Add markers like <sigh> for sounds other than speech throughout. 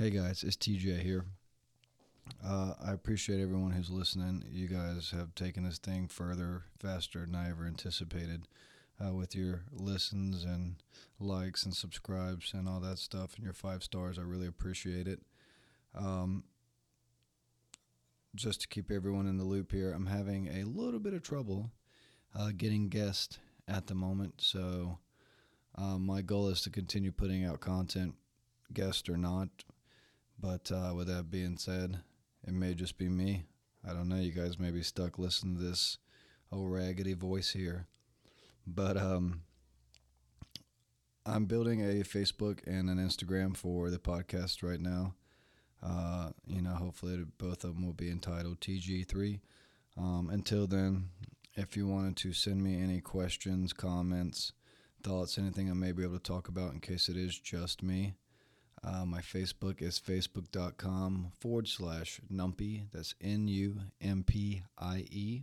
Hey guys, it's TJ here. Uh, I appreciate everyone who's listening. You guys have taken this thing further, faster than I ever anticipated uh, with your listens and likes and subscribes and all that stuff and your five stars. I really appreciate it. Um, just to keep everyone in the loop here, I'm having a little bit of trouble uh, getting guests at the moment. So um, my goal is to continue putting out content, guest or not. But uh, with that being said, it may just be me. I don't know. You guys may be stuck listening to this old raggedy voice here. But um, I'm building a Facebook and an Instagram for the podcast right now. Uh, you know, hopefully both of them will be entitled TG3. Um, until then, if you wanted to send me any questions, comments, thoughts, anything I may be able to talk about in case it is just me, uh, my Facebook is facebook.com forward slash numpie. That's N U M P I E.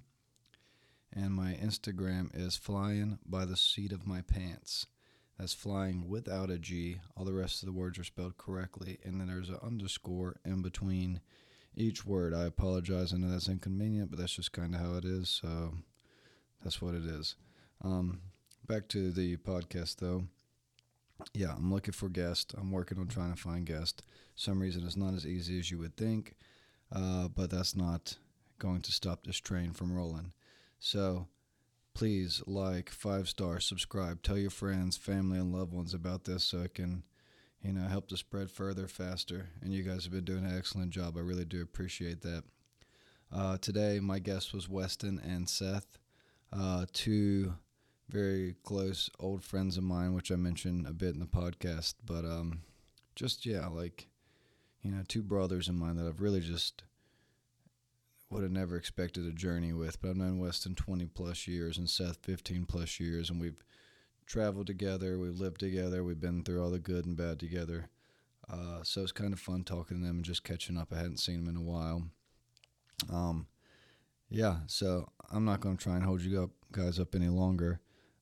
And my Instagram is flying by the seat of my pants. That's flying without a G. All the rest of the words are spelled correctly. And then there's an underscore in between each word. I apologize. I know that's inconvenient, but that's just kind of how it is. So that's what it is. Um, back to the podcast, though. Yeah, I'm looking for guests. I'm working on trying to find guests. Some reason it's not as easy as you would think, uh, but that's not going to stop this train from rolling. So please like, five stars, subscribe, tell your friends, family, and loved ones about this so it can, you know, help to spread further, faster. And you guys have been doing an excellent job. I really do appreciate that. Uh, today, my guest was Weston and Seth, uh, two very close old friends of mine, which I mentioned a bit in the podcast. But um, just yeah, like you know, two brothers of mine that I've really just would have never expected a journey with. But I've known Weston 20 plus years and Seth 15 plus years, and we've traveled together, we've lived together, we've been through all the good and bad together. Uh, so it's kind of fun talking to them and just catching up. I hadn't seen them in a while. Um, yeah, so I'm not going to try and hold you up, guys up any longer.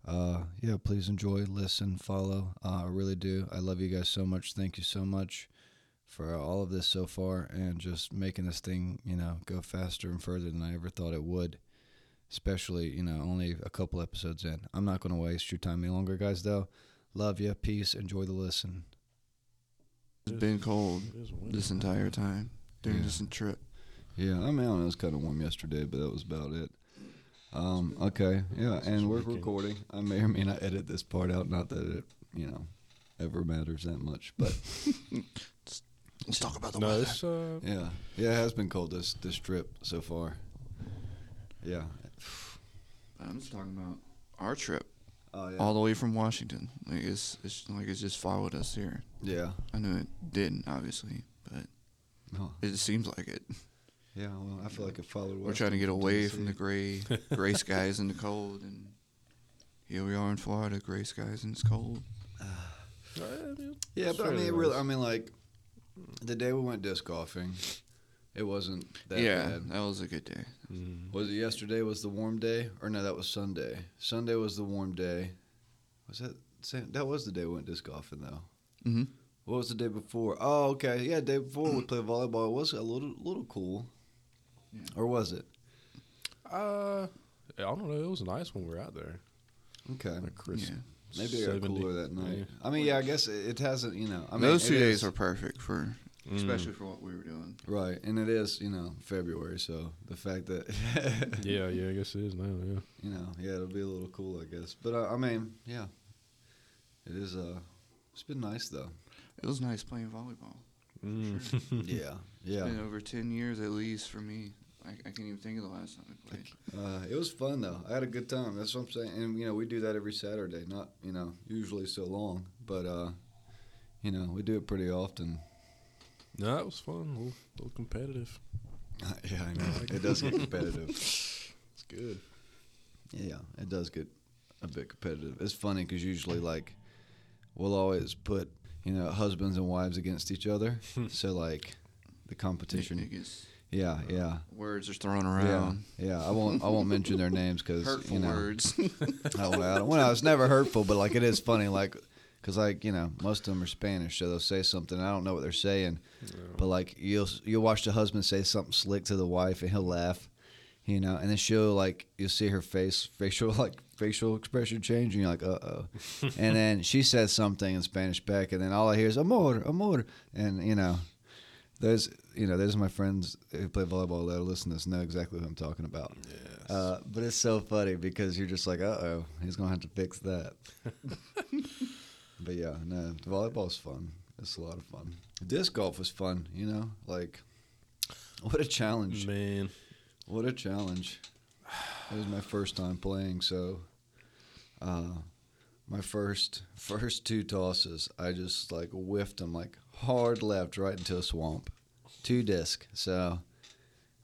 Uh, yeah, please enjoy, listen, follow. Uh, I really do. I love you guys so much. Thank you so much for all of this so far and just making this thing, you know, go faster and further than I ever thought it would. Especially, you know, only a couple episodes in. I'm not going to waste your time any longer, guys, though. Love you. Peace. Enjoy the listen. It's been cold this entire time during Yeah. this trip. Yeah, I mean, I know, it was kind of warm yesterday, but that was about it. Um, okay, yeah, and we're recording. I may or may not edit this part out. Not that it, you know, ever matters that much, but <laughs> Let's talk about the No, weather. it's uh, yeah, yeah, it has been cold this this trip so far. Yeah. I'm just talking about our trip Oh yeah. all the way from Washington. Like it's, it's like it's just followed us here. yeah. I know it didn't, obviously, but Oh, it seems like it. Yeah. Well, I feel like it followed. We're trying to get away from the gray, gray skies and the cold, and here we are in Florida, gray skies and it's cold. <sighs> Yeah, but I mean, it it really. I mean, like the day we went disc golfing, it wasn't that yeah, bad. that was a good day. mm, Was it yesterday? Was the warm day, or no? That was Sunday. Sunday was the warm day. Was that same? That was the day we went disc golfing, though. Mm-hmm. What was the day before? Oh, okay, yeah, day before we <clears throat> played volleyball. It was a little, little cool, Yeah. or was it? uh, I don't know. It was nice when we were out there. Okay, Like crisp. Yeah. maybe it got 70. cooler that night. Yeah. I mean, yeah, I guess it, it hasn't. You know, I mean, Those two days is- were perfect for, Mm. especially for what we were doing. right, and it is. You know, February, so the fact that <laughs> Yeah, yeah. I guess it is now. Yeah. you know, yeah, it'll be a little cool, I guess. But uh, I mean, yeah, it is. Uh, it's been nice though. It was nice playing volleyball. Mm. <laughs> yeah, It's yeah. been over 10 years at least for me. I, I can't even think of the last time I played. Uh, it was fun though. I had a good time. That's what I'm saying. And you know, we do that every Saturday. Not you know usually so long, but uh, you know we do it pretty often. no, it was fun. A little, little competitive. <laughs> yeah, I know. It does get competitive. <laughs> It's good. Yeah, it does get a bit competitive. It's funny because usually like we'll always put you know husbands and wives against each other. <laughs> so like the competition. It gets, Yeah, yeah. words are thrown around. yeah. I won't. I won't mention their names because Hurtful you know. words. <laughs> I don't, I don't, well, it's never hurtful, but like it is funny, like because like you know most of them are Spanish, so they'll say something I don't know what they're saying, but like you'll you'll watch the husband say something slick to the wife and he'll laugh, you know, and then she'll like you'll see her face facial <laughs> like facial expression change and you're like uh oh, <laughs> and then she says something in Spanish back and then all I hear is amor amor and you know, there's you know there's my friends who play volleyball that listen to this know exactly what I'm talking about. Yes. Uh, but it's so funny because you're just like, uh oh, he's gonna have to fix that. <laughs> but yeah, no, volleyball's fun. It's a lot of fun. Disc golf was fun, you know. Like, what a challenge! Man, What a challenge! It was my first time playing, so uh, my first first two tosses, I just like whiffed them like hard left right into a swamp, two disc. So,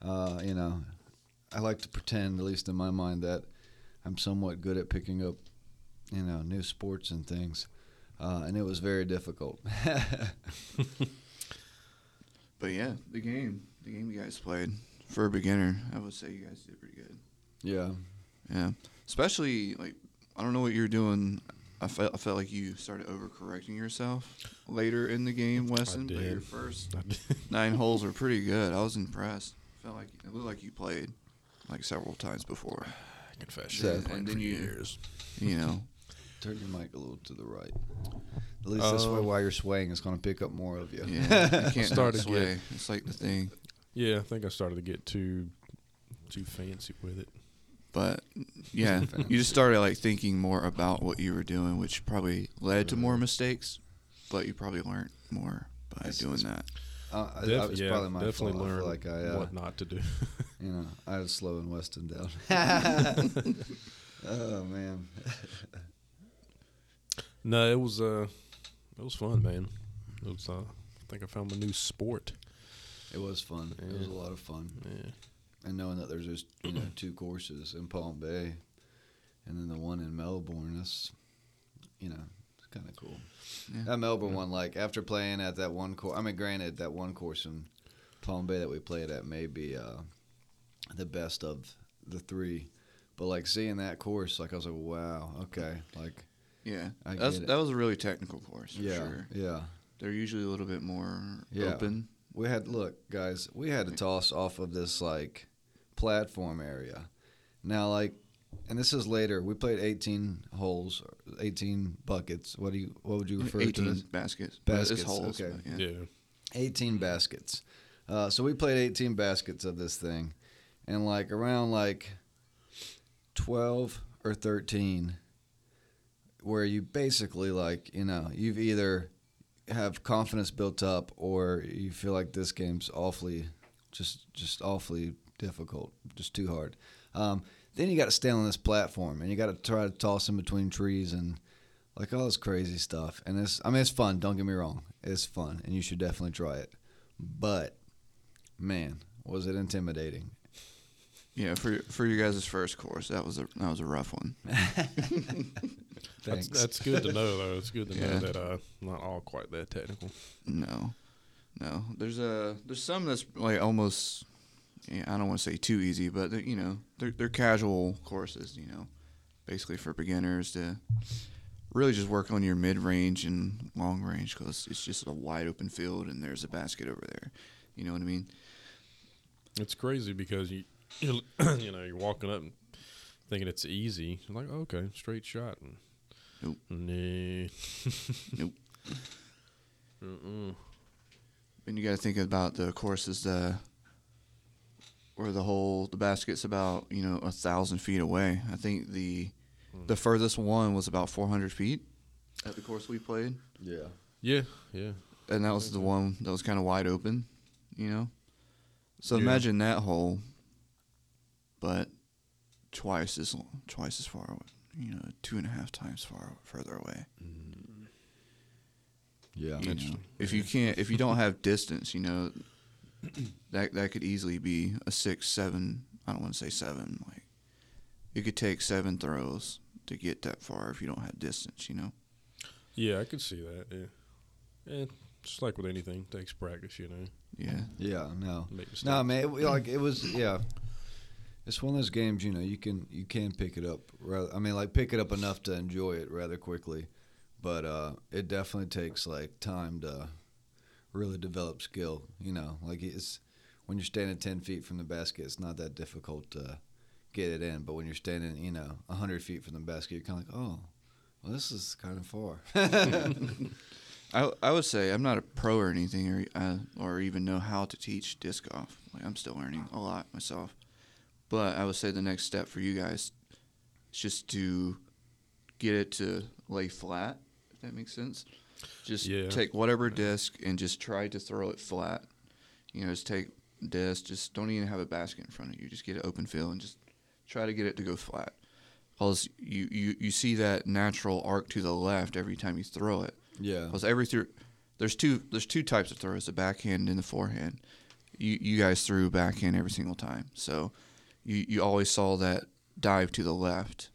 uh, you know, I like to pretend, at least in my mind, that I'm somewhat good at picking up, you know, new sports and things. Uh, and it was very difficult. <laughs> But yeah, the game, the game you guys played for a beginner, I would say you guys did pretty good. yeah, Yeah, especially like I don't know what you're doing. I felt I felt like you started overcorrecting yourself later in the game, Weston. But your did. first <laughs> nine holes were pretty good. I was impressed. Felt like it looked like you played like several times before. <sighs> confession. Yeah, I've played and then for you- years. You know, <laughs> turn your mic a little to the right. At least this way, Um, while you're swaying, it's going to pick up more of you. yeah, you <laughs> can't Started not to sway. It's like the thing. Yeah, I think I started to get too too fancy with it. But <laughs> yeah, you just started like thinking more about what you were doing, which probably led to more mistakes. But you probably learned more by It's- doing it's- that. Uh, I- Def- I- it's yeah, probably my definitely fault. I learn feel like I, uh, what not to do. <laughs> you know, I was slowing Weston down. <laughs> oh man, no, it was uh, it was fun, man. It was. Uh, I think I found my new sport. it was fun. It was a lot of fun, Yeah. And knowing that there's just you know <clears throat> two courses in Palm Bay, and then the one in Melbourne. That's you know, it's kind of cool. Yeah. That Melbourne one, like after playing at that one course. I mean, granted, that one course in Palm Bay that we played at may be uh, the best of the three. But like seeing that course, like I was like, wow, okay, like Yeah, I get it. that was a really technical course for yeah, sure. yeah. They're usually a little bit more Yeah. open. We had look, guys. We had to toss off of this like platform area. Now, like, and this is later. We played 18 holes, 18 buckets. What do you? What would you refer to? Eighteen baskets. Baskets, holes, okay. yeah. Yeah. 18 baskets. Uh, so we played 18 baskets of this thing, and like around like 12 or 13, where you basically like you know you've either have confidence built up or you feel like this game's awfully just just awfully difficult, just too hard. Um, then you got to stand on this platform and you got to try to toss in between trees and like all this crazy stuff. And it's I mean it's fun. Don't get me wrong, it's fun and you should definitely try it. But man, was it intimidating? Yeah, for for you guys' first course, that was a that was a rough one. <laughs> Thanks. That's, that's good to know, though. It's good to Yeah. know that uh, not all quite that technical. No, no. There's a there's some that's like almost. Yeah, I don't want to say too easy, but they're, you know they're they're casual courses. You know, basically for beginners to really just work on your mid range and long range because it's just a wide open field and there's a basket over there. You know what I mean? It's crazy because you, you, <clears throat> you know, you're walking up and thinking it's easy. You're like, oh, okay, straight shot. And Nope. Nah. <laughs> Nope. Mm-mm. And you got to think about the courses the where the whole the basket's about you know a thousand feet away. I think the hmm. the furthest one was about 400 feet at the course we played, yeah. Yeah, yeah. and that was the one that was kind of wide open, you know. So Yeah. imagine that hole, but twice as long, twice as far, away, you know, two and a half times far further away. Mm-hmm. Yeah. you know. Interesting. If you can't, if you don't have distance, you know, that that could easily be a six, seven. I don't want to say seven. Like, it could take seven throws to get that far if you don't have distance. You know. Yeah, I could see that. Yeah. Yeah, just like with anything, takes practice, you know. Yeah. Yeah, no. Make mistakes. No, man, it, like it was, yeah. It's one of those games, you know, you can you can pick it up. Rather, I mean, like pick it up enough to enjoy it rather quickly, but uh, it definitely takes like time to really develop skill. You know, like it's when you're standing ten feet from the basket, it's not that difficult to get it in. But when you're standing, you know, hundred feet from the basket, you're kind of like, oh, well, this is kind of far. <laughs> I I would say I'm not a pro or anything, or uh, or even know how to teach disc golf. Like I'm still learning a lot myself. But I would say the next step for you guys is just to get it to lay flat. If that makes sense. Just Yeah. take whatever disc and just try to throw it flat. You know, just take disc. Just don't even have a basket in front of you. Just get it open field and just try to get it to go flat. Because you, you, you see that natural arc to the left every time you throw it. yeah, Because every through, there's two there's two types of throws: the backhand and the forehand. You you guys threw backhand every single time, so you you always saw that dive to the left.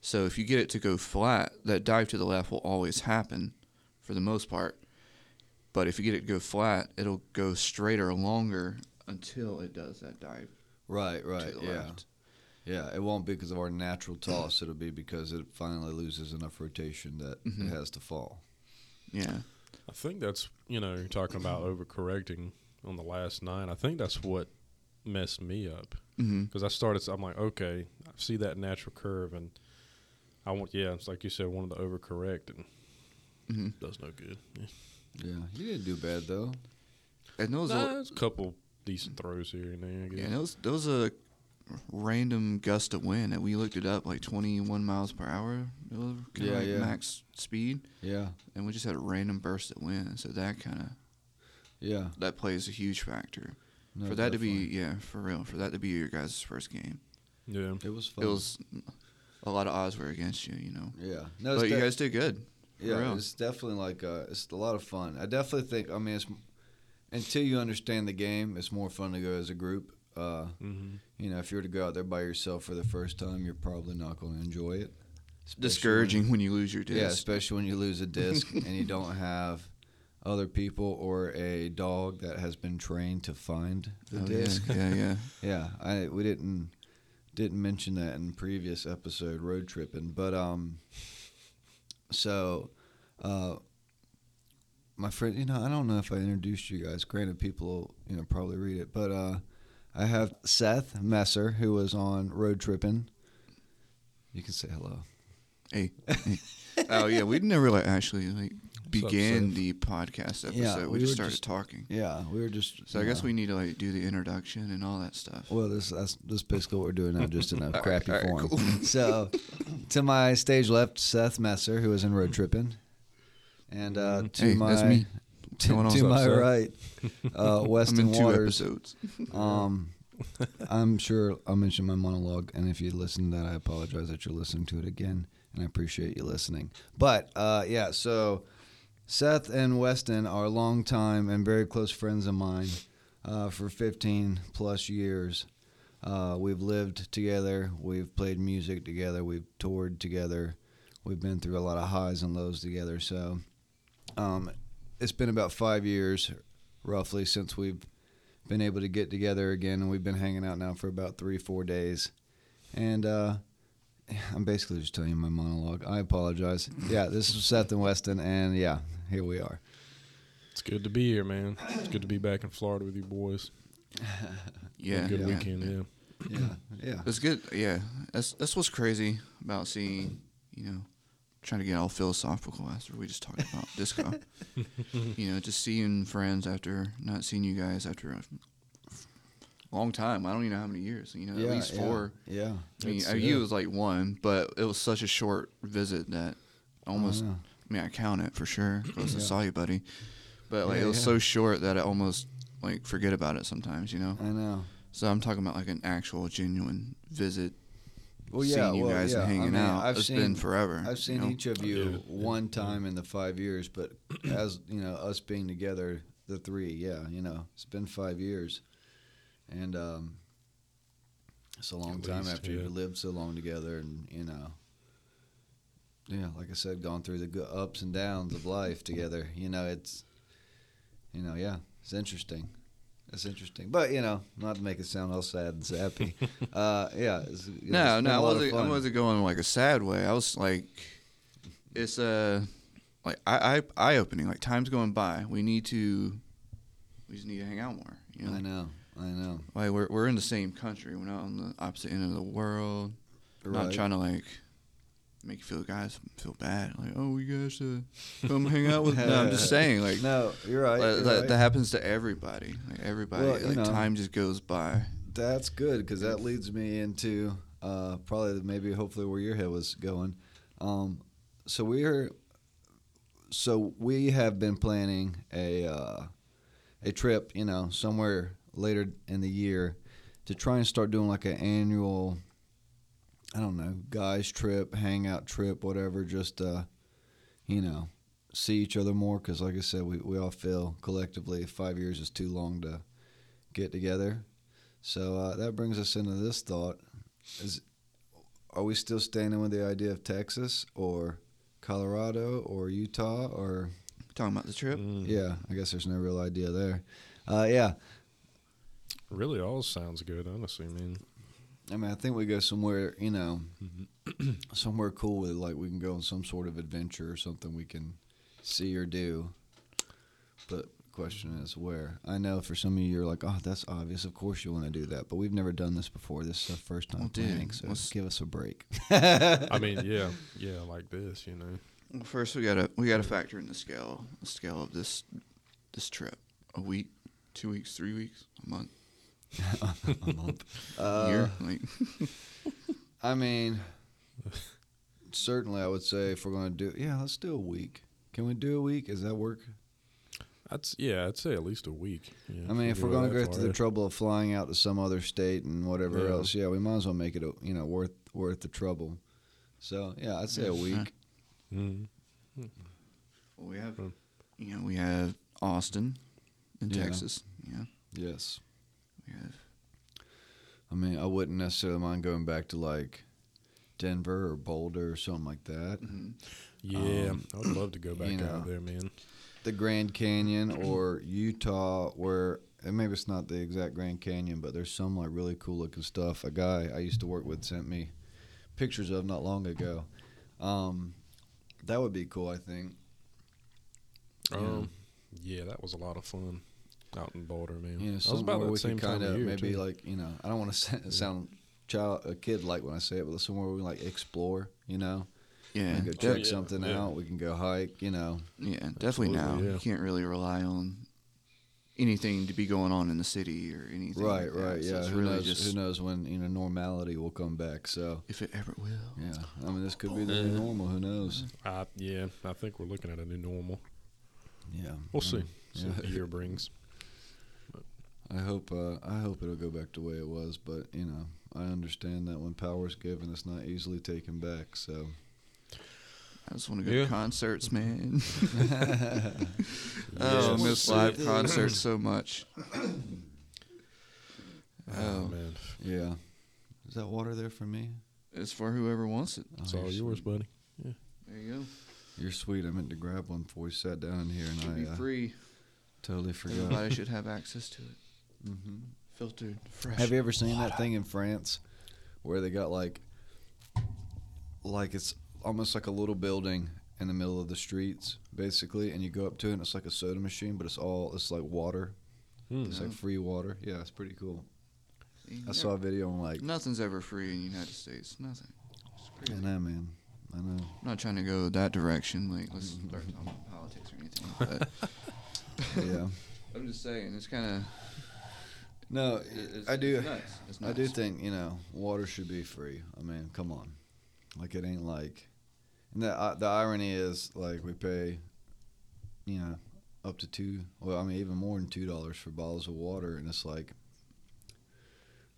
So if you get it to go flat, that dive to the left will always happen, for the most part. But if you get it to go flat, it'll go straighter longer until it does that dive right, right, to the yeah, left. yeah. It won't be because of our natural <clears throat> toss. It'll be because it finally loses enough rotation that Mhm. it has to fall. Yeah. I think that's you know you're talking about <clears throat> overcorrecting on the last nine. I think that's what messed me up because I started. I'm like, okay, I see that natural curve, and I want yeah, it's like you said, wanted to overcorrect, and hmm does no good. Yeah. Yeah, you didn't do bad though. And those Nah, there's a couple decent throws here and there. I guess. Yeah, that was that was a random gust of wind that we looked it up, like 21 miles per hour, it was kinda Yeah, like yeah. max speed, Yeah, and we just had a random burst of wind. So that kind of yeah. that plays a huge factor No, for that to be yeah for real for that to be your guys' first game. yeah. it was fun. It was a lot of odds were against you, you know, yeah. No, it's but you guys did good. Yeah, it's definitely like uh, it's a lot of fun. I definitely think. I mean, it's until you understand the game, it's more fun to go as a group. Uh, hmm you know, if you were to go out there by yourself for the first time, you're probably not going to enjoy it. Especially Discouraging when you lose your disc. yeah, especially when you lose a disc <laughs> and you don't have other people or a dog that has been trained to find the Oh, disc. Yeah, yeah, yeah. <laughs> Yeah, I we didn't didn't mention that in previous episode road tripping, but um, so uh, my friend, you know, I don't know if I introduced you guys. Granted, people you know probably read it, but uh, I have Seth Messer who was on road tripping. You can say hello. Hey. hey. <laughs> oh yeah, we never like actually like began Seth? the podcast episode. Yeah, we, we just started just- talking. Yeah, we were just. So I guess we need to like do the introduction and all that stuff. Well, this that's this basically what we're doing now, just in a <laughs> crappy right, form. cool. <laughs> So, to my stage left, Seth Messer, who is in road tripping, and uh, to Hey, my <laughs> to, to my right, uh, I'm Weston in two Waters. episodes. Um, I'm sure I'll mention my monologue, and if you listen to that, I apologize that you're listening to it again, and I appreciate you listening. But uh, yeah, so Seth and Weston are longtime and very close friends of mine uh, for 15 plus years. Uh, we've lived together, we've played music together, we've toured together, we've been through a lot of highs and lows together. So um, it's been about five years, roughly, since we've been able to get together again, and we've been hanging out now for about three, four days. And uh, I'm basically just telling you my monologue. I apologize. Yeah, this is Seth and Weston, and yeah, here we are. It's good to be here, man. It's good to be back in Florida with you boys. <laughs> Yeah, good yeah. weekend. Yeah. Yeah, yeah. It's good. Yeah, that's that's what's crazy about seeing. You know, trying to get all philosophical after we just talked about <laughs> disco. you know, just seeing friends after not seeing you guys after a long time. I don't even know how many years. You know, yeah, at least yeah, four. Yeah. I mean, It's- you yeah. was like one, but it was such a short visit that almost. Oh, I know. I mean, I count it for sure. 'cause I Yeah. saw you, buddy. But like, Yeah, it was yeah. so short that I almost like forget about it sometimes. You know. I know. So I'm talking about like an actual genuine visit. Well, yeah, seeing you well, guys yeah. and I hanging mean, out. I've it's seen, been forever. I've seen you know? each of you Yeah, yeah, one yeah. time in the five years, but <clears throat> as you know, us being together, the three, yeah, you know, it's been five years, and um, it's a long At time least, after yeah. you've lived so long together, and you know, yeah, like I said, gone through the ups and downs of life together. You know, it's, you know, yeah, it's interesting. It's interesting, but you know, not to make it sound all sad and sappy. <laughs> uh, yeah, it's, know, No, no, I a wasn't. I wasn't going like a sad way. I was like, it's uh, like I, I eye opening. Like time's going by. We need to we just need to hang out more. You know, I know. I know. like we're we're in the same country. We're not on the opposite end of the world. I'm Not trying to like make you feel guys feel bad. Like oh, you guys uh, come hang out with. <laughs> no, I'm just saying like. No, you're right. like, you're that, right. that happens to everybody. Like everybody, Well, like know. time just goes by. That's good because that leads me into uh, probably maybe hopefully where your head was going. Um, so we're so we have been planning a uh, a trip, you know, somewhere later in the year to try and start doing like an annual. I don't know, guys trip, hangout trip, whatever. Just uh, you know, see each other more because, like I said, we we all feel collectively five years is too long to get together. So uh, that brings us into this thought: Is are we still standing with the idea of Texas or Colorado or Utah or Talking about the trip. Mm. yeah? I guess there's no real idea there. Uh, yeah, Really, all sounds good. Honestly, I mean, I mean, I think we go somewhere, you know, mm-hmm. <clears throat> somewhere cool with like we can go on some sort of adventure or something we can see or do. But question mm-hmm. is where. I know for some of you, you're like, oh, that's obvious. Of course you want to do that, but we've never done this before. This is our first time Well, dude, planning, so let's- give us a break. I mean, yeah, yeah, like this, you know. Well, first, we gotta we gotta factor in the scale the scale of this this trip. A week, two weeks, three weeks, a month, a month. a Uh, year. <laughs> I mean, certainly, I would say if we're going to do, yeah, let's do a week. Can we do a week? Is that work? I'd yeah, I'd say at least a week. Yeah, I mean, if we're going to go through the trouble of flying out to some other state and whatever Yeah. else, yeah, we might as well make it, a, you know, worth worth the trouble. So yeah, I'd say a Yeah. week. Mhm. well, we have, you know, we have Austin in Yeah. Texas. Yeah, Yes, we have I mean, I wouldn't necessarily mind going back to like Denver or Boulder or something like that. mhm. Yeah, Um, I would love to go back you know. out there, man. the Grand Canyon or Utah, where and maybe it's not the exact Grand Canyon, but there's some like really cool looking stuff. A guy I used to work with sent me pictures of not long ago. Um, that would be cool, I think. Yeah. Um, yeah, that was a lot of fun out in Boulder, man. You know, I was somewhere about that we same could time kind of of year, maybe too. like you know I don't want to sound child a kid like when I say it, but somewhere we can like explore. You know, yeah, we can go de- check yeah, something yeah. out. We can go hike. You know, yeah, definitely now. Yeah. You can't really rely on anything to be going on in the city or anything. right, like that. right, So yeah. Who really knows? just Who knows when you know normality will come back? So. if it ever will. Yeah, I mean, this could be the new normal. Who knows? I, yeah, I think we're looking at a new normal. Yeah, We'll see. See yeah. what the year brings. I hope. Uh, I hope it'll go back to the way it was. But you know, I understand that when power's given, it's not easily taken back. So. I just want to go Yeah. to concerts, man. <laughs> <laughs> Yeah, oh, I miss live concerts so much. Oh, <coughs> Oh. man, yeah. Is that water there for me? It's for whoever wants it. it's Oh, all yours, sweet. buddy. Yeah. There you go. You're sweet. I meant to grab one before we sat down here, Should and be I uh, free. totally forgot. Everybody <laughs> should have access to it. Hmm Filtered, fresh. Have you ever seen that thing in France where they got like, like it's almost like a little building in the middle of the streets, basically, and you go up to it, and it's like a soda machine, but it's all it's like water. Hmm. It's like free water. Yeah, it's pretty cool. See, I saw a video on like, Nothing's ever free in the United States. Nothing. It's I crazy. know, man. I know. I'm not trying to go that direction. Like, let's start talking politics or anything. But <laughs> Yeah. <laughs> I'm just saying, it's kind of. No, It's, I do. It's nuts. It's I do think you know water should be free. I mean, come on, like it ain't like. And the uh, the irony is like we pay, you know, up to two. Well, I mean even more than two dollars for bottles of water, and it's like,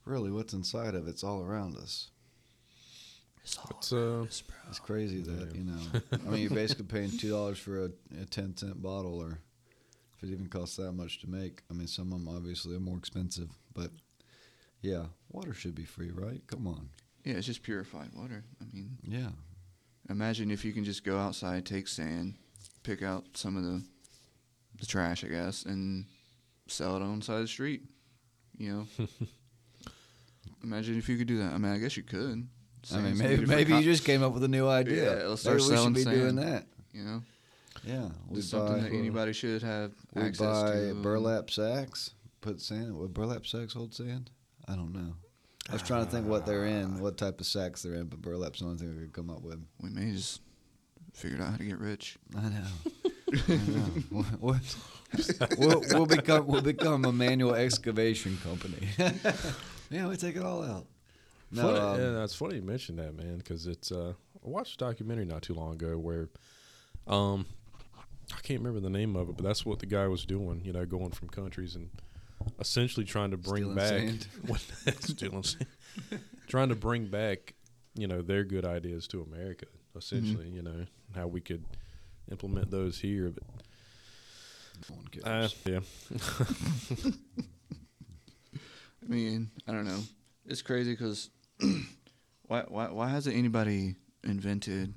really, what's inside of it's all around us. It's all It's uh, this, bro. It's crazy that Yeah. you know. <laughs> I mean, you're basically paying two dollars for a, a ten cent bottle, or if it even costs that much to make. I mean, some of them obviously are more expensive, but yeah, water should be free, right? Come on. Yeah, it's just purified water. I mean, Yeah. imagine if you can just go outside, take sand, pick out some of the the trash, I guess, and sell it on the side of the street. You know. <laughs> imagine if you could do that. I mean, I guess you could. I mean, maybe maybe you just came up with a new idea. Yeah, let's start maybe we should selling be doing that. You know. Yeah, we Just something buy that anybody should have we access buy to. burlap sacks. Put sand. Would burlap sacks hold sand? I don't know. I was trying to think what they're in, what type of sacks they're in, but burlap's the only thing we could come up with. We may just figured out how to get rich. I know. <laughs> I know. We'll, we'll, we'll become we'll become a manual excavation company. <laughs> yeah, we take it all out. No, funny, um, yeah, that's funny you mentioned that, man, because it's. Uh, I watched a documentary not too long ago where, um, I can't remember the name of it, but that's what the guy was doing. You know, going from countries and essentially trying to bring Stealing back sand. <laughs> what <laughs> stealing <laughs> trying to bring back, you know, their good ideas to America. Essentially, you know, how we could implement those here. But uh, yeah, I mean, I don't know. It's crazy because <clears throat> why, why why hasn't anybody invented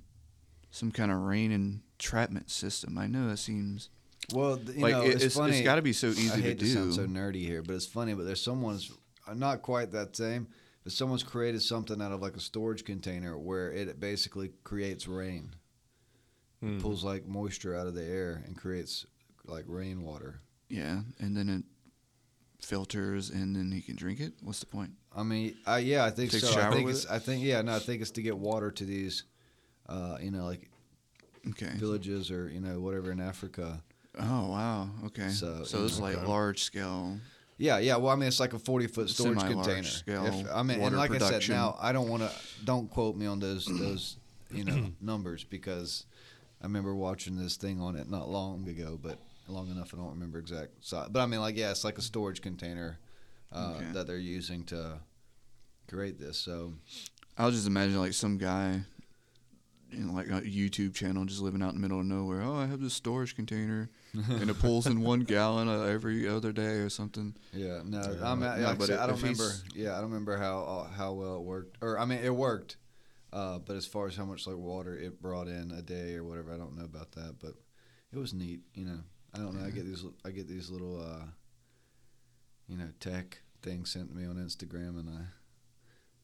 some kind of rain entrapment system? I know that seems well, th- you like know, it- it's, it's, funny. it's got to be so easy I hate to to, sound so nerdy here, but it's funny. But there's someone's uh, not quite that same, but someone's created something out of like a storage container where it basically creates rain. Hmm. It pulls like moisture out of the air and creates like rainwater. yeah, and then it filters, and then he can drink it. What's the point? I mean, I, yeah, I think Take so. I think with it's, I think yeah, no, I think it's to get water to these, uh, you know, like Okay. villages or you know whatever in Africa. Oh wow. Okay. So, So, it's like large scale. Yeah, yeah. Well, I mean, it's like a forty foot storage container. scale If- I mean, and like I said, now I don't want to. Don't quote me on those those you know <clears throat> numbers because I remember watching this thing on it not long ago, but long enough I don't remember exact size. But I mean, like yeah, it's like a storage container uh, Okay. that they're using to create this. So I was just imagining like some guy in like a YouTube channel just living out in the middle of nowhere. Oh, I have this storage container and it pulls in one gallon uh, every other day or something. yeah, no, Yeah. I'm, No, but said, I don't remember. Yeah, I don't remember how uh, how well it worked. Or I mean, it worked. Uh, but as far as how much like water it brought in a day or whatever, I don't know about that. But it was neat, you know. I don't know. I get these I get these little uh, you know tech things sent to me on Instagram, and I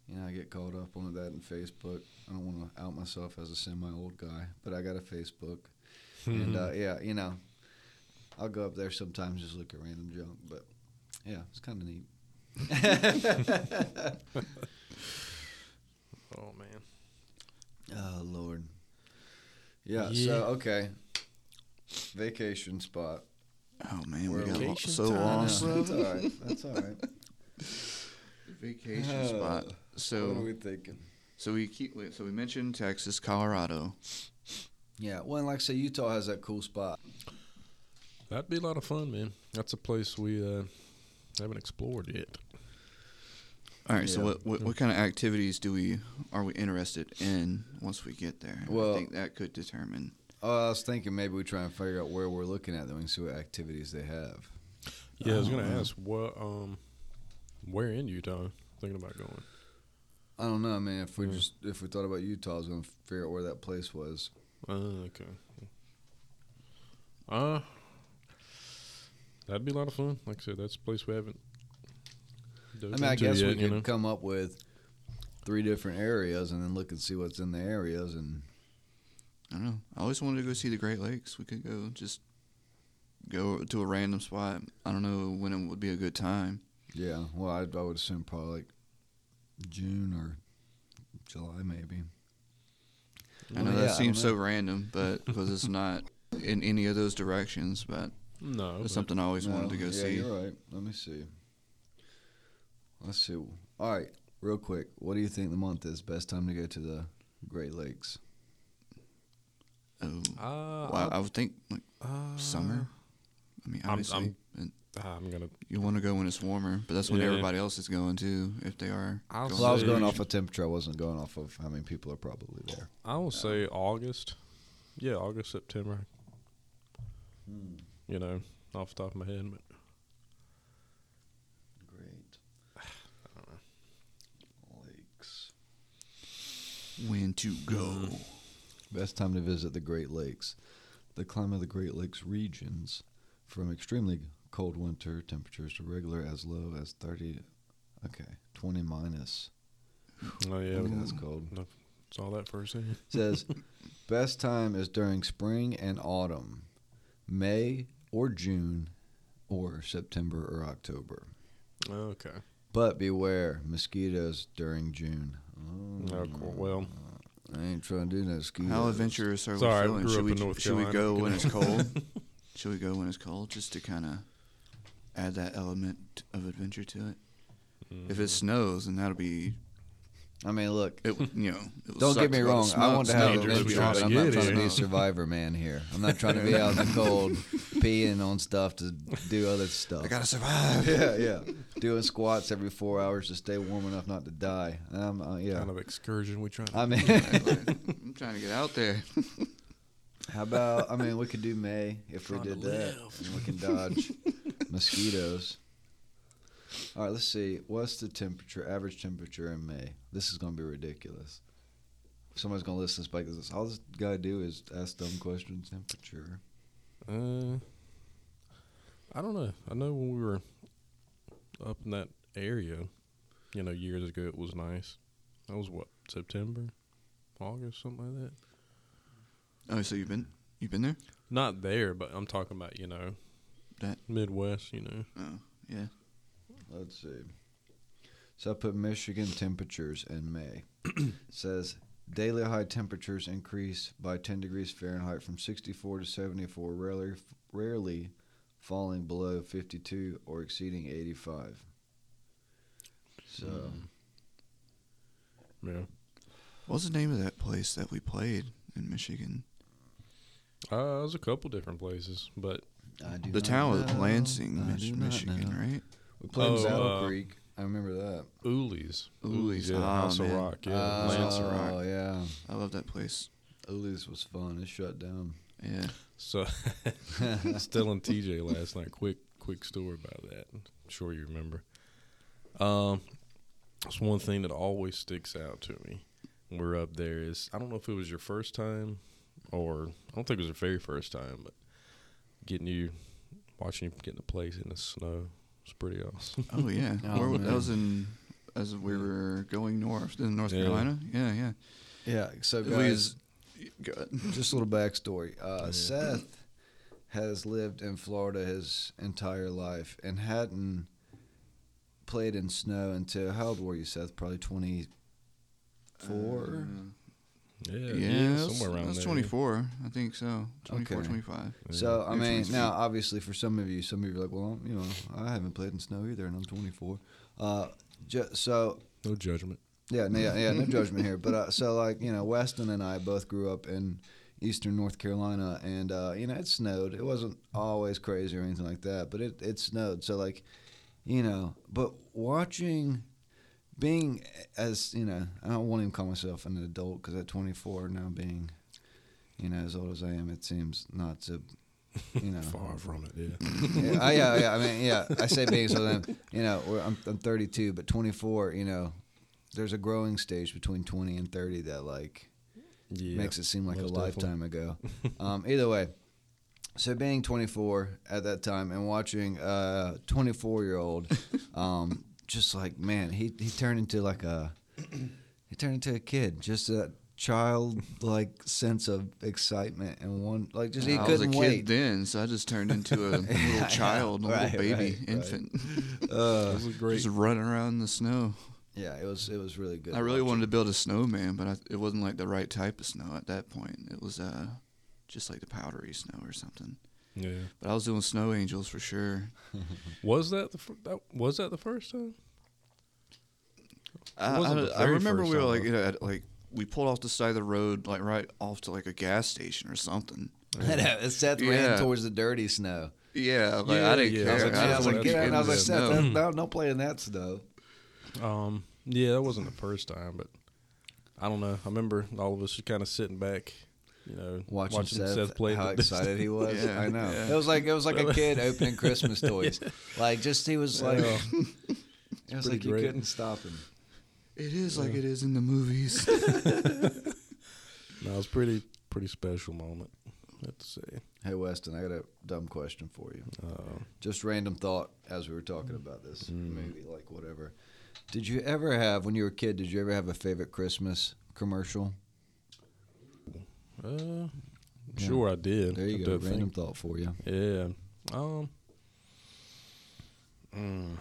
you know I get caught up on that in Facebook. I don't want to out myself as a semi old guy, but I got a Facebook, and uh, <laughs> yeah, you know, I'll go up there sometimes just look at random junk. But yeah, it's kind of neat. <laughs> oh man, Oh Lord. Yeah, Yeah. So okay. Vacation spot. Oh man, we We're got lo- vacation so time. I That's all right. That's all right. <laughs> Vacation Uh, spot. What are So we thinking? so we keep so we mentioned Texas, Colorado. Yeah. Well, and like I say, Utah has that cool spot. that'd be a lot of fun, man. That's a place we uh, haven't explored yet. All right. So what, what what kind of activities do we are we interested in once we get there? Well- I think that could determine. Oh, I was thinking maybe we try and figure out where we're looking at, them we can see what activities they have. Yeah, I was gonna Oh. ask what um, where in Utah thinking about going. I don't know. I mean, if we Yeah. just if we thought about Utah, I was gonna figure out where that place was. Uh, okay. Uh, that'd be a lot of fun. Like I said, that's a place we haven't. I mean, I guess yet, we you could know? come up with three different areas and then look and see what's in the areas and I don't know. I always wanted to go see the Great Lakes. We could go just go to a random spot. I don't know when it would be a good time. yeah. Well, I, I would assume probably like June or July, maybe. I know Well, that yeah, seems don't so random, but <laughs> because it's not in any of those directions. But no, it's but something I always wanted to go yeah, see. You're right. Let me see. Let's see. All right, real quick. What do you think the month is? Best time to go to the Great Lakes? Oh, Uh, well, I would think like uh, summer. I mean, I'm- I'm- and Ah, I'm gonna. you want to go when it's warmer, but that's when Yeah. everybody else is going too. If they are, I'll going Well, I was going off of temperature. I wasn't going off of how many people are probably there. I will say August. Yeah, August, September. Hmm. You know, off the top of my head, but Great. <sighs> Lakes. when to go. Hmm. Best time to visit the Great Lakes. The climate of the Great Lakes regions, from extremely cold winter temperatures to regular as low as 30, okay, 20 minus. oh yeah, Okay, that's cold. Saw that firsthand. says <laughs> best time is during spring and autumn, May or June, or September or October. Okay. But beware mosquitoes during June. Oh, mm. cool. Well, I ain't trying to do no mosquitoes. How adventurous are we Sorry, I feeling? grew Should up we, in North should we go when it's cold? <laughs> should we go when it's cold just to kind of add that element of adventure to it? If it snows, then that'll be I mean, look. it. You know, it Don't get me to go to wrong. I want to have snow, dangerous adventure, we but to I'm not trying to be a survivor man here. I'm not trying to be out in the cold, <laughs> peeing on stuff to do other stuff. I gotta survive. yeah, yeah. Doing squats every four hours to stay warm enough not to die. Um, uh, yeah. kind of excursion we trying. I mean, <laughs> I'm trying to get out there. how about? I mean, we could do May if we did that, and we can dodge <laughs> mosquitoes. All right, let's see. What's the temperature? Average temperature in May. This is going to be ridiculous. Somebody's going to listen to this back. This all this guy do is ask dumb questions. Temperature. Uh, I don't know. I know when we were up in that area, you know, years ago, it was nice. That was what September, August, something like that. Oh, so you've been you've been there? Not there, but I'm talking about you know That- Midwest. You know, Oh, yeah. Let's see. So I put Michigan temperatures in May. It says daily high temperatures increase by 10 degrees Fahrenheit from 64 to 74, rarely rarely falling below 52 or exceeding 85. So yeah. What's the name of that place that we played in Michigan? Uh, there's a couple different places, but I do The town of. Lansing, Mich- Michigan, know. right? We played in Oh, Saddle uh, Creek. I remember that. Uli's, Uli's, yeah, oh, House man. of Rock, yeah, oh, Lancer Rock. yeah. I love that place. Uli's was fun. It shut down. Yeah. So, <laughs> still in TJ last night. Quick, quick story about that. I'm sure you remember. Um, it's one thing that always sticks out to me. We're up there is I don't know if it was your first time, or I don't think it was your very first time, but getting you, watching you get in a place in the snow was pretty awesome. Oh yeah. <laughs> Oh, Where, that was in as we were going north in North Yeah. Carolina. Yeah, yeah. Yeah. So We guys, was- Good. just a little backstory. Uh, Yeah. Seth has lived in Florida his entire life and hadn't played in snow until how old were you, Seth? Probably twenty four. Yeah, yeah, yeah, that's, somewhere around that's there. 24. I think so. 24, Okay. 25. Yeah. So I mean, now obviously for some of you, some of you are like, well, you know, I haven't played in snow either, and I'm 24. Uh, ju- so no judgment. Yeah, no, yeah, yeah, no <laughs> judgment here. But uh, so like you know, Weston and I both grew up in eastern North Carolina, and uh, you know it snowed. It wasn't always crazy or anything like that, but it it snowed. So like, you know, but watching, being as you know, I don't want to even call myself an adult because at 24 now, being, you know, as old as I am, it seems not to, you know, <laughs> Far from it. Yeah. <laughs> yeah, I- yeah, yeah. I mean, yeah. I say being so then, you know, I'm I'm 32, but 24. You know, there's a growing stage between 20 and 30 that like yeah. makes it seem like a lifetime ago. <laughs> um, either way, so being 24 at that time and watching a 24 year old, um, just like man, he he turned into like a <clears throat> he turned into a kid. Just that childlike sense of excitement and one like just he I was a couldn't kid then, so I just turned into a <laughs> Yeah, little child, a right, little baby, right, right. infant, <laughs> <laughs> Uh, It was great. just running around in the snow. yeah, it was it was really good. I really watching. wanted to build a snowman, but I, it wasn't like the right type of snow at that point. It was uh, just like the powdery snow or something. Yeah. But I was doing snow angels for sure. <laughs> Was that the fir- that was that the first time? I, I- I remember we were like, you know, at, like we pulled off the side of the road, like right off to like a gas station or something. <laughs> I know, Seth ran Yeah. towards the dirty snow. Yeah, like Yeah, I didn't yeah. care. I was like, I was like, what get out. And I was like, Seth, the that, snow. no, don't play in that snow. Um, yeah, that wasn't the first time, but I don't know. I remember all of us just kind of sitting back, you know, Watching, Seth, play. how the- <laughs> excited he was. Yeah, I know. yeah. It was like it was like a kid opening Christmas <laughs> toys. Like just he was like, <laughs> Yeah. it was pretty like you great. couldn't stop him. It is like it is in the movies. no, it was pretty pretty special moment. Let's see. Hey Weston, I got a dumb question for you. Uh, Just random thought as we were talking about this Mm. movie, like whatever. Did you ever have when you were a kid? Did you ever have a favorite Christmas commercial? Uh, Yeah. sure I did. There you I go. Random think- thought for you. Yeah. Um. mm,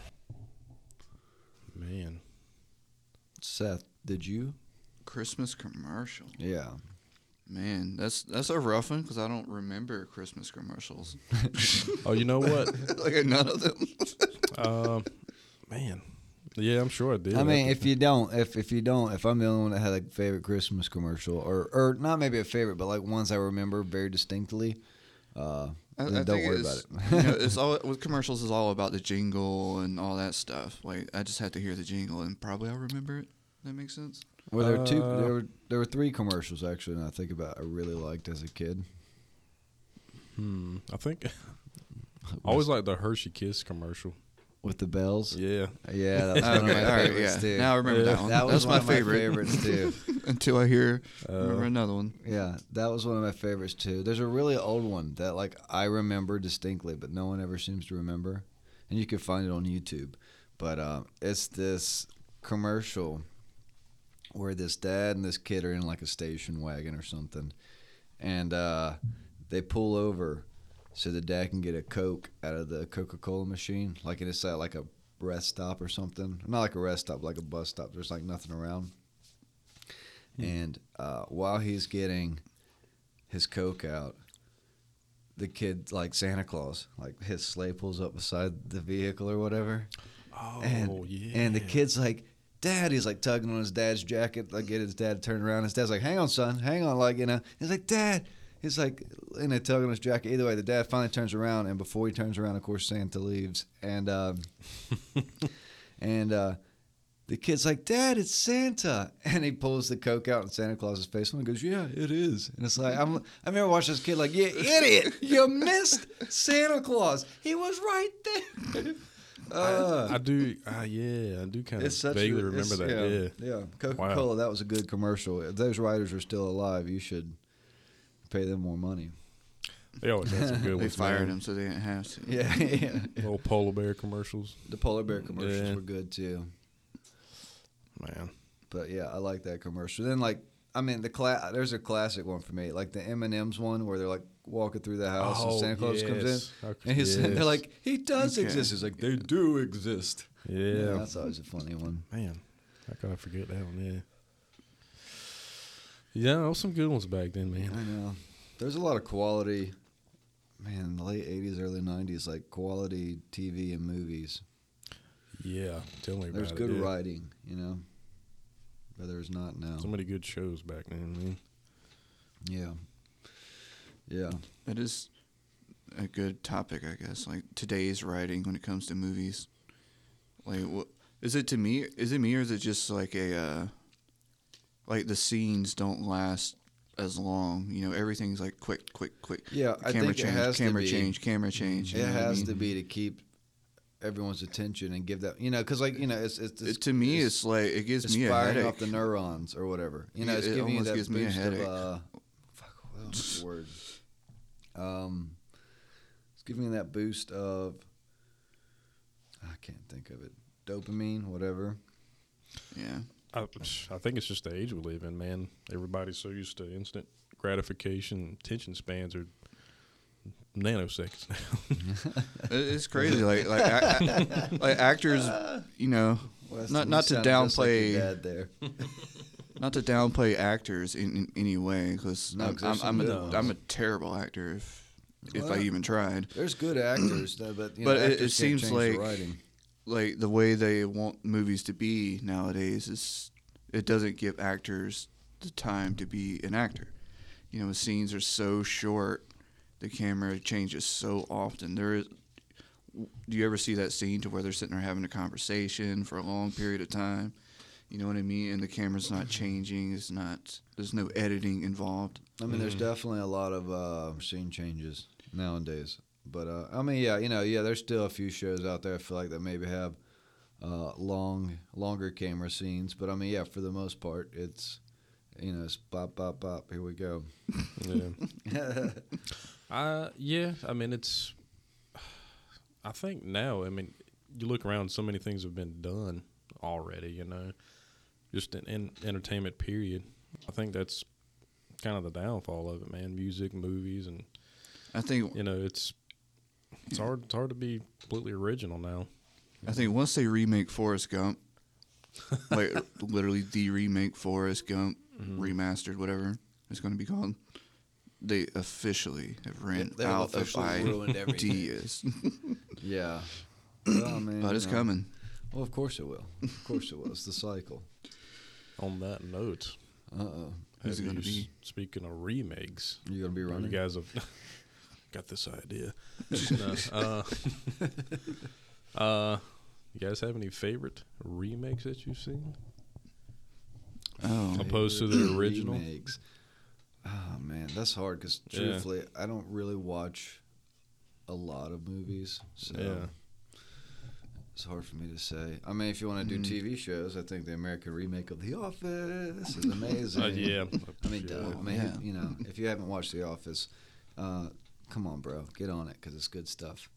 man. Seth, did you? Christmas commercial. Yeah. Man, that's that's a rough one because I don't remember Christmas commercials. <laughs> Oh, you know what? <laughs> like none of them. um, man. Yeah, I'm sure I did. I mean, if you don't, if if you don't, if I'm the only one that had a favorite Christmas commercial, or or not maybe a favorite, but like ones I remember very distinctly, uh, I, then I don't think worry it's, about you it. know, <laughs> it's all with commercials is all about the jingle and all that stuff. Like I just had to hear the jingle and probably I'll remember it. That makes sense. well, there were two. Uh, There were there were three commercials actually. And I think about I really liked as a kid. hmm, I think <laughs> I always like the Hershey Kiss commercial. With the bells. Yeah. Yeah, that was <laughs> one of my all right, favorites yeah. too. Now I remember Yeah. that one. that was That's one my of my favorite. favorites too. <laughs> Until I hear Uh, remember another one. Yeah, that was one of my favorites too. There's a really old one that like I remember distinctly, but no one ever seems to remember, and you can find it on YouTube. But uh, it's this commercial where this dad and this kid are in like a station wagon or something, and uh, they pull over so the dad can get a Coke out of the Coca Cola machine, like and it's at like a rest stop or something. Not like a rest stop, like a bus stop. There's like nothing around. And uh, while he's getting his Coke out, the kid, like Santa Claus, like his sleigh pulls up beside the vehicle or whatever. Oh, and, yeah. And the kid's like, Dad, he's like tugging on his dad's jacket, like get his dad to turn around. His dad's like, Hang on, son, hang on, like you know. He's like, Dad. He's like, in a tug on his jacket. Either way, the dad finally turns around, and before he turns around, of course, Santa leaves, and um, <laughs> and uh, the kid's like, Dad, it's Santa, and he pulls the coke out in Santa Claus's face, and goes, Yeah, it is. And it's like, I'm, I remember watching this kid like, You idiot, you missed Santa Claus. He was right there. <laughs> Uh, I do. Uh, yeah, I do kind of vaguely a, remember that. Yeah. yeah, Coca Cola. That was a good commercial. If those writers are still alive, you should pay them more money. They always had some good <laughs> They ones. fired man. him so they didn't have to. Yeah, <laughs> yeah. Little polar bear commercials. The polar bear commercials Yeah. were good too. Man. But yeah, I like that commercial. Then like, I mean, the cla- there's a classic one for me, like the M and M's one where they're like walking through the house and oh, Santa Claus comes in. Oh, yes. How- And he's, they're like, he does Okay. exist. He's like, they do exist. yeah. that's always a funny one. Man, how could I forget that one? Yeah. Yeah, there was some good ones back then, man. I know. There's a lot of quality, man, the late 80s, early 90s, like quality TV and movies. Yeah, tell me about There's it. good yeah. writing, you know, but there's not now. So many good shows back then, man. Yeah. Yeah. That is a good topic, I guess. Like today's writing when it comes to movies. Like, what is it to me? Is it me or is it just like a, uh, like the scenes don't last as long? You know, everything's like quick, quick, quick. Yeah, I camera think change, it has camera to be. change, camera change. It what I has mean? to be to keep everyone's attention and give that, you know, because like you know, it's, it's, it's It, to me, it's, like it gives it's me a firing headache. off the neurons or whatever. You know, Yeah, it's it giving you that gives me a boost headache. of uh, fuck, <laughs> word? Um, it's giving you that boost of I can't think of it. Dopamine, whatever. yeah. I, I think it's just the age we live in, man. Everybody's so used to instant gratification. Attention spans are nanoseconds now. <laughs> It's crazy. like like ac- like actors, you know, Weston, Not- not to sounded just like downplay- dad there. <laughs> not to downplay actors in, in any way because No, I'm, 'cause there's I'm, I'm, good a, ones. I'm a terrible actor if if I even tried. There's good actors, though, but you But know, it- it seems change the like- writing. Like the way they want movies to be nowadays is it doesn't give actors the time to be an actor. You know, the scenes are so short, the camera changes so often. There is. Do you ever see that scene to where they're sitting there having a conversation for a long period of time? You know what I mean? And the camera's not changing. It's not. There's no editing involved. I mean, there's definitely a lot of uh, scene changes nowadays. But uh, I mean, yeah, you know, yeah, there's still a few shows out there. I feel like that maybe have uh, long, longer camera scenes. But I mean, yeah, for the most part, it's you know, it's pop, pop, pop. Here we go. yeah. <laughs> <laughs> Uh, yeah, I mean it's. I think now, I mean, you look around, so many things have been done already. You know, just in, in entertainment period. I think that's kind of the downfall of it, man. Music, movies, and I think you know, it's it's hard it's hard to be completely original now. I think once they remake Forrest Gump, like literally the remake Forrest Gump Mm-hmm. remastered, whatever it's going to be called, they officially have ran They've out of officially ruined everything. ideas. <laughs> Yeah. Well, I mean, but it's you know. coming. Well, of course it will. Of course it will. It's the cycle. On that note, Uh oh. Who's it gonna be? Speaking of remakes, you're gonna be running? you guys have got this idea. No, uh, uh, you guys have any favorite remakes that you've seen? Oh, Opposed to the original? Remakes. Oh man, that's hard because Yeah. truthfully, I don't really watch a lot of movies, so Yeah. it's hard for me to say. I mean, if you want to do Mm. TV shows, I think the American remake of The Office is amazing. <laughs> Uh, yeah. I mean, Yeah. I mean, Yeah. you know, if you haven't watched The Office, uh, come on, bro, get on it because it's good stuff.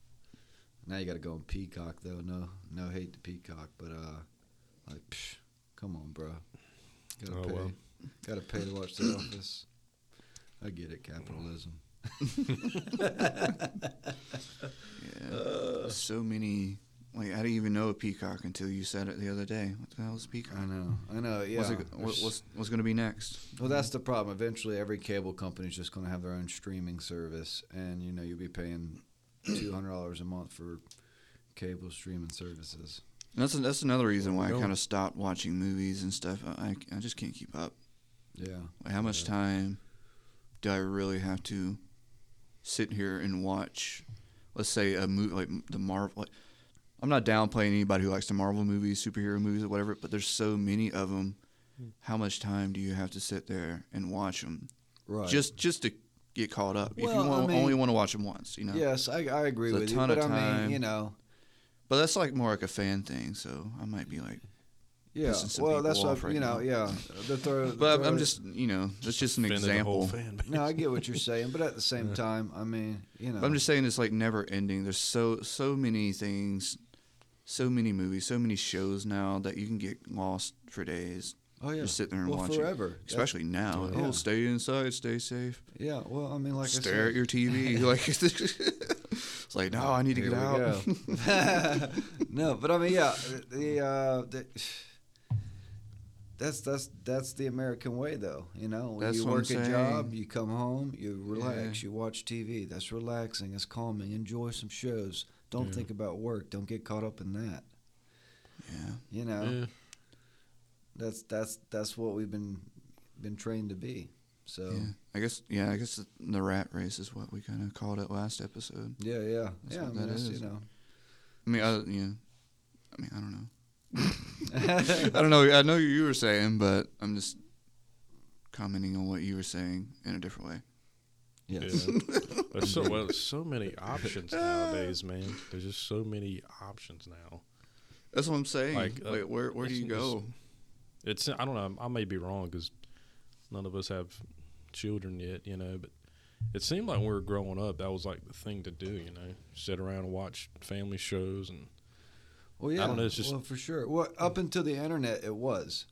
Now you got to go on Peacock though. No, no hate to Peacock, but uh, like, psh, come on, bro. Got to Oh, pay. well. Got to pay to watch The Office. I get it, capitalism. yeah. <laughs> <laughs> so many. Like I didn't even know a peacock until you said it the other day. What the hell is a peacock? I know, I know. Yeah. What's, it, what, what's what's going to be next? well, that's the problem. Eventually, every cable company is just going to have their own streaming service, and you know you'll be paying two hundred dollars a month for cable streaming services. And that's that's another reason why I kind of stopped watching movies and stuff. I I just can't keep up. Yeah. Like, how much Yeah. time do I really have to sit here and watch? Let's say a movie like the Marvel. Like, I'm not downplaying anybody who likes the Marvel movies, superhero movies, or whatever. But there's so many of them. Hmm. How much time do you have to sit there and watch them Right. just just to get caught up? if Well, you I mean- only want to watch them once, you know. Yes, I, I agree It's a with you. ton But of I mean, time. you know, But that's like more like a fan thing. So I might be like, yeah. Pissing some Well, that's off what right you know. now. Yeah. The throw, but throw- I'm just you know that's just an Offended the whole example. No, I get what you're saying, but at the same <laughs> time, I mean, you know. But I'm just saying it's like never ending. There's so so many things, so many movies, so many shows now that you can get lost for days. oh yeah. Just sit there and well, watch it. forever. That's- Especially now. Yeah. Oh, stay inside, stay safe. Yeah. Well, I mean, like Stare at your TV. <laughs> <laughs> like <laughs> it's like no, I need to Here get out. no, but I mean, yeah, the, uh, the <sighs> that's that's that's the American way, though. You know, That's you work a job, you come home, you relax, Yeah. you watch TV. That's relaxing. It's calming. Enjoy some shows. Don't Yeah. think about work. Don't get caught up in that. yeah. You know, Yeah. that's that's that's what we've been been trained to be. So yeah. I guess yeah. I guess the rat race is what we kind of called it last episode. yeah, yeah, That's yeah. I mean, that's, you know. I mean, I, yeah. I mean, I don't know. <laughs> I don't know. I know you were saying, but I'm just commenting on what you were saying in a different way. Yes. Yeah. <laughs> There's so well, so many options nowadays, man. There's just so many options now. That's what I'm saying. Like, Like, uh, where where do you go? It's I don't know. I may be wrong because none of us have children yet, you know. But it seemed like when we were growing up, that was like the thing to do, you know, sit around and watch family shows and Well, yeah. I don't know, it's just- well, for sure. Well, up until the internet, it was.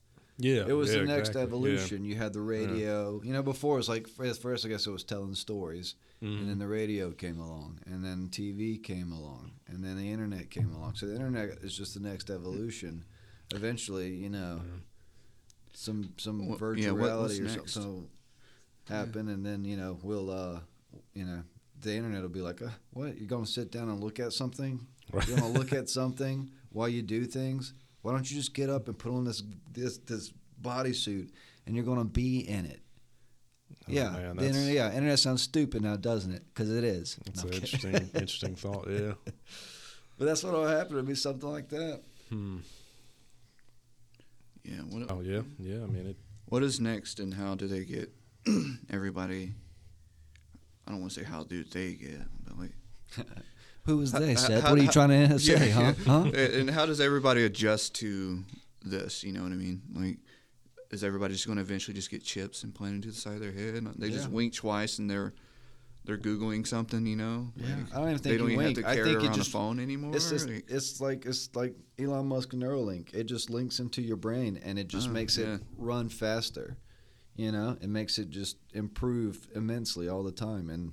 Yeah, It was yeah, the next exactly, yeah. evolution. You had the radio. You know, before it was like first, first I guess it was telling stories, and Mhm. then the radio came along, and then TV came along, and then the internet came along. So the internet is just the next evolution. Eventually, you know, Yeah. some some What- virtual yeah, reality or next? something will happen, and then you know we'll uh, you know the internet will be like, uh, what? You're gonna sit down and look at something? Right. You want to look at something while you do things? Why don't you just get up and put on this this this bodysuit and you're going to be in it? Oh, yeah, man, the internet. Yeah, internet sounds stupid now, doesn't it? Because it is. It's No, an interesting, <laughs> interesting thought. Yeah. <laughs> but that's what will happen to be something like that. Hmm. Yeah. What Oh yeah, yeah. I mean, it. what is next, and how do they get <clears throat> everybody? I don't want to say how do they get, but like, <laughs> Who was they, Seth? how- What are you how- trying to <laughs> say, yeah, huh? yeah. Huh? and how does everybody adjust to this? You know what I mean? Like, is everybody just going to eventually just get chips and planted to the side of their head? They just wink twice and they're they're googling something. You know? Yeah, Like, I don't even think they don't even wink. have to I carry think it around just a phone anymore. It's just, Like, it's like it's like Elon Musk Neuralink. It just links into your brain and it just Oh, makes yeah. it run faster. You know, it makes it just improve immensely all the time, and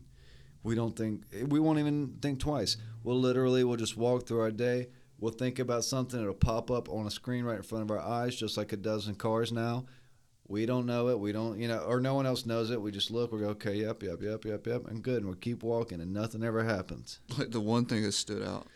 we don't think we won't even think twice. We'll literally we'll just walk through our day. We'll think about something. It'll pop up on a screen right in front of our eyes, just like it does in cars now. We don't know it. We don't, you know, or no one else knows it. We just look. We go, okay, yep, yep, yep, yep, yep, and good. And we'll keep walking, and nothing ever happens. Like the one thing that stood out,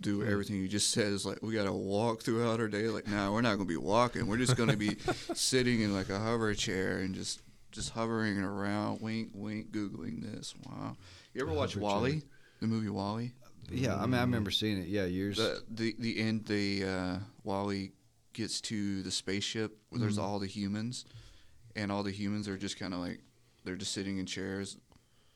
do everything you just said is like we gotta walk throughout our day. Like, nah, we're not gonna be walking. We're just gonna be <laughs> sitting in like a hover chair and just just hovering around. Wink, wink, googling this. Wow. You ever watch WALL-E? The movie WALL-E. Yeah, I mean, I remember seeing it. Yeah, years. The the the end. The uh, WALL-E gets to the spaceship where there's Mhm. all the humans, and all the humans are just kind of like they're just sitting in chairs,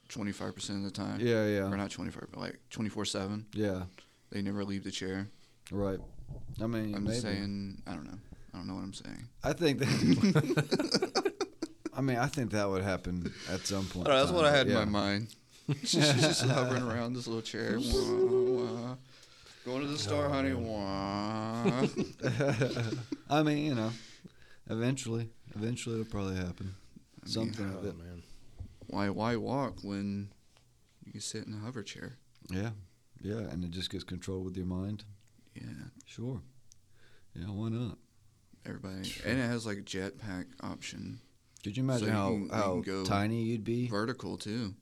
twenty five percent of the time. yeah, yeah. Or not twenty five, but like twenty four seven. yeah. They never leave the chair. Right. I mean, I'm maybe. just saying. I don't know. I don't know what I'm saying. I think that. <laughs> <laughs> I mean, I think that would happen at some point. Oh, that's what I had yeah. in my mind. <laughs> She's just hovering around this little chair. Wah, wah. Going to the store, Oh, honey. Wah. <laughs> I mean, you know, eventually, eventually it'll probably happen. I Something of it. man. Why why walk when you can sit in a hover chair? Yeah, yeah, and it just gets controlled with your mind. Yeah. Sure. Yeah, why not? Everybody, Sure. and it has like a jetpack option, Could you imagine you how can- how can go tiny you'd be? vertical too.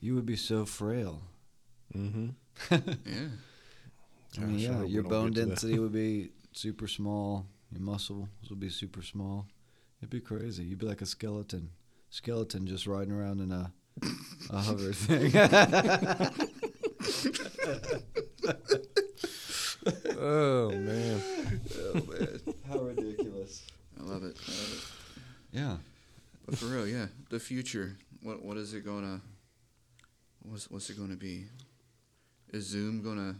You would be so frail. Mm-hmm. <laughs> Yeah. I mean, yeah, hope your bone get to that. density would be <laughs> super small. Your muscles would be super small. It'd be crazy. You'd be like a skeleton. Skeleton just riding around in a a hover thing. <laughs> Oh man. Oh man, How ridiculous. I love it. I love it. Yeah. But for real, yeah, the future. What what is it gonna? What's what's it gonna be? Is Zoom gonna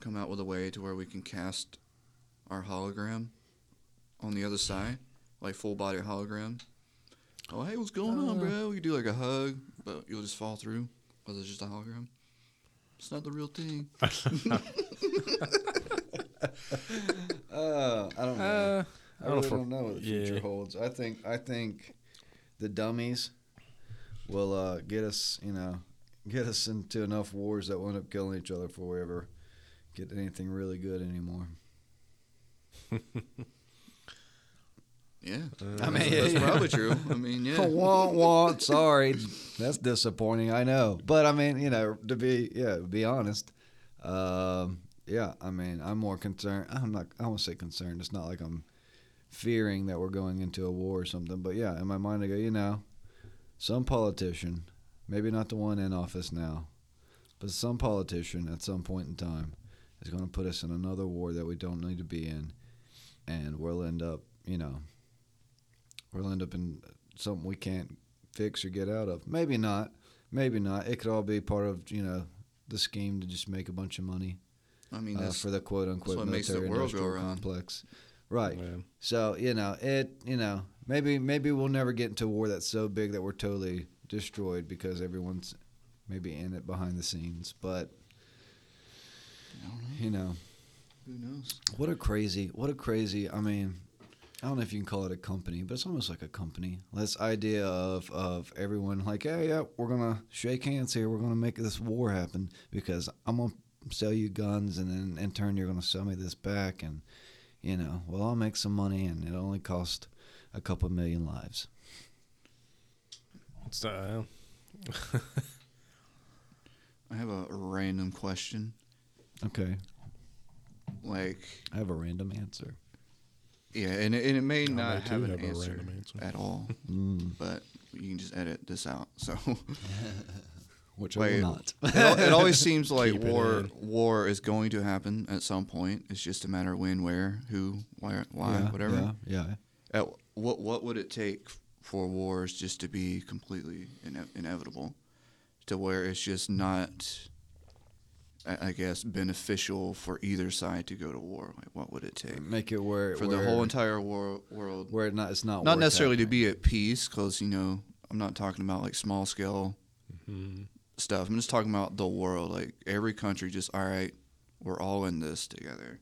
come out with a way to where we can cast our hologram on the other side, like full body hologram? Oh hey, what's going on, Uh. bro? We can do like a hug, but you'll just fall through because it's just a hologram. It's not the real thing. <laughs> <laughs> Uh, I don't know. Uh, I I don't for- don't know what the future holds. I think I think the dummies will uh, get us, you know, get us into enough wars that we'll end up killing each other before we ever get anything really good anymore. <laughs> Yeah, I mean, that's yeah. probably true. I mean, <laughs> yeah. wah, wah, sorry, that's disappointing. I know, but I mean, you know, to be yeah, to be honest, um, yeah, I mean, I'm more concerned. I'm not. I won't say concerned. It's not like I'm fearing that we're going into a war or something. But yeah, in my mind, I go, you know, some politician, maybe not the one in office now, but some politician at some point in time is going to put us in another war that we don't need to be in, and we'll end up, you know, we'll end up in something we can't fix or get out of. Maybe not. Maybe not. It could all be part of you know the scheme to just make a bunch of money I mean, uh, for the quote unquote what makes the military world industrial complex. Right. Man. So you know it. You know maybe maybe we'll never get into a war that's so big that we're totally destroyed because everyone's maybe in it behind the scenes. But I don't know. you know Who knows? what a crazy what a crazy. I mean. I don't know if you can call it a company, but it's almost like a company. This idea of, of everyone like, hey, yeah, we're gonna shake hands here. We're gonna make this war happen because I'm gonna sell you guns, and then in turn you're gonna sell me this back, and you know, well, I'll make some money, and it only cost a couple million lives. It's, uh, <laughs> I have a random question. Okay, Like, I have a random answer. yeah, and it, and it may I not may have an have answer, random answer. at all, <laughs> Mm, but you can just edit this out. So <laughs> which I Wait. will not. it, it <laughs> always seems like Keep war war is going to happen at some point. It's just a matter of when, where, who, why, why, yeah, whatever. Yeah, yeah. At, what what would it take for wars just to be completely ine- inevitable, to where it's just not, I, I guess, beneficial for either side to go to war? Like, what would it take Make it where for where, the whole entire wor- world? where it not it's not Not necessarily to be at peace, because you know I'm not talking about like small scale mhm. Stuff. I'm just talking about the world. Like every country, just all right, we're all in this together.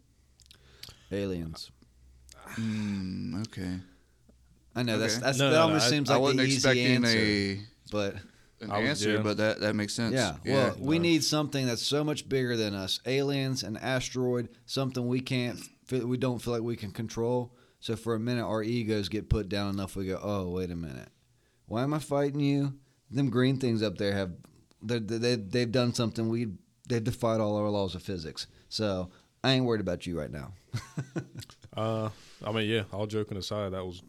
aliens. Mm, okay. I know that's Okay. that's No, that no, almost I- seems I like wasn't the easy expecting answer, a but an I answer, yeah. but that that makes sense. yeah. Well, we need something that's so much bigger than us. Aliens, an asteroid, something we can't, feel, we don't feel like we can control. So for a minute, our egos get put down enough. We go, oh, wait a minute, why am I fighting you? Them green things up there have, they they they've done something we they've defied all our laws of physics. So I ain't worried about you right now. <laughs> Uh, I mean, yeah. All joking aside, that was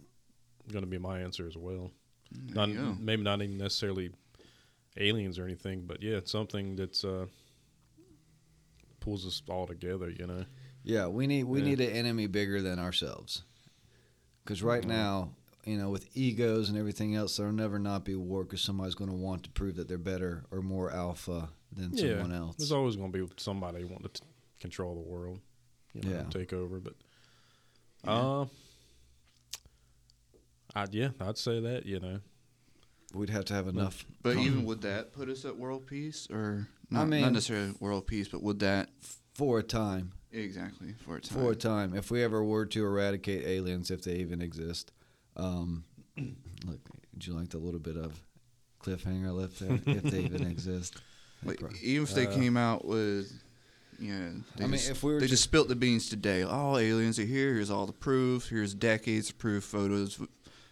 going to be my answer as well. There Not maybe not even necessarily aliens or anything, but yeah, it's something that's uh pulls us all together. You know. Yeah, we need we Yeah. need an enemy bigger than ourselves. Because right Mhm. now, you know, with egos and everything else, there'll never not be war because somebody's going to want to prove that they're better or more alpha than Yeah, someone else. There's always going to be somebody wanting to t- control the world. You know, Yeah. take over. But Yeah. uh, I yeah, I'd say that. You know. We'd have to have enough. But com- even would that put us at world peace, or not, mean- not necessarily world peace, but would that for a time, exactly for a time? for a time, if we ever were to eradicate aliens, if they even exist. Um, <clears throat> look, would you like the little bit of cliffhanger left there? if they even <laughs> exist. Like, even if they Uh, came out with, you know, they I mean, just, if we were they to- just spilt the beans today. All aliens are here. Here's all the proof. Here's decades of proof, photos,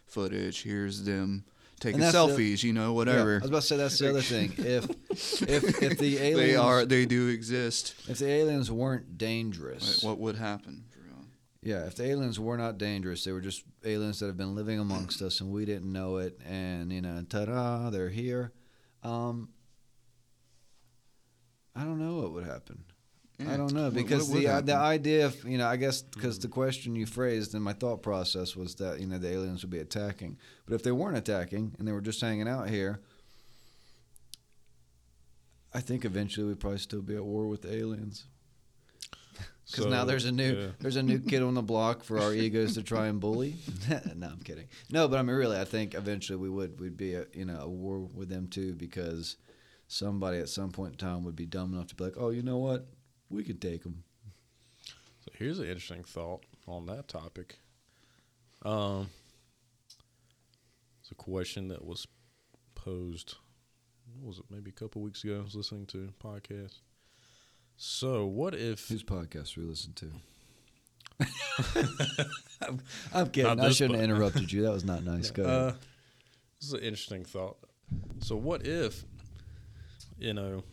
footage. Here's them taking that's the- selfies. you know, Yeah, whatever. I was about to say that's the other thing. <laughs> If if if the aliens they are. They do exist. if the aliens weren't dangerous, what would happen? Yeah, if the aliens were not dangerous, they were just aliens that have been living amongst us and we didn't know it. And you know, ta-da, they're here. Um, I don't know what would happen. Yeah. I don't know because what would the uh, the idea of you know I guess because the question you phrased and my thought process was that you know the aliens would be attacking, but if they weren't attacking and they were just hanging out here, I think eventually we'd probably still be at war with the aliens. Because now there's a new yeah. there's a new kid on the block for our <laughs> egos to try and bully. <laughs> no, I'm kidding. No, but I mean really, I think eventually we would we'd be a, you know a war with them too because somebody at some point in time would be dumb enough to be like, oh, you know what, we could take them. So here's an interesting thought on that topic. Um, it's a question that was posed. What was it? Maybe a couple weeks ago. I was listening to a podcast. So what if? Whose podcast we listen to? <laughs> I'm, I'm kidding. Not I shouldn't have interrupted you. That was not nice. Go Uh, ahead. this is an interesting thought. So what if, you know,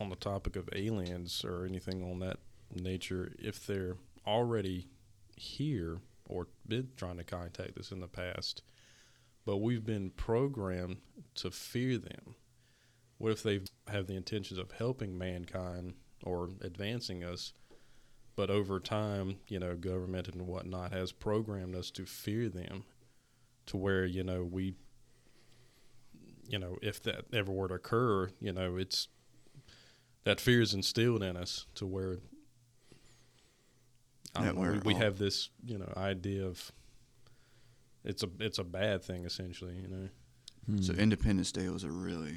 on the topic of aliens or anything on that nature, if they're already here or been trying to contact us in the past, but we've been programmed to fear them. What if they have the intentions of helping mankind or advancing us, but over time, you know, government and whatnot has programmed us to fear them, to where you know we, you know, if that ever were to occur, you know, it's that fear is instilled in us to where. I That don't know, we, we're we all- have this, you know, idea of it's a it's a bad thing essentially, you know. Hmm. So Independence Day was a really, really.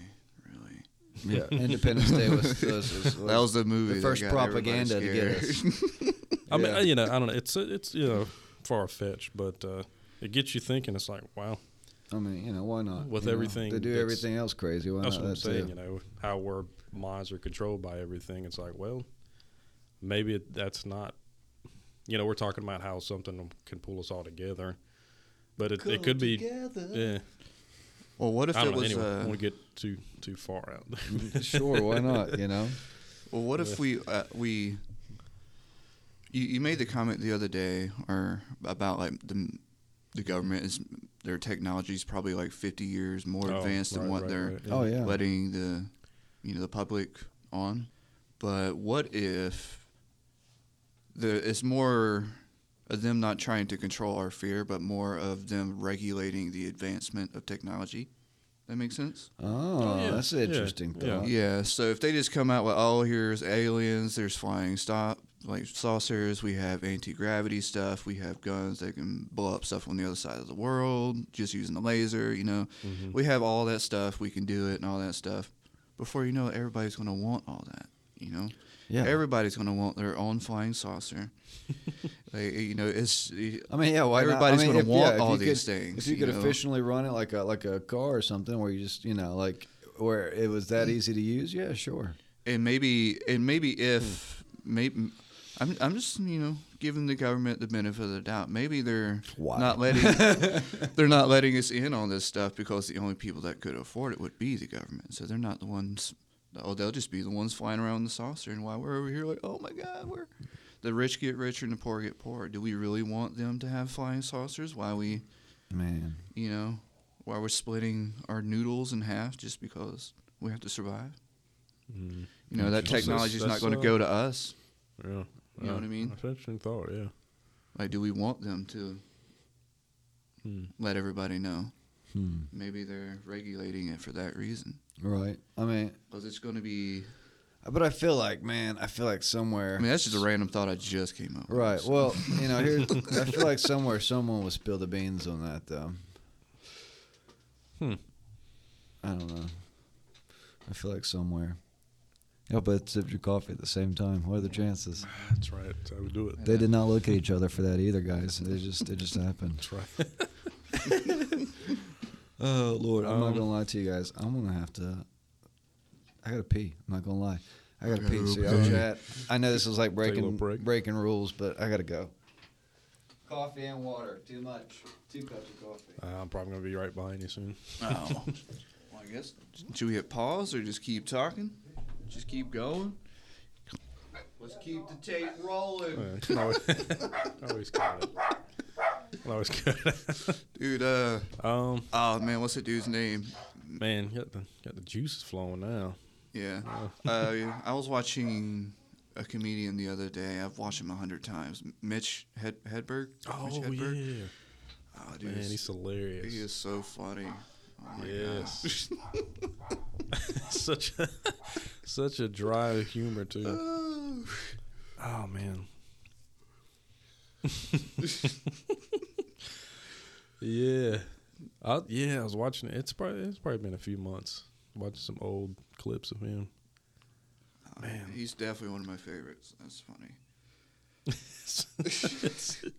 Yeah, <laughs> Independence Day was, was, was, <laughs> that was the movie. the first propaganda to get us. <laughs> I mean, Yeah. you know, I don't know. It's it's you know far fetched, but uh, it gets you thinking. It's like, wow, I mean, you know, why not? With You know, everything they do everything else crazy. Why that's not what I'm that saying. too? You know how our minds are controlled by everything. It's like, well, maybe it, that's not. You know, we're talking about how something can pull us all together, but it, it could be. Yeah, Well, what if I it don't know. was? Anyway, I uh, don't want to get too too far out. <laughs> sure, why <laughs> not? You know, Well, what if we uh, we you, you made the comment the other day or about like the the government is their technology is probably like 50 years more Oh, advanced than what right, they're right, oh yeah, letting the you know the public on. But what if the it's more of them not trying to control our fear, but more of them regulating the advancement of technology? That makes sense. Oh, yeah, that's an interesting yeah. thought. Yeah, so if they just come out with, oh, here's aliens, there's flying stop like saucers, we have anti gravity stuff, we have guns that can blow up stuff on the other side of the world just using the laser, you know, Mhm. we have all that stuff, we can do it and all that stuff. Before you know it, everybody's gonna want all that, you know. Yeah. Everybody's gonna want their own flying saucer. <laughs> Like, you know, it's I mean, yeah, why Everybody's? I mean, gonna want yeah, all these could- things, If you, you could know? efficiently run it like a like a car or something, where you just you know like where it was that easy to use, yeah, sure. and maybe and maybe if Hmm. maybe I'm I'm just you know giving the government the benefit of the doubt. Maybe they're Why? not letting <laughs> they're not letting us in on this stuff because the only people that could afford it would be the government. So they're not the ones. Oh, they'll just be the ones flying around in the saucer, and while we're over here like, oh my God, we're the rich get richer and the poor get poorer. Do we really want them to have flying saucers? Why we, Man, you know, why we're splitting our noodles in half just because we have to survive? Mm. You know, that technology is not going to uh, go to us. Yeah. You know Yeah. what I mean? That's an interesting thought. Yeah. Like, do we want them to Hmm. let everybody know? hmm. Maybe they're regulating it for that reason. right. I mean, Because it's going to be. But I feel like, man, I feel like somewhere. I mean, that's just a random thought I just came up with. Right. So- Well, you know, here <laughs> I feel like somewhere someone would spill the beans on that though. Hmm. I don't know. I feel like somewhere. Yeah, but sipped your coffee at the same time. What are the chances? That's right. That's how we do it. They did not look at each other for that either, guys. They just it just happened. That's right. <laughs> <laughs> Oh Lord, I'm not Um, gonna lie to you guys. I'm gonna have to. I gotta pee. I'm not gonna lie. I gotta pee. So y'all chat. I know this is like Take a little breaking break. breaking rules, but I gotta go. Coffee and water. Too much. Two cups of coffee. Uh, I'm probably gonna be right behind you soon. Oh. <laughs> well, I guess. Should we hit pause or just keep talking? Just keep going? Let's keep the tape rolling. Uh, always, <laughs> always cut it. Can Always cut it. Dude, uh. um, Oh, man, what's the dude's name? man, got the got the juices flowing now. Yeah. Uh, <laughs> I was watching a comedian the other day. I've watched him a hundred times. Mitch Hed- Hedberg. Mitch Oh Hedberg? yeah, Oh, dude, man, he's, hilarious. he is so funny. Oh my Yes. <laughs> <laughs> such a such a dry humor too. Oh. Oh man. yeah, I, yeah. I was watching it. It's probably it's probably been a few months. Watching some old clips of him. Man. He's definitely one of my favorites. That's funny. <laughs>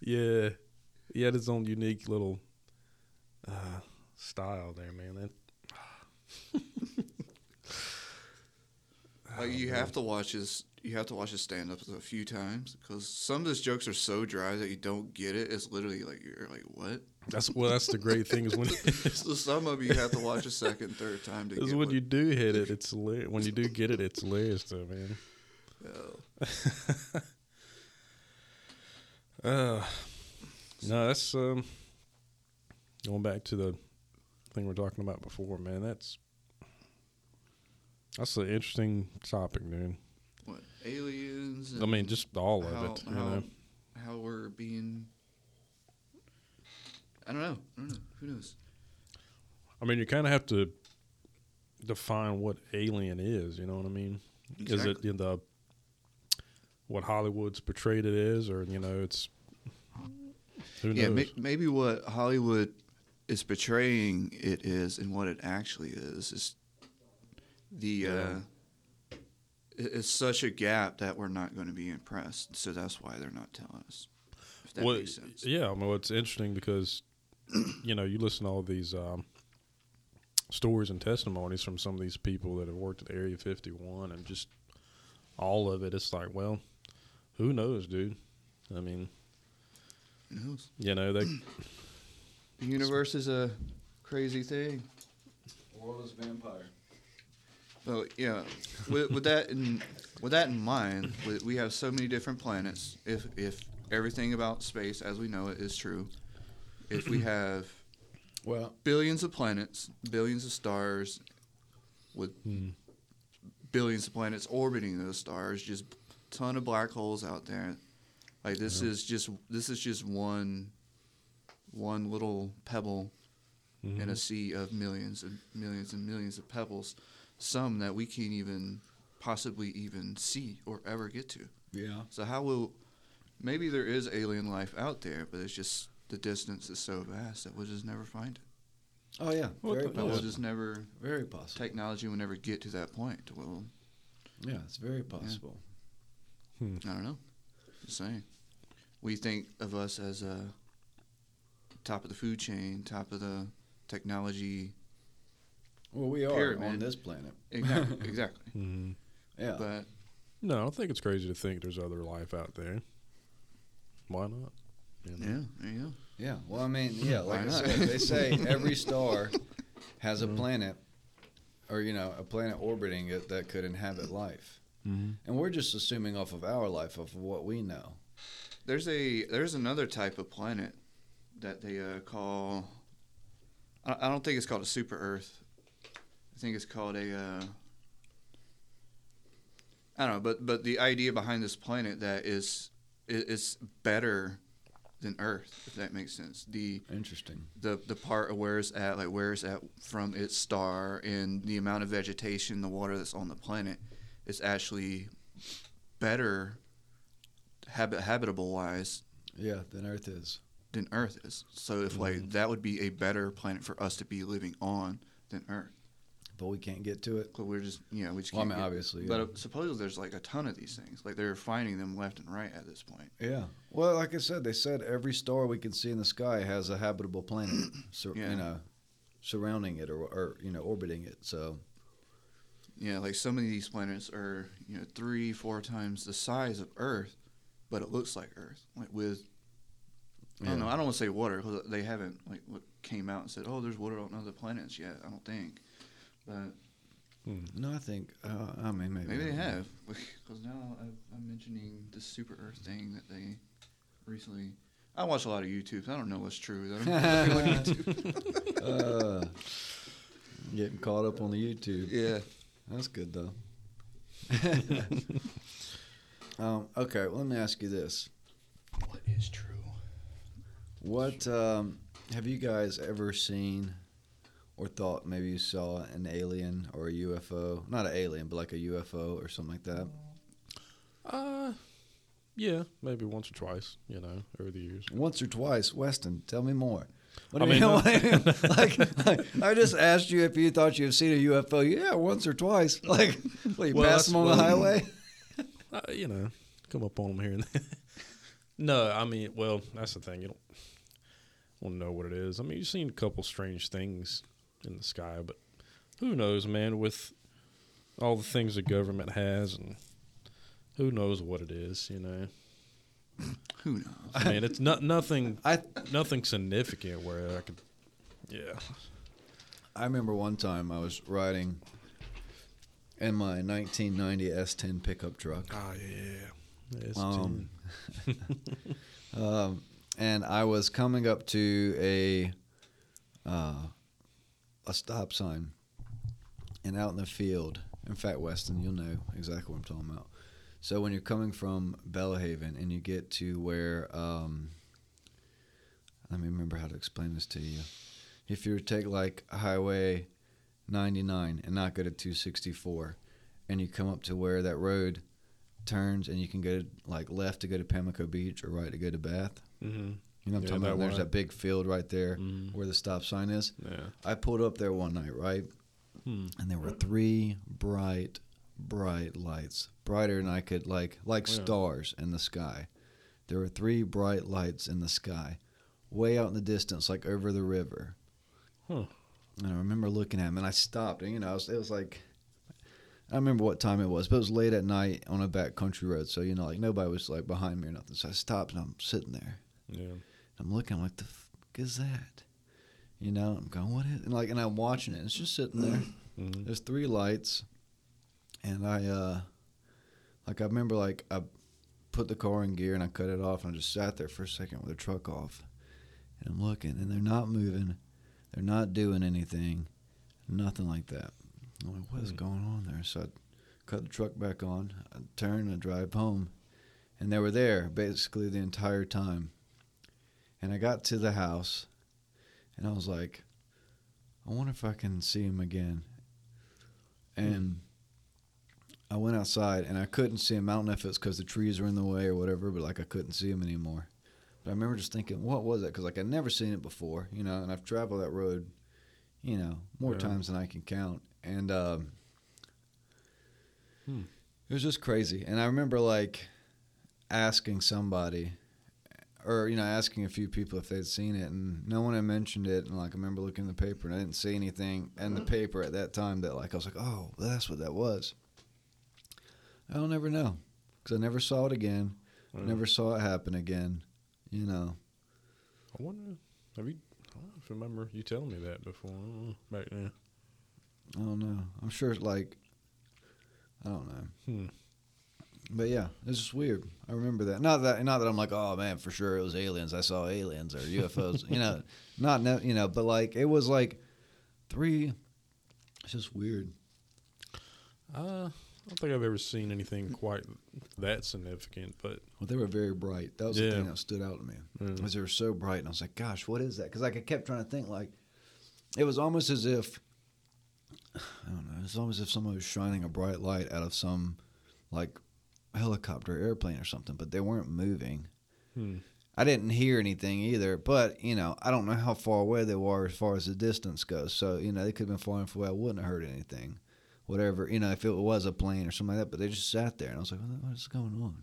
yeah, he had his own unique little uh, style there, man. That Like <sighs> you man. have to watch his you have to watch his stand ups a few times because some of his jokes are so dry that you don't get it. It's literally like you're like what? that's well. That's the great thing is when <laughs> so some of you have to watch a second, third time to is when what, you do hit it. It's hilarious. when you do get it. It's hilarious though, man. Yeah. <laughs> Uh, no, that's um, going back to the thing we are talking about before, man. That's that's an interesting topic, dude. What aliens. I mean, just all of how, it. You how, know, how we're being. I don't know. I don't know. Who knows? I mean, you kind of have to define what alien is. You know what I mean? Exactly. Is it in the what Hollywood's portrayed it is, or you know, it's who knows? Yeah, may, maybe what Hollywood is portraying it is, and what it actually is, is the. Yeah. Uh, it- it's such a gap that we're not going to be impressed, so that's why they're not telling us. If that well, makes sense. yeah. I mean, well, it's interesting because <clears throat> you know you listen to all these um, stories and testimonies from some of these people that have worked at Area 51, and just all of it. It's like, well, who knows, dude? I mean, Who knows? you know, they The universe is a crazy thing. The World is a vampire. So yeah, with, with that in with that in mind, with, we have so many different planets. If if everything about space as we know it is true, if we have Well, billions of planets, billions of stars, with Hmm. billions of planets orbiting those stars, just ton of black holes out there. Like this is just this is just one one little pebble Mm-hmm. in a sea of millions and millions and millions of pebbles, some that we can't even possibly even see or ever get to. yeah. So how will maybe there is alien life out there, but it's just the distance is so vast that we'll just never find it. Oh yeah. Well, very th- We'll possible. just never Very possible. technology will never get to that point. Well, Yeah, it's very possible. Hmm. I don't know. Just saying. we think of us as a top of the food chain, top of the technology. Well, we are Pyramid. on this planet. Exactly. <laughs> exactly. Mhm. Yeah. But No, I don't think it's crazy to think there's other life out there. Why not? You know? yeah, there you go. Yeah. Well, I mean, yeah, like I not? said, they say <laughs> every star has a Mhm. planet, or you know, a planet orbiting it that could inhabit life, Mm-hmm. and we're just assuming off of our life, off of what we know. There's a there's another type of planet that they uh, call. I, I don't think it's called a super Earth. I think it's called a. Uh, I don't know, but but the idea behind this planet that is is, better than Earth, if that makes sense. The Interesting. the the part of where it's at, like where it's at from its star, and the amount of vegetation, the water that's on the planet, is actually better, habit habitable wise Yeah, than Earth is. than Earth is. So if Mhm. like that would be a better planet for us to be living on than Earth. But we can't get to it. But we're just you know we just Well, I can't mean, get- obviously. But yeah. uh, supposedly there's like a ton of these things. Like they're finding them left and right at this point. Yeah. Well, like I said, they said every star we can see in the sky has a habitable planet, <coughs> sur- Yeah. you know, surrounding it or, or you know orbiting it. So Yeah, like some of these planets are you know three, four times the size of Earth, but it looks like Earth. Like with I don't know. I don't want to say water because they haven't like what came out and said, oh, there's water on other planets yet. I don't think, but no, I think uh, I mean maybe maybe they I don't know. have because now I've, I'm mentioning the super Earth thing that they recently. I watch a lot of YouTube. So I don't know what's true. I don't know on <laughs> YouTube. uh, getting caught up on the YouTube. yeah. That's good though. <laughs> um, okay, well, let me ask you this: What is true? What um, have you guys ever seen or thought maybe you saw an alien or a UFO? Not an alien, but like a UFO or something like that. Uh, yeah, maybe once or twice. You know, over the years. Once or twice, Weston. Tell me more. What I do you mean, mean? <laughs> no- <laughs> like, like, I just asked you if you thought you've seen a UFO. Yeah, once or twice. <laughs> Like, what, you Well, pass them on well- the highway? Uh, you know, come up on them here and there. no, I mean, well, that's the thing. You don't want to know what it is. I mean, you've seen a couple strange things in the sky, but who knows, man? With all the things the government has, and who knows what it is, you know. Who knows? I mean, it's not nothing, <laughs> I nothing significant where I could, yeah. I remember one time I was riding in my 1990 S10 pickup truck. Oh yeah, it's Um, <laughs> um, and I was coming up to a uh, a stop sign, and out in the field. In fact, Weston, you'll know exactly what I'm talking about. So when you're coming from Belhaven and you get to where, um, let me remember how to explain this to you. If you take like Highway 99 and not go to 264, and you come up to where that road turns and you can go to, like left to go to Pamlico Beach or right to go to Bath. mm-hmm. You know what I'm Yeah, talking about? There's that big field right there Mhm. where the stop sign is. yeah. I pulled up there one night, right? Hmm. And there were three bright, bright lights, brighter than I could like like Yeah. stars in the sky. There were three bright lights in the sky, way out in the distance, like over the river. Huh. And I remember looking at them, and I stopped. And you know, was, it was like I don't remember what time it was, but it was late at night on a back country road. So you know, like nobody was like behind me or nothing. So I stopped, and I'm sitting there. Yeah. I'm looking. I'm like, the fuck is that? You know, I'm going, what is? And like, and I'm watching it. It's just sitting there. Mhm. There's three lights, and I, uh like, I remember, like, I put the car in gear and I cut it off, and I just sat there for a second with the truck off, and I'm looking, and they're not moving, they're not doing anything, nothing like that. I'm like, what is Hmm. going on there? So I cut the truck back on, I turn and drive home, and they were there basically the entire time. And I got to the house, and I was like, I wonder if I can see him again. And I went outside, and I couldn't see him. I don't know if it's because the trees were in the way or whatever, but like I couldn't see him anymore. But I remember just thinking, what was that? Because like I'd never seen it before, you know, and I've traveled that road, you know, more Yeah. times than I can count. And um, Hmm. it was just crazy. And I remember like asking somebody, or you know, asking a few people if they'd seen it, and no one had mentioned it. And like I remember looking in the paper, and I didn't see anything in the paper at that time that like I was like, oh, that's what that was. I'll never know because I never saw it again. Uh, Never saw it happen again. You know. I wonder. Have you? I don't know if I remember you telling me that before back then. I don't know. I'm sure it's like I don't know. Hmm. But yeah, it's just weird. I remember that. Not that not that I'm like, oh man, for sure it was aliens. I saw aliens or UFOs. you know, <laughs> not no, you know, but like it was like three. It's just weird. Uh, I don't think I've ever seen anything quite that significant, but Well, they were very bright. That was the thing that stood out to me. mm, because they were so bright, and I was like, "Gosh, what is that?" Because like I kept trying to think, like it was almost as if <sighs> I don't know. It's almost as if someone was shining a bright light out of some like helicopter, airplane, or something, but they weren't moving. hmm. I didn't hear anything either, but you know, I don't know how far away they were as far as the distance goes. So you know, they could have been far away. I wouldn't have heard anything, whatever. You know, if it was a plane or something like that. But they just sat there, and I was like, "What's going on?"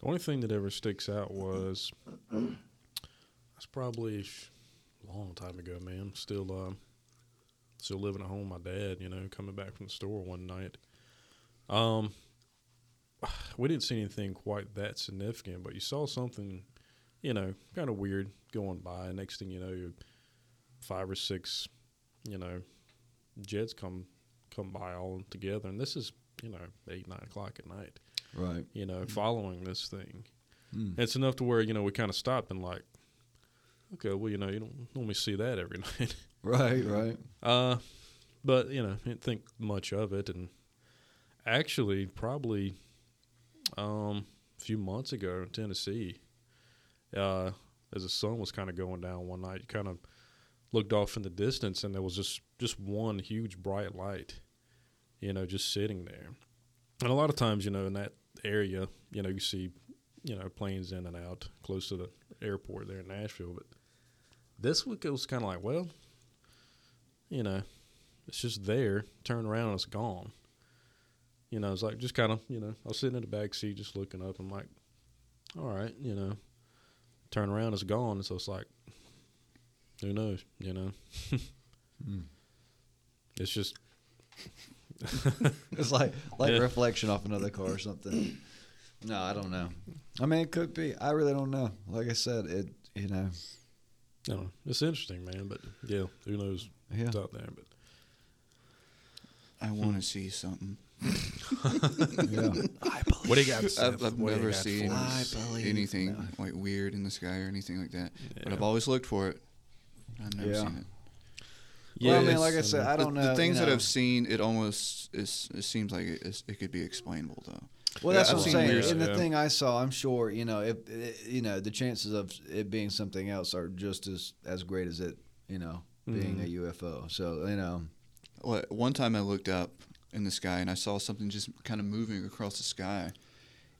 The only thing that ever sticks out was that's probably a long time ago, man. Still, um, still living at home. My dad, you know, coming back from the store one night. Um, <sighs> we didn't see anything quite that significant, but you saw something, you know, kind of weird going by. Next thing you know, you five or six, you know, jets come come by all together, and this is you know eight nine o'clock at night Right. you know, following this thing. Mm. It's enough to where, you know, we kind of stopped and like, okay, well, you know, you don't normally see that every <laughs> night. Right. Right. Uh, but, you know, didn't think much of it. And actually, probably um, a few months ago in Tennessee, uh, as the sun was kind of going down one night, you kind of looked off in the distance and there was just, just one huge bright light, you know, just sitting there. And a lot of times, you know, in that area, you know, you see, you know, planes in and out close to the airport there in Nashville. But this week it was kind of like, well, you know, it's just there. Turn around and it's gone. You know, it's like just kind of, you know, I was sitting in the back seat just looking up. I'm like, all right, you know, turn around, it's gone. And so it's like, who knows, you know? Mm. It's just, It's like like Yeah. reflection off another car or something. No, I don't know. I mean, it could be. I really don't know. Like I said, it. You know. you know, it's interesting, man. But yeah, who knows Yeah. what's out there? But I want to see something. Yeah. <laughs> what do you got? I've, I've What do you never seen? I believe- anything no. like weird in the sky or anything like that. But I've always looked for it. I've never Yeah. seen it. Well, I mean, like I said, I The- don't the, know. things you that know. I've seen, it almost is. It seems like it, is, it could be explainable though. Well, Yeah, that's I've what I'm seen saying. weird And the stuff. thing I saw, I'm sure, you know, if it, you know, the chances of it being something else are just as as great as it, you know, being Mhm. a UFO. So you know, Well, one time I looked up in the sky and I saw something just kind of moving across the sky,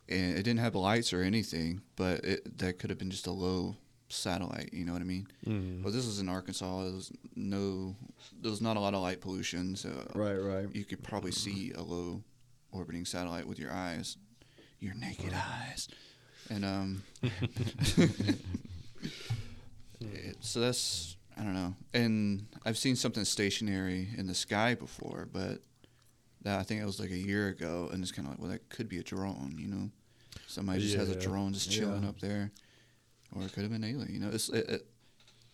and it didn't have lights or anything, but it that could have been just a low satellite. You know what I mean? Mm. Well, this was in Arkansas. There was no, there was not a lot of light pollution, so right, right. you could probably see a low orbiting satellite with your eyes, your naked eyes, and um. <laughs> <laughs> it- so that's I don't know, and I've seen something stationary in the sky before, but that I think it was like a year ago, and it's kind of like, well, that could be a drone, you know. Somebody just has a drone just chilling Yeah. up there, or it could have been alien. You know, it's it, it,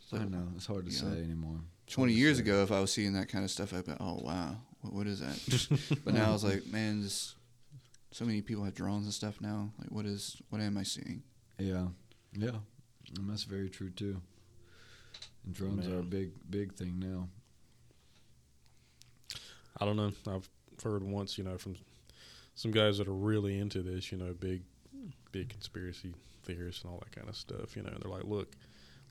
it's I like don't know. It's hard to say know, anymore. It's 20 years say. ago, if I was seeing that kind of stuff, I'd be, oh, wow, what, what is that? <laughs> but now I was like, man, this, so many people have drones and stuff now. Like, what is, what am I seeing? Yeah, yeah, and that's very true too. And drones are a big, big thing now. I don't know. I've heard once, you know, from some guys that are really into this, you know, big, big conspiracy theorists and all that kind of stuff. You know, they're like, look,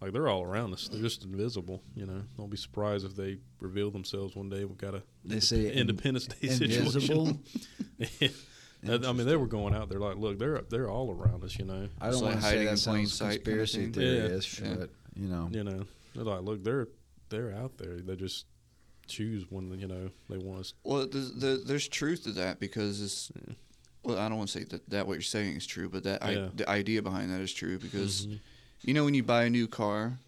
like they're all around us. They're just invisible. You know, don't be surprised if they reveal themselves one day. We've got a They say in- Independence Day invisible. situation. <laughs> Yeah. I mean, they were going out there like, look, they're they're all around us. You know, I don't like want to say hiding that sounds sight kinda conspiracy thing. theory-ish, Yeah. but you know, you know, they're like, look, they're they're out there. They just choose when you know they want us. Well, there's, there, there's truth to that because it's, Yeah. well, I don't want to say that, that what you're saying is true, but that Yeah. I, the idea behind that is true because Mhm. you know when you buy a new car,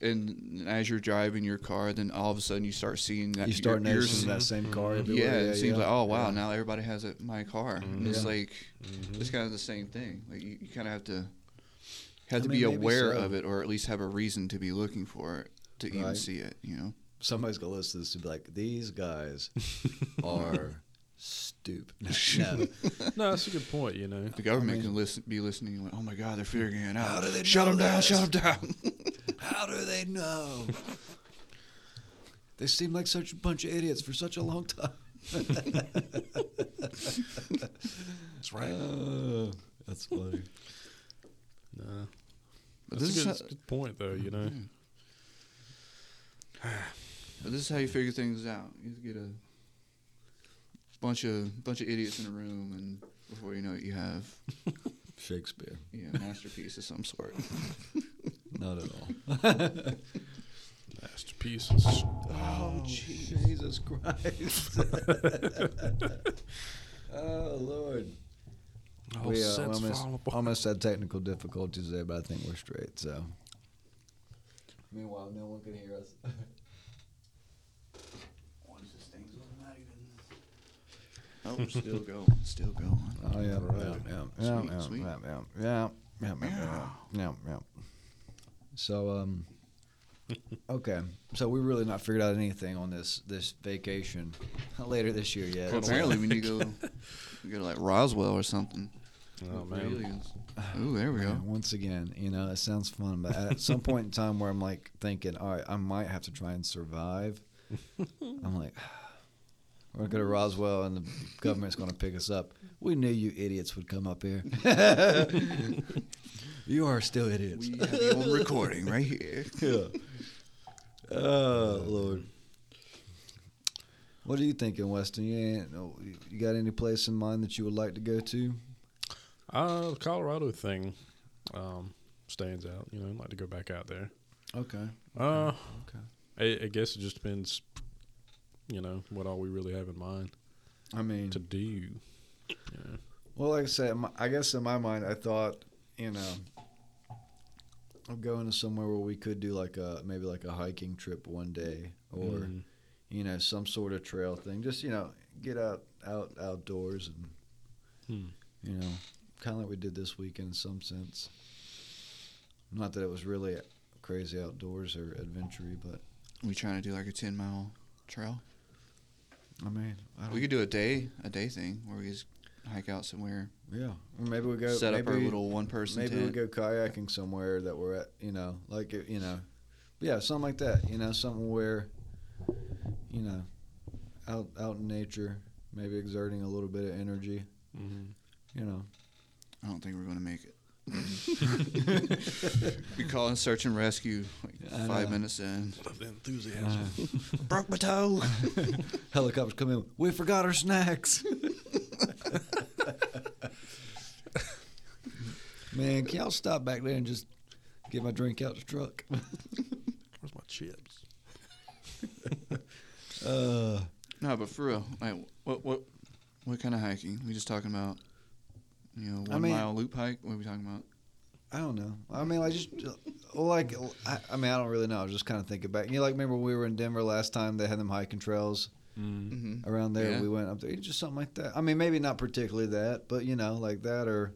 and as you're driving your car, then all of a sudden you start seeing that You start you're- you're noticing that same car. Mhm. everywhere. Yeah, it seems yeah. like oh wow, Yeah. now everybody has it, my car. Mhm. It's Yeah. like Mhm. it's kind of the same thing. Like you, you kind of have to have I to mean, be aware so. of it, or at least have a reason to be looking for it to even see it. You know. Somebody's gonna listen to this to be like, these guys <laughs> are stupid. <laughs> no, no, that's a good point. You know, The government mean- can listen, be listening. Like, oh my God, they're figuring it out. How do they shut them down? Shut them down. <laughs> how do they know? they seem like such a bunch of idiots for such a long time. that's right. Uh, that's funny. Nah, But that's this a is good, how, that's a good point, though. You know, <sighs> <sighs> but this is how you figure things out. You get a bunch of bunch of idiots in a room, and before you know it, you have <laughs> Shakespeare. you know, a masterpiece of some sort. <laughs> Not at all. <laughs> masterpieces. Oh, Jesus Christ. oh, Lord. All we uh, almost, almost had technical difficulties there, but I think we're straight. So, meanwhile, no one can hear us. Oh, we're still <laughs> going, still going. Oh yeah, Right. yeah, yeah, Sweet, yeah, sweet. yeah, yeah, yeah, yeah, yeah, yeah, yeah, yeah. So, um, okay, so we really not figured out anything on this this vacation <laughs> later this year yet. Well, apparently, we need to go, we go to like Roswell or something. Oh man. Ooh, there we Yeah, go. once again, you know, it sounds fun, but at some point in time where I'm like thinking, all right, I might have to try and survive. <laughs> I'm like, we're gonna go to Roswell and the government's gonna pick us up. We knew you idiots would come up here. <laughs> you are still idiots. We have you on recording right here. <laughs> yeah. Oh Lord. What are you thinking, Weston? You ain't, you got any place in mind that you would like to go to? uh, the Colorado thing um, stands out. You know, I'd like to go back out there. Okay. Uh, Okay. I, I guess it just depends. You know what all we really have in mind I mean, to do. Yeah. Well, like I said, I guess in my mind, I thought, you know, of going to somewhere where we could do like a maybe like a hiking trip one day, or Mm. you know, some sort of trail thing. Just you know, get out out outdoors and Hmm. you know, kind of like we did this weekend in some sense. Not that it was really crazy outdoors or adventure but We trying to do like a ten mile trail. I mean, I don't, We could do a day, a day thing where we just hike out somewhere, yeah, or maybe we go set up maybe, our little one person Maybe tent. we go kayaking somewhere that we're at, you know, like you know, yeah, something like that. You know, something where, you know, out out in nature, maybe exerting a little bit of energy. Mhm. You know, I don't think we're gonna make it. <laughs> we call in search and rescue like five minutes in. Love the enthusiasm. Broke my toe. <laughs> helicopters come in. We forgot our snacks. <laughs> Man, can y'all stop back there and just get my drink out the truck? Where's my chips? Uh, no, but for real, like what what what kind of hiking? We just talking about, you know, one I mean- mile loop hike. What are we talking about? I don't know. I mean, like just like I, I mean, I don't really know. I was just kind of thinking back. You know, like remember when we were in Denver last time? They had them hiking trails Mm. Mm-hmm. around there. Yeah. We went up there, just something like that. I mean, maybe not particularly that, but you know, like that, or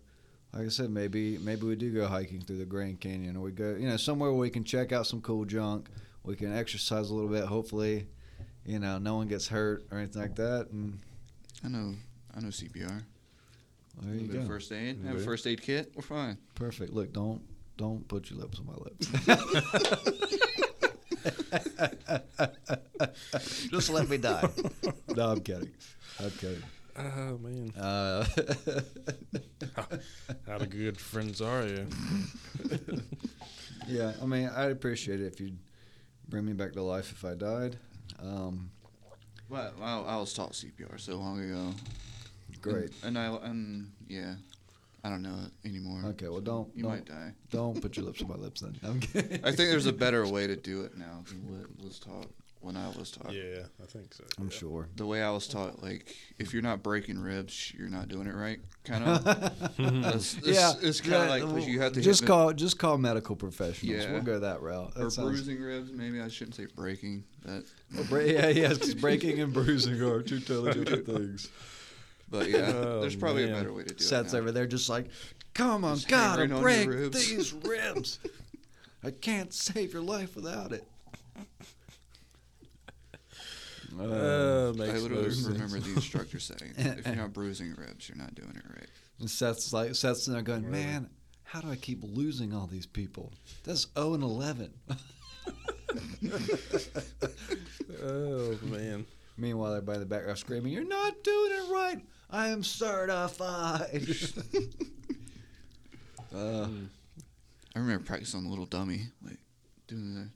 like I said, maybe maybe we do go hiking through the Grand Canyon, or we go, you know, somewhere where we can check out some cool junk. We can exercise a little bit. Hopefully, you know, no one gets hurt or anything like that. And I know, I know CPR. Well, there you Bit of go. First aid. Have a first aid kit. We're fine. Perfect. Look, don't don't put your lips on my lips. <laughs> <laughs> Just let me die. no, I'm kidding. I'm kidding. Oh man, Uh, <laughs> how the good friends are you? yeah, I mean, I'd appreciate it if you'd bring me back to life if I died. Um, Well, I, I was taught CPR so long ago. Great. And, and I and yeah, I don't know it anymore. Okay, well, don't You don't, might die. don't put your lips on my lips then. I'm kidding. I think there's a better <laughs> way to do it now than what was taught when I was taught. Yeah, I think so. I'm yeah. sure. The way I was taught, like if you're not breaking ribs, you're not doing it right. Kind of. <laughs> That's, it's, yeah, it's kind of yeah, like 'cause you have to just hit call just call medical professionals. Yeah. We'll go that route. That or sounds- bruising ribs. Maybe I shouldn't say breaking. That, Well, bra- yeah, yeah, because breaking and bruising are two totally different <laughs> things. But yeah, <laughs> Oh, there's probably a better way to do Seth's it. Seth's over there just like, come on, Just gotta hammering break ribs." these <laughs> ribs. I can't save your life without it. Uh, I literally sense. remember the instructor saying, <laughs> "If you're not bruising your ribs, you're not doing it right." And Seth's like, Seth's in there going, man, how do I keep losing all these people? That's 0 and 11. Oh man. Meanwhile, everybody in the background screaming, "You're not doing it right! I am certified." <laughs> uh, I remember practicing on the little dummy, like doing the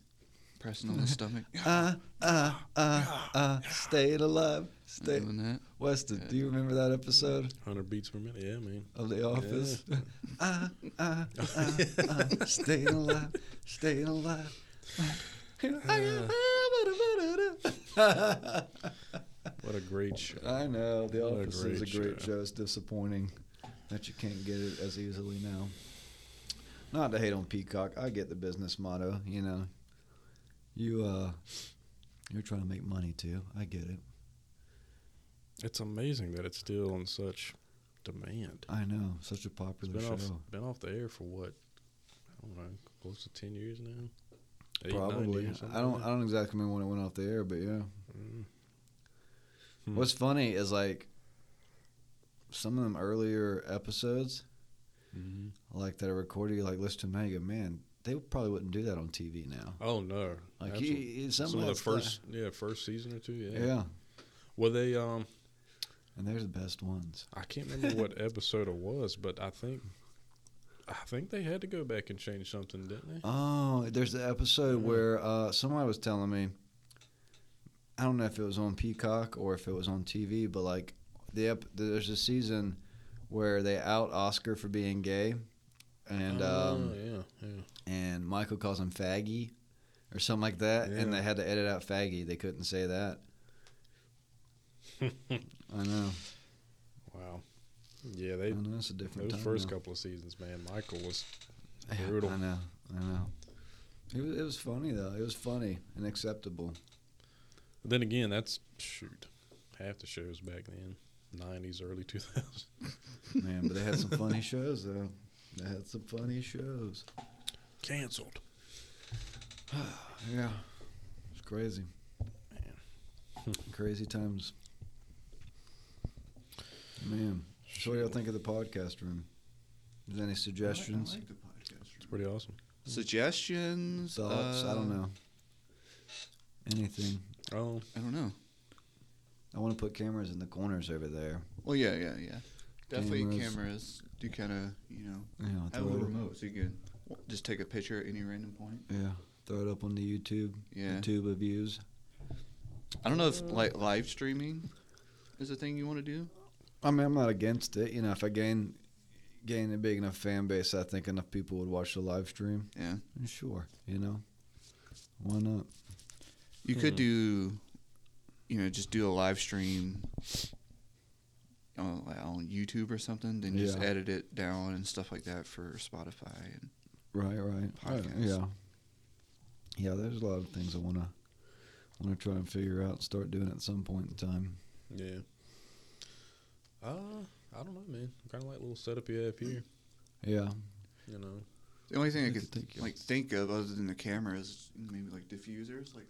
pressing on the <laughs> stomach, uh, uh, uh, uh, staying alive. Stay. doing that. Weston, do you remember that episode Hundred beats per minute. Yeah, man. of The Office? <laughs> uh, uh, uh, uh, staying alive, staying alive. What a great show. I know The What a Office is a great show. show. It's disappointing that you can't get it as easily now. Not to hate on Peacock, I get the business motto. You know, you uh, you're trying to make money too. I get it. It's amazing that it's still on such demand. I know, such a It's popular been show. off been off the air for what? I don't know, close to ten years now. Eight, Probably. I don't. like I don't exactly remember when it went off the air, but yeah. Mm. Hmm. What's funny is like some of them earlier episodes, Mhm. like that I recorded, you like listen to go, man, they probably wouldn't do that on TV now. Oh no! Like he, some, some of the first, yeah, first season or two. Yeah. yeah. Well, they um, and they're the best ones. I can't remember what <laughs> episode it was, but I think, I think they had to go back and change something, didn't they? Oh, there's the episode where uh, somebody was telling me. I don't know if it was on Peacock or if it was on TV, but like the ep- there's a season where they out Oscar for being gay, and oh, um, yeah, yeah. and Michael calls him faggy, or something like that, and they had to edit out faggy. They couldn't say that. <laughs> I know. Yeah, I they know it's a different those first now. couple of seasons, man. Michael was brutal. I know. I know. It was, it was funny though. It was funny and acceptable. But then again, that's shoot, half the shows back then, nineties, early two thousands. <laughs> Man, but they had some funny <laughs> shows though. They had some funny shows. Canceled. <sighs> Yeah, it's crazy. Man, crazy times. Man, so what do y'all think of the podcast room? Is there any suggestions, the podcast. It's pretty awesome. Suggestions? thoughts? I don't uh, know. Anything? Oh, I don't know. I want to put cameras in the corners over there. Well, yeah, yeah, yeah. Definitely Cameras. cameras. do kind of, you know, You know, have a throw little it, remote so you can just take a picture at any random point. yeah, throw it up on the YouTube. Yeah. The tube of views. I don't know if like live streaming is a thing you want to do. I mean, I'm not against it. You know, if I gain gain a big enough fan base, I think enough people would watch the live stream. Yeah. then Sure, you know, why not? You could do, you know, just do a live stream on, like, on YouTube or something, then just Yeah. edit it down and stuff like that for Spotify. And Right, right. Uh, Podcast. yeah, yeah. There's a lot of things I wanna wanna try and figure out and start doing at some point in time. yeah. Uh, I don't know, man. Kind of like little setup you have here. Yeah, You know. the only thing I I could could think of- like think of other than the camera is maybe like diffusers, like.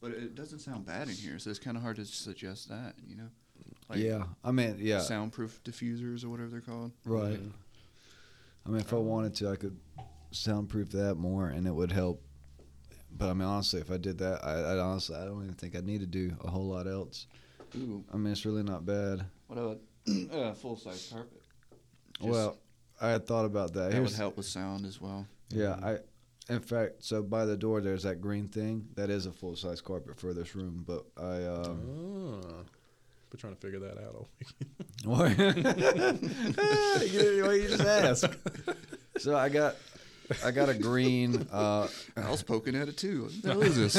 But it doesn't sound bad in here, so it's kind of hard to suggest that, you know. Like yeah. I mean, yeah, Soundproof diffusers or whatever they're called. right. Mhm. I mean, if I wanted to, I could soundproof that more, and it would help. But I mean, honestly, if I did that, I, I honestly, I don't even think I'd need to do a whole lot else. Ooh, I mean, it's really not bad. What about a full size carpet? Just- well, I had thought about that. that would help with sound as well. Yeah, I. In fact, so by the door there's that green thing. That is a full size carpet for this room. But I. Um, Ah. We're trying to figure that out. all week. Why you, you just ask? So I got I got a green uh, I was poking at it too. What the <laughs> hell is this?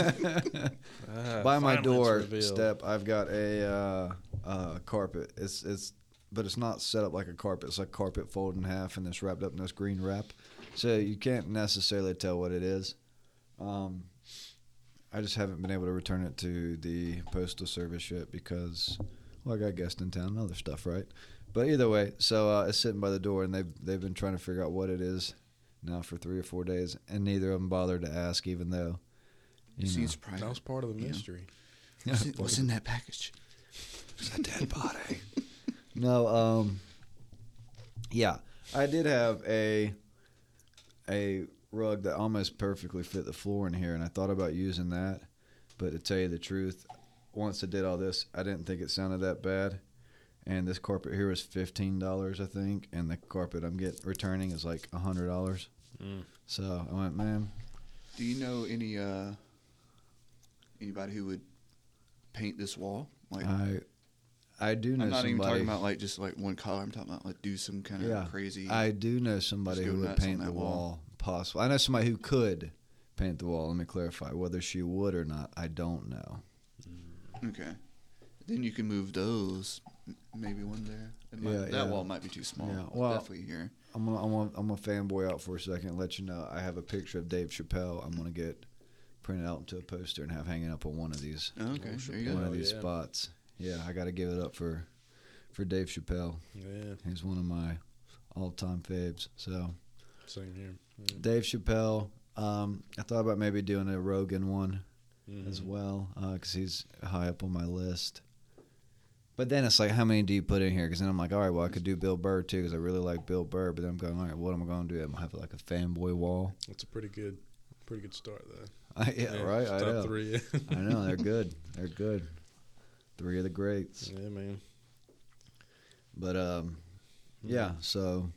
Ah, by my door revealed. step. I've got a uh, uh, carpet. It's it's but it's not set up like a carpet. It's like carpet folded in half and it's wrapped up in this green wrap. So you can't necessarily tell what it is. Um, I just haven't been able to return it to the postal service yet because well, I got guests in town and other stuff, right? But either way, so uh, it's sitting by the door and they've they've been trying to figure out what it is now for three or four days, and neither of them bothered to ask, even though. It You know. seems private. That was part of the Yeah. mystery. What's, in, what's in that package? It's a dead body. <laughs> no, um, yeah, I did have a a rug that almost perfectly fit the floor in here, and I thought about using that, but to tell you the truth, once I did all this, I didn't think it sounded that bad. And this carpet here was fifteen dollars, I think, and the carpet I'm getting returning is like hundred dollars. Mm. So I went, man, Do you know any uh anybody who would paint this wall? Like I I do know I'm not somebody. even talking about like just like one color. I'm talking about like do some kind of Yeah. crazy. I do know somebody who would paint the wall. wall. Possible. I know somebody who could paint the wall. Let me clarify. Whether she would or not, I don't know. okay. Then you can move those. Maybe one there. Might- Yeah, that yeah. wall might be too small. Yeah, well- definitely here. I'm gonna, I'm gonna, I'm gonna fanboy out for a second. and Let you know I have a picture of Dave Chappelle. I'm gonna get printed out into a poster and have hanging up on one of these Oh, okay, there you one go. of these yeah. spots. Yeah, I got to give it up for for Dave Chappelle. Yeah, He's one of my all time faves. So same here. Yeah. Dave Chappelle. Um, I thought about maybe doing a Rogan one. as Mhm. well because he's high up on my list. But then it's like, how many do you put in here? Because then I'm like, all right, well, I could do Bill Burr too because I really like Bill Burr. But then I'm going, all right, what am I going to do? I'm gonna have like a fanboy wall. That's a pretty good, pretty good start there. <laughs> I, yeah, right. I Top know. three. I know they're <laughs> good. They're good. Three of the greats. yeah, man. But um, yeah. So,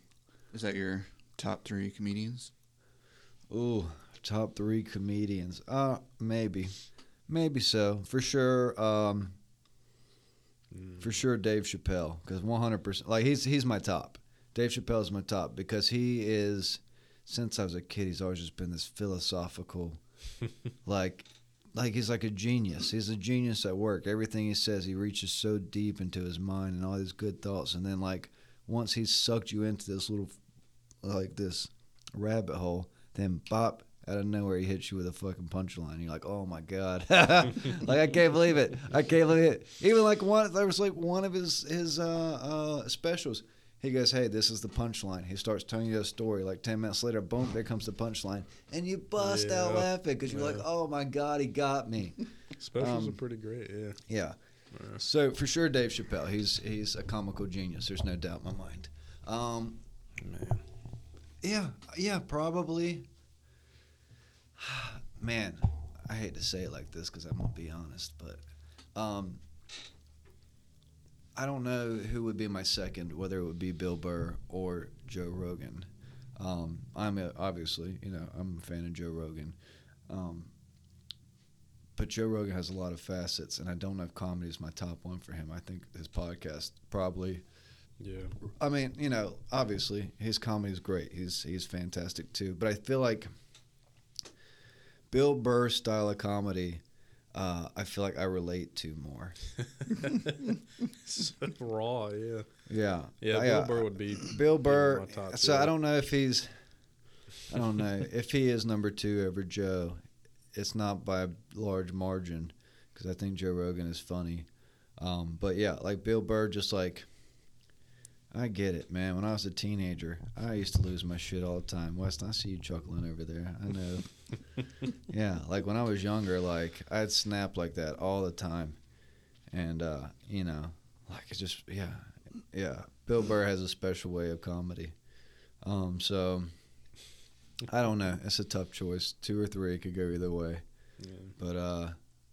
Is that your top three comedians? ooh, top three comedians. Uh, maybe, maybe so for sure. Um, Mm. For sure, Dave Chappelle, because 100%, like he's he's my top. Dave Chappelle is my top because he is, since I was a kid, he's always just been this philosophical, <laughs> like, like he's like a genius. He's a genius at work. Everything he says, he reaches so deep into his mind and all these good thoughts, and then like once he's sucked you into this little, like this rabbit hole, then bop. Out of nowhere, he hits you with a fucking punchline. You're like, "Oh my god!" <laughs> like I can't believe it. I can't believe it. Even like one, there was like one of his his uh, uh, specials. He goes, "Hey, this is the punchline." He starts telling you a story. Like ten minutes later, boom, there comes the punchline, and you bust out laughing because you're like, "Oh my god, he got me." Specials Um, are pretty great. Yeah. Yeah. Yeah. So for sure, Dave Chappelle. He's he's a comical genius. There's no doubt in my mind. Um, Man. yeah, yeah, probably. <sighs> Man, I hate to say it like this because I'm gonna be honest, but um, I don't know who would be my second, whether it would be Bill Burr or Joe Rogan. Um, I'm a, obviously, you know, I'm a fan of Joe Rogan, um, but Joe Rogan has a lot of facets, and I don't know if comedy is my top one for him. I think his podcast probably Yeah. I mean, you know, obviously his comedy is great. He's he's fantastic too. But I feel like Bill Burr style of comedy, uh, I feel like I relate to more. so <laughs> raw. Yeah. Yeah, Yeah. I, Bill uh, Burr would be. Bill Burr. So two. I don't know if he's, I don't know <laughs> if he is number two over Joe. It's not by a large margin because I think Joe Rogan is funny. Um, but yeah, like Bill Burr, just like I get it, man. When I was a teenager, I used to lose my shit all the time. Weston, I see you chuckling over there. I know. Yeah, like when I was younger, like I'd snap like that all the time, and uh, you know, like it's just yeah, yeah. Bill Burr has a special way of comedy. Um, so I don't know. It's a tough choice. Two or three could go either way. Yeah. But uh,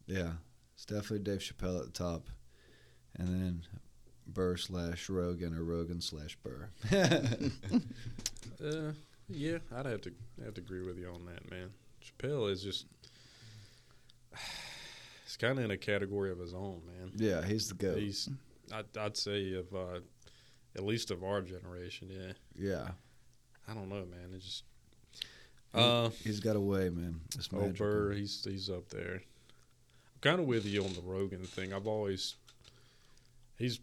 yeah, it's definitely Dave Chappelle at the top, and then Burr slash Rogan or Rogan slash Burr. <laughs> Uh, yeah, I'd have to have to agree with you on that, man. Chappelle is just he's kind of in a category of his own, man. yeah, he's the goat. He's I'd, I'd say of uh, at least of our generation, yeah. yeah, I don't know, man. It's just Uh, He's got a way, man. It's. Burr, he's he's up there. I'm kind of with you on the Rogan thing. I've always he's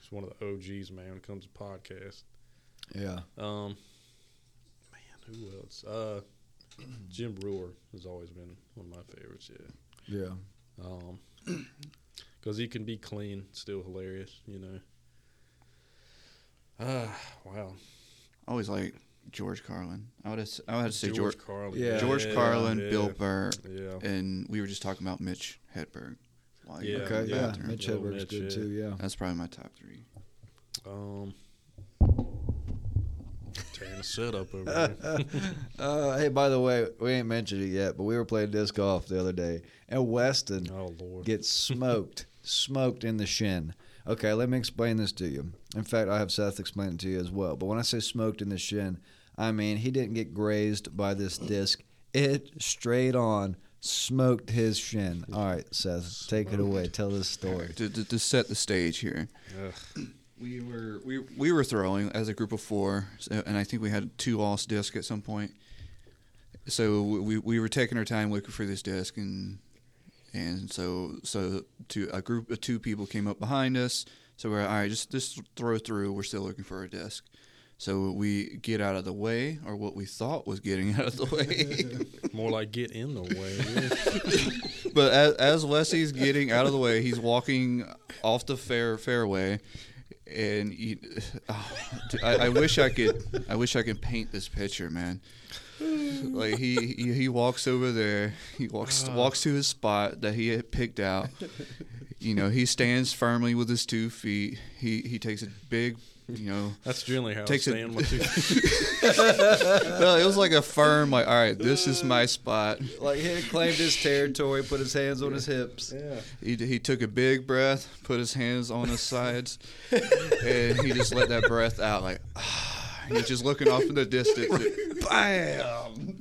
he's one of the OGs, man. When it comes to podcasts. Yeah. Um, man, who else? Uh, <clears throat> Jim Breuer has always been one of my favorites. Yeah. Yeah. Um, <clears throat> because he can be clean, still hilarious. You know. Ah, wow. Always like George Carlin. I would have, I would have to say George Carlin. Yeah. George yeah, Carlin, yeah, Bill Burr, Yeah. and we were just talking about Mitch Hedberg. while Yeah, Okay. the Yeah. Mitch Hedberg's Mitch, good yeah. too. Yeah. That's probably my top three. Um. Tearing the setup over here. <laughs> Uh, hey, by the way, we ain't mentioned it yet, but we were playing disc golf the other day, and Weston Oh Lord. gets smoked, <laughs> smoked in the shin. Okay, let me explain this to you. In fact, I have Seth explain it to you as well. But when I say smoked in the shin, I mean he didn't get grazed by this disc. It straight on smoked his shin. All right, Seth, take it away. Tell this story. To, to, to set the stage here, Ugh. We were we we were throwing as a group of four, so, and I think we had two lost discs at some point. So we we were taking our time looking for this disc, and and so so two a group of two people came up behind us. So we're all right, just just throw through. We're still looking for a disc. So we get out of the way, or what we thought was getting out of the way. <laughs> More like get in the way. yeah. <laughs> but as, as Leslie's getting out of the way, he's walking off the fair fairway, and he, <sighs> oh, I, I wish I could. I wish I could paint this picture, man. Like he, he he walks over there. He walks uh. walks to his spot that he had picked out. You know, he stands firmly with his two feet. He he takes a big, you know, That's generally how Takes I it- stand with <laughs> two. no, it was like a firm, like, all right, this is my spot. Like he had claimed his territory, put his hands on his hips. yeah. He, he took a big breath, put his hands on his sides, <laughs> and he just let that breath out like, <sighs> he's just looking off in the distance. <laughs> Bam!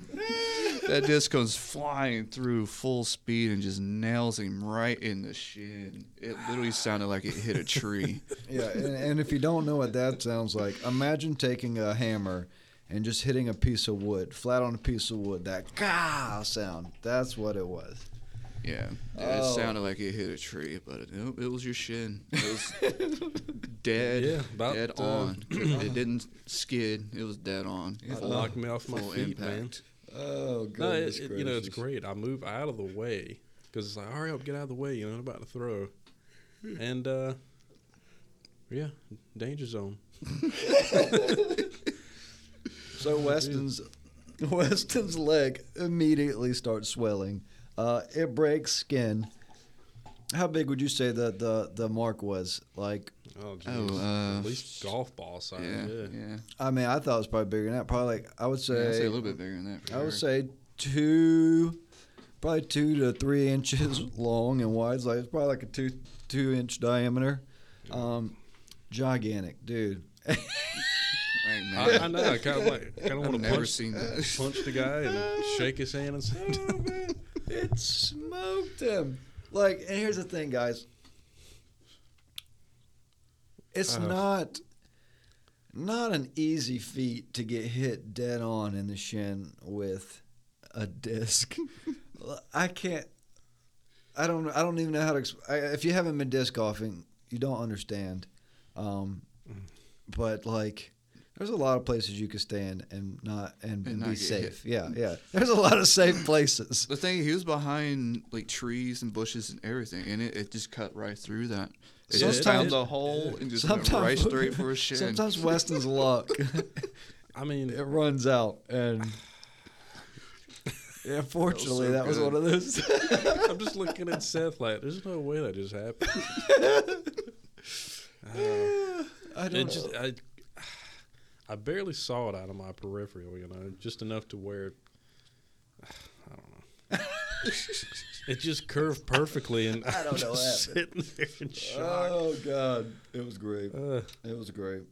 That disc goes flying through full speed and just nails him right in the shin. It literally sounded like it hit a tree. <laughs> Yeah, and, and if you don't know what that sounds like, imagine taking a hammer and just hitting a piece of wood, flat on a piece of wood. That gah sound. That's what it was. Yeah, it Oh. sounded like it hit a tree, but it, it was your shin. It was <laughs> dead, Yeah, about, dead uh, on. it didn't skid. It was dead on. It knocked me off my full feet, man. Oh, No, it, it- you know it's great. I move out of the way because it's like, hurry up, get out of the way. You know, I'm about to throw, and uh, yeah, danger zone. <laughs> So Weston's <laughs> Weston's leg immediately starts swelling. Uh, it breaks skin. How big would you say the the, the mark was? Like, Oh, geez. Oh, uh, at least golf ball size. Yeah, Yeah, yeah. I mean, I thought it was probably bigger than that. Probably like I would Yeah, say, I'd say a little bit bigger than that. for I would say two, probably two to three inches <laughs> long and wide. It's like it's probably like a two two inch diameter. Um, gigantic, dude. Man. I, I know. I kind of like, kind of want to never punch, seen that. punch the guy and shake his hand and say, <laughs> Oh, man. It smoked him. Like, and here's the thing, guys. It's Uh. not not an easy feat to get hit dead on in the shin with a disc. <laughs> I can't. I don't. I don't even know how to. exp- I, if you haven't been disc golfing, you don't understand. Um, but like, there's a lot of places you could stand and not and, And be not get safe. Yeah, yeah. <laughs> There's a lot of safe places. The thing, he was behind like trees and bushes and everything, and it, it just cut right through that. It just Sometimes- found the hole and just went right <laughs> straight for his shin. Sometimes Weston's luck <laughs> I mean, it runs out, and <sighs> yeah, fortunately, so that was one of those. I'm just looking at Seth like, there's no way that just happened. Uh, I don't it know. just, I, I barely saw it out of my peripheral, you know, just enough to where, <sighs> I don't know. it just curved perfectly, and <laughs> I don't know <laughs> sitting there in shock. oh God, it was great. Uh, It was great.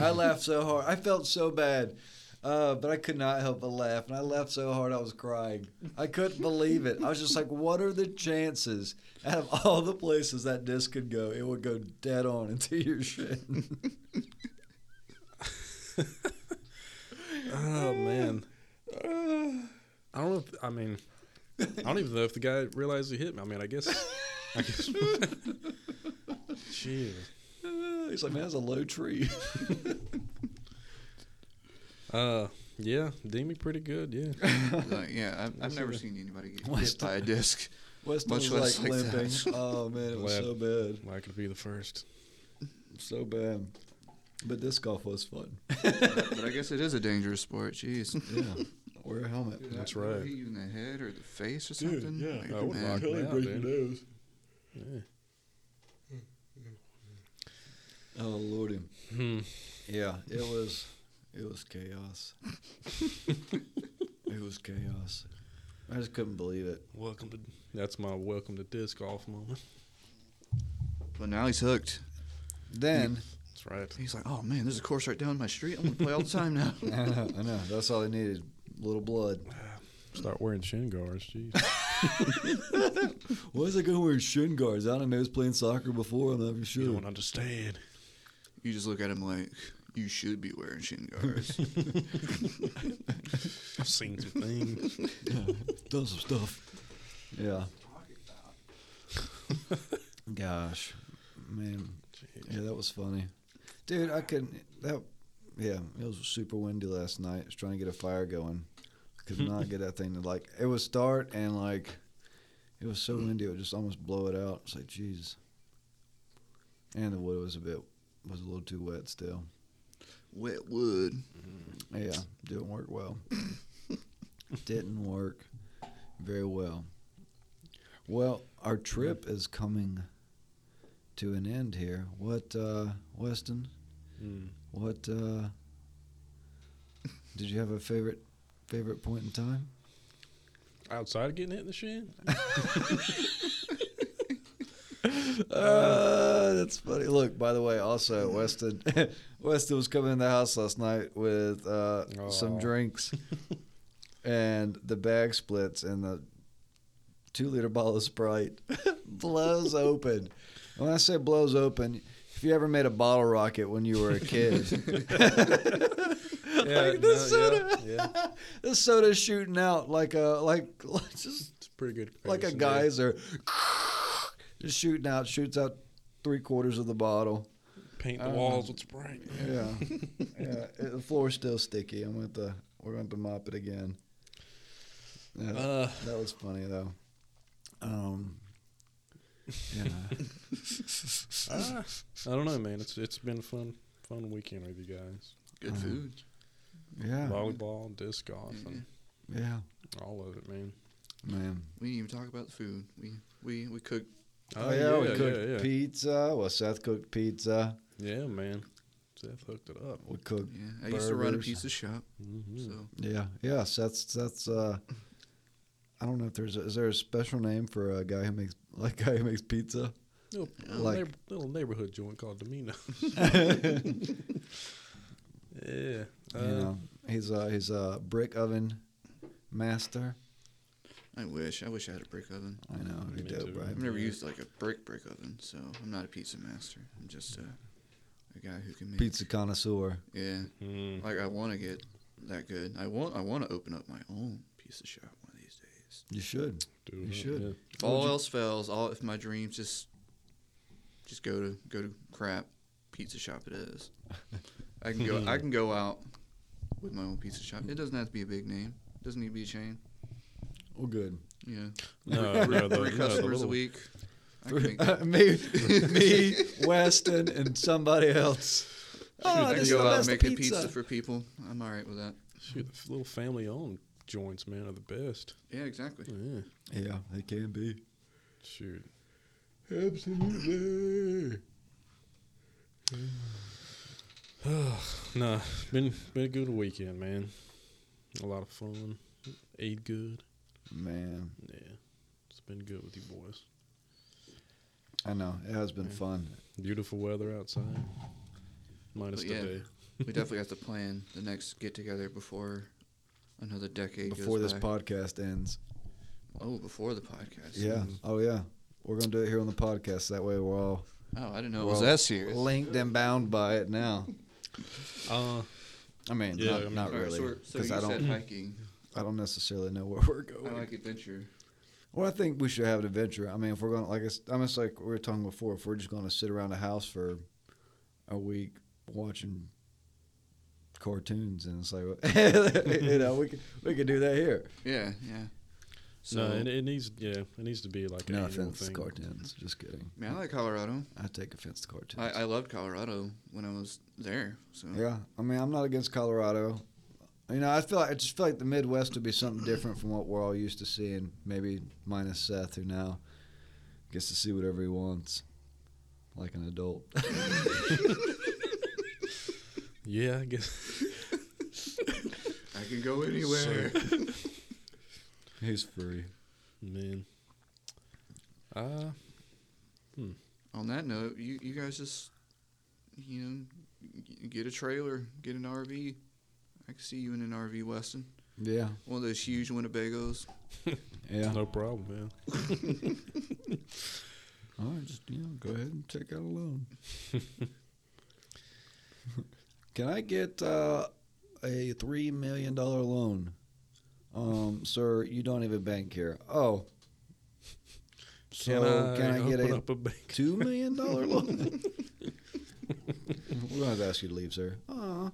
I laughed so hard. I felt so bad, uh, but I could not help but laugh. And I laughed so hard I was crying. I couldn't believe it. I was just like, what are the chances out of all the places that disc could go, it would go dead on into your shin? <laughs> oh man, I don't know. If, I mean, I don't even know if the guy realized he hit me. I mean, I guess. I guess. Jeez. He's like, man, that's a low tree. <laughs> Uh, yeah, ding me pretty good. Yeah. <laughs> Like, yeah, I've, I've never seen anybody get Why hit stop? by a disc. Weston Much was less like like that. oh man, it was Glad- so bad, Like to be the first. so bad. But disc golf was fun. <laughs> but I guess it is a dangerous sport. Jeez. Yeah, wear a helmet. That's Did that right. Hit you in the head or the face or something? Like, I would man. rock me out, dude. Yeah. Oh lordy. Hmm. Yeah, it was, it was chaos. <laughs> it was chaos. I just couldn't believe it. Welcome to. That's my welcome to disc golf moment. But now he's hooked. Then That's right. He's like, oh man, there's a course right down my street. I'm gonna play all the time now. <laughs> I know, I know. That's all they needed. little blood. <sighs> Start wearing shin guards. Jeez. <laughs> Why is that guy wearing shin guards? I don't know. He was playing soccer before. I'm not even You sure. don't understand. You just look at him like, you should be wearing shin guards. <laughs> I've seen some things. Done some stuff. Yeah. Gosh, man. Yeah, that was funny, dude. I couldn't. That. Yeah, it was super windy last night. I was trying to get a fire going. Could not <laughs> get that thing to like. It would start and like, it was so windy it would just almost blow it out. It's like, jeez. And the wood was a bit was a little too wet still. Wet wood. Yeah, didn't work well. <laughs> didn't work very well. Well, our trip is coming to an end here. What, uh, Weston? Mm. What, uh, did you have a favorite favorite point in time? Outside of getting hit in the shin? <laughs> <laughs> Uh, that's funny. Look, by the way, also Weston, <laughs> Weston was coming in the house last night with uh, some drinks, and the bag splits, and the two liter bottle of Sprite blows open. When I say blows open, if you ever made a bottle rocket when you were a kid, <laughs> Yeah, <laughs> like the no, soda, yeah, <laughs> yeah. the soda's shooting out like a like, like just It's pretty good. like a geyser, just shooting out, shoots out three quarters of the bottle. Paint the walls with Sprite. Yeah, yeah. It, the floor's still sticky. I'm going to we're going to mop it again. Yeah, Uh, that was funny though. Um, yeah, <laughs> ah, I don't know, man. It's it's been a fun fun weekend with you guys. Good Uh-huh. food. yeah, Volleyball, disc golf, and yeah, all of it, man. man. We didn't even talk about the food. We we we cooked. Oh, yeah, we yeah, cooked yeah, yeah. pizza. Well, Seth cooked pizza. Yeah, man. Seth hooked it up. We cooked. Yeah, I used to run a Burgers. pizza shop. Mm-hmm. So Yeah, yeah. Seth's Seth's. Uh, I don't know if there's a, is there a special name for a guy who makes like <laughs> guy who makes pizza. Little, Like- neighbor, little neighborhood joint called Domino. <laughs> <laughs> yeah. Uh, you know, he's a he's a brick oven master. I wish I wish I had a brick oven. I know, Me he dope, too. right? I've never used like a brick brick oven, so I'm not a pizza master. I'm just a a guy who can make Pizza connoisseur. Yeah, mm, like I want to get that good. I want I want to open up my own pizza shop one of these days. You should. Do You it, should. yeah. If all else fails, all if my dreams just just go to go to crap, pizza shop it is. I can go I can go out with my own pizza shop. It doesn't have to be a big name. It doesn't need to be a chain. Well, good. Yeah, No, no, the, three no, the customers a week. I can make that. <laughs> me, me, Weston, and somebody else. Oh, I this can is go the out and best make a pizza. pizza for people. I'm all right with that. Shoot, the little family-owned joints, man, are the best. Yeah, exactly. Yeah. Yeah, they can be. Shoot. Absolutely. <sighs> nah, been been a good weekend, man. A lot of fun. Ate good. Man, Yeah, it's been good with you boys. I know it has been Yeah. fun. Beautiful weather outside. Minus But yeah. today. We definitely <laughs> have to plan the next get together before another decade Before goes this by. podcast ends. oh, before the podcast. Yeah. Oh yeah. We're gonna do it here on the podcast. That way we're all Oh, I didn't know it was that serious. linked and bound by it now. <laughs> Uh, I mean, Yeah, not, I mean- not All right, really, so, so because I don't. hiking. I don't necessarily know where we're going. I like adventure. Well, I think we should have an adventure. I mean, if we're going, to like, it's, I mean, it's like we were talking before. If we're just going to sit around the house for a week watching cartoons, and it's like, <laughs> you know, we could we could do that here. Yeah, yeah. So, no, it, it needs yeah, it needs to be like an No annual offense thing. to cartoons. Just kidding. man, I like Colorado. I take offense to cartoons. I, I loved Colorado when I was there. So yeah, I mean, I'm not against Colorado. You know, I feel like I just feel like the Midwest would be something different from what we're all used to seeing. Maybe minus Seth, who now gets to see whatever he wants, like an adult. <laughs> Yeah, I guess. <laughs> I can go anywhere. <laughs> He's free. Man. Uh, On that note, you you guys just you know get a trailer, get an RV. I can see you in an RV, Weston. Yeah, One of those huge Winnebagos. <laughs> yeah. no problem, man. All right, just you know, go ahead and take out a loan. Can I get uh, a three million dollar loan? Um, sir, you don't even bank here. Oh, so can I, get a up a bank? two million dollar <laughs> loan? We're gonna have to ask you to leave, sir. Aw. Oh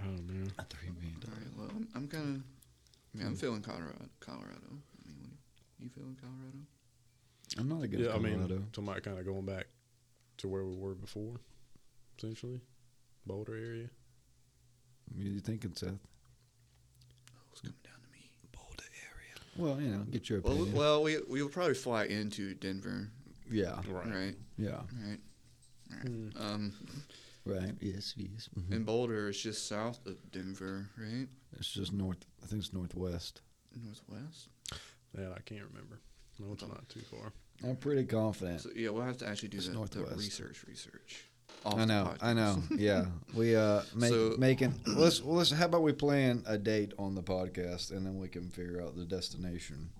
man. A three million All dollar. right. Well, I'm, I'm kind of. I mean, I'm feeling Colorado. Colorado. I mean, what, you feeling Colorado? I'm not against Yeah, I mean, to my kind of going back to where we were before, essentially, Boulder area. what are you thinking, Seth? It's coming down to me. Boulder area. Well, you know, get your Well, opinion. we- well, we we will probably fly into Denver, yeah, Right. right? yeah, Right. Mm. Um, right. Yes, yes. mhm. and Boulder is just south of Denver, right? It's just north. I think it's northwest. Northwest. That I can't remember. No, it's not too far. I'm pretty confident. So yeah, we'll have to actually do It's the, the northwest. research. Research. Off I know. I know. <laughs> Yeah, we uh make, So- making. Let's well, let's. How about we plan a date on the podcast and then we can figure out the destination.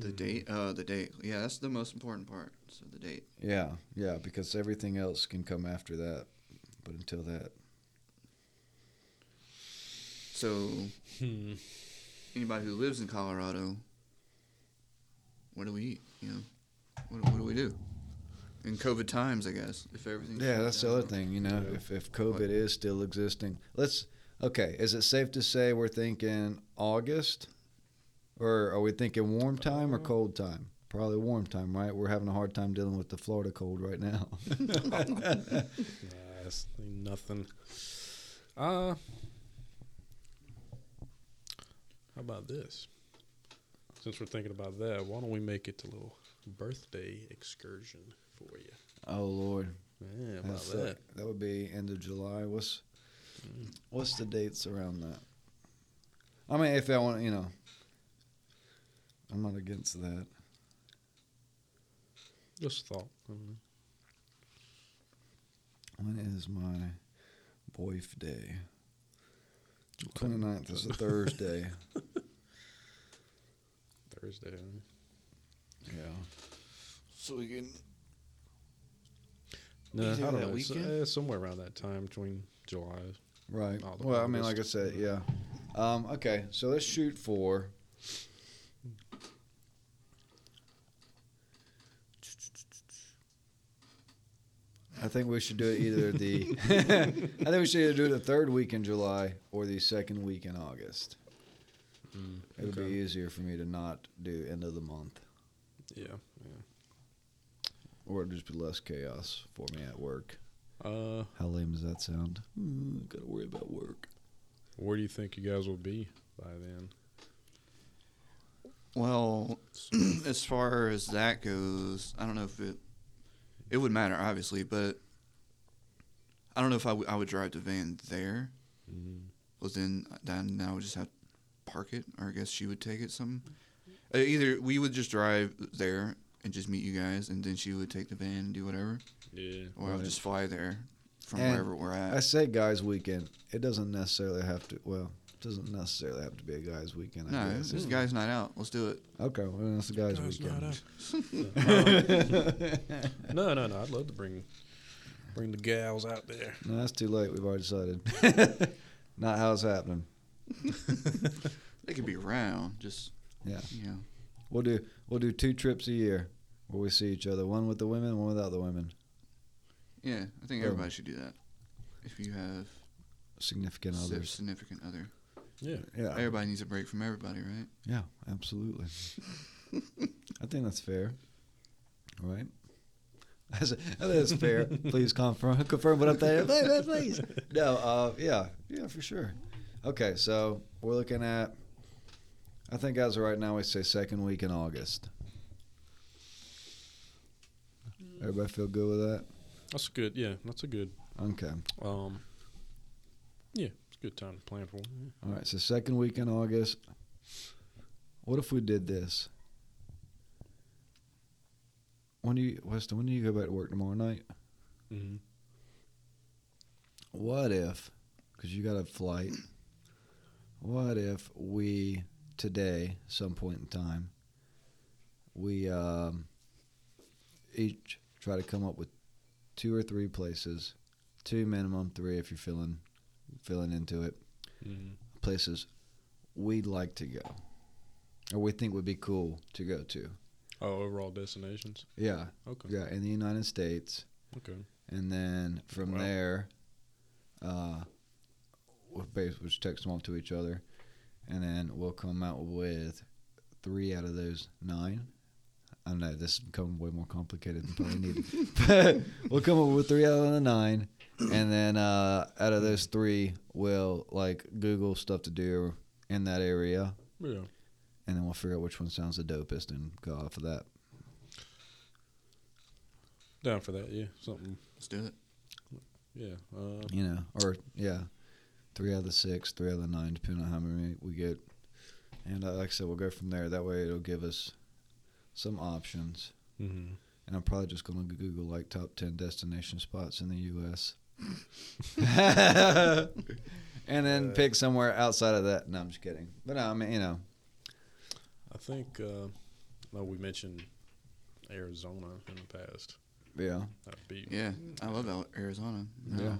The date. Uh, the date. Yeah, that's the most important part. So the date. Yeah, yeah, because everything else can come after that. But until that, So Hmm. anybody who lives in Colorado, what do we eat? You know, what, what do we do? In COVID times, I guess. If everything. yeah, that's the other thing. You know, Yeah. if if COVID is still existing, let's. Okay, is it safe to say we're thinking August, or are we thinking warm time or cold time? Probably warm time, right? We're having a hard time dealing with the Florida cold right now. <laughs> <laughs> Nah, nothing. Uh, how about this? Since we're thinking about that, why don't we make it a little birthday excursion for you? oh Lord. Yeah, about That's, uh, that? that would be end of July. What's what's the dates around that? I mean, if I want, you know, I'm not against that. Just a thought. When is my boyf day? 29th is a <laughs> Thursday. Thursday. Yeah. So we can. No, I don't that know. It's, weekend? uh, somewhere around that time between July. Right. All the Well, I mean, like I said, yeah. Um, okay, so let's shoot for. I think we should do it either the. <laughs> <laughs> I think we should either do it the third week in July or the second week in August. Mm, It would okay. be easier for me to not do end of the month, Yeah, yeah. Or it'd just be less chaos for me at work. Uh, How lame does that sound? Mm, gotta worry about work. where do you think you guys will be by then? Well, <clears throat> as far as that goes, I don't know if it. It would matter, obviously, but I don't know if I would- I would drive the van there. Mm, Well, then, then I would just have to park it, or I guess she would take it. Some uh, either we would just drive there and just meet you guys, and then she would take the van and do whatever, yeah. or I would just fly there from And wherever we're at. I say guys' weekend. It doesn't necessarily have to. Well, it doesn't necessarily have to be a guys' weekend. I no, guess. it's guys' night out. Let's do it. Okay, well, it's a guys', Guys' night weekend. <laughs> No, no, no. I'd love to bring bring the gals out there. <laughs> no, that's too late. We've already decided. <laughs> Not how it's happening. They could be around. just Yeah. you know. We'll do we'll do two trips a year where we see each other. One with the women, one without the women. Yeah, I think Boom. everybody should do that. If you have Significant si- others. significant other, Yeah. Yeah. everybody needs a break from everybody, right? Yeah, absolutely. <laughs> I think that's fair. All right. <laughs> I think that's fair. Please confirm <laughs> confirm what I'm saying. Please, please. No, uh, yeah, yeah, for sure. Okay, so we're looking at. I think as of right now, we say second week in August. Everybody feel good with that? That's good. Yeah, that's a good. Okay. Um, yeah, it's a good time to plan for. Yeah. All right. So second week in August. What if we did this? When do you, Weston? When do you go back to work tomorrow night? Mm-hmm. What if, because you got a flight, what if we, today, some point in time, we um, each try to come up with two or three places, two minimum, three if you're feeling feeling into it, Mm-hmm. places we'd like to go, or we think would be cool to go to. Oh, overall destinations. Yeah, Okay. yeah, in the United States. Okay. and then from Wow. there, uh, we'll base which text them all to each other, and then we'll come out with three out of those nine. I don't know this is becoming way more complicated than probably needed, but <laughs> we'll come up with three out of the nine, and then uh, out of those three, we'll like Google stuff to do in that area, Yeah. and then we'll figure out which one sounds the dopest and go off of that. Down for that. Yeah. Something. Let's do it. Yeah. Uh, you know, or yeah, three out of the six, three out of the nine, depending on how many we get. And uh, like I said, we'll go from there. That way, it'll give us some options. mm-hmm. And I'm probably just going to Google like top ten destination spots in the U.S. <laughs> and then Uh, pick somewhere outside of that. No, I'm just kidding. But no, I mean, you know, I think. Uh, no, we mentioned Arizona in the past. yeah, That'd be. Yeah, I love Al- Arizona. Yeah.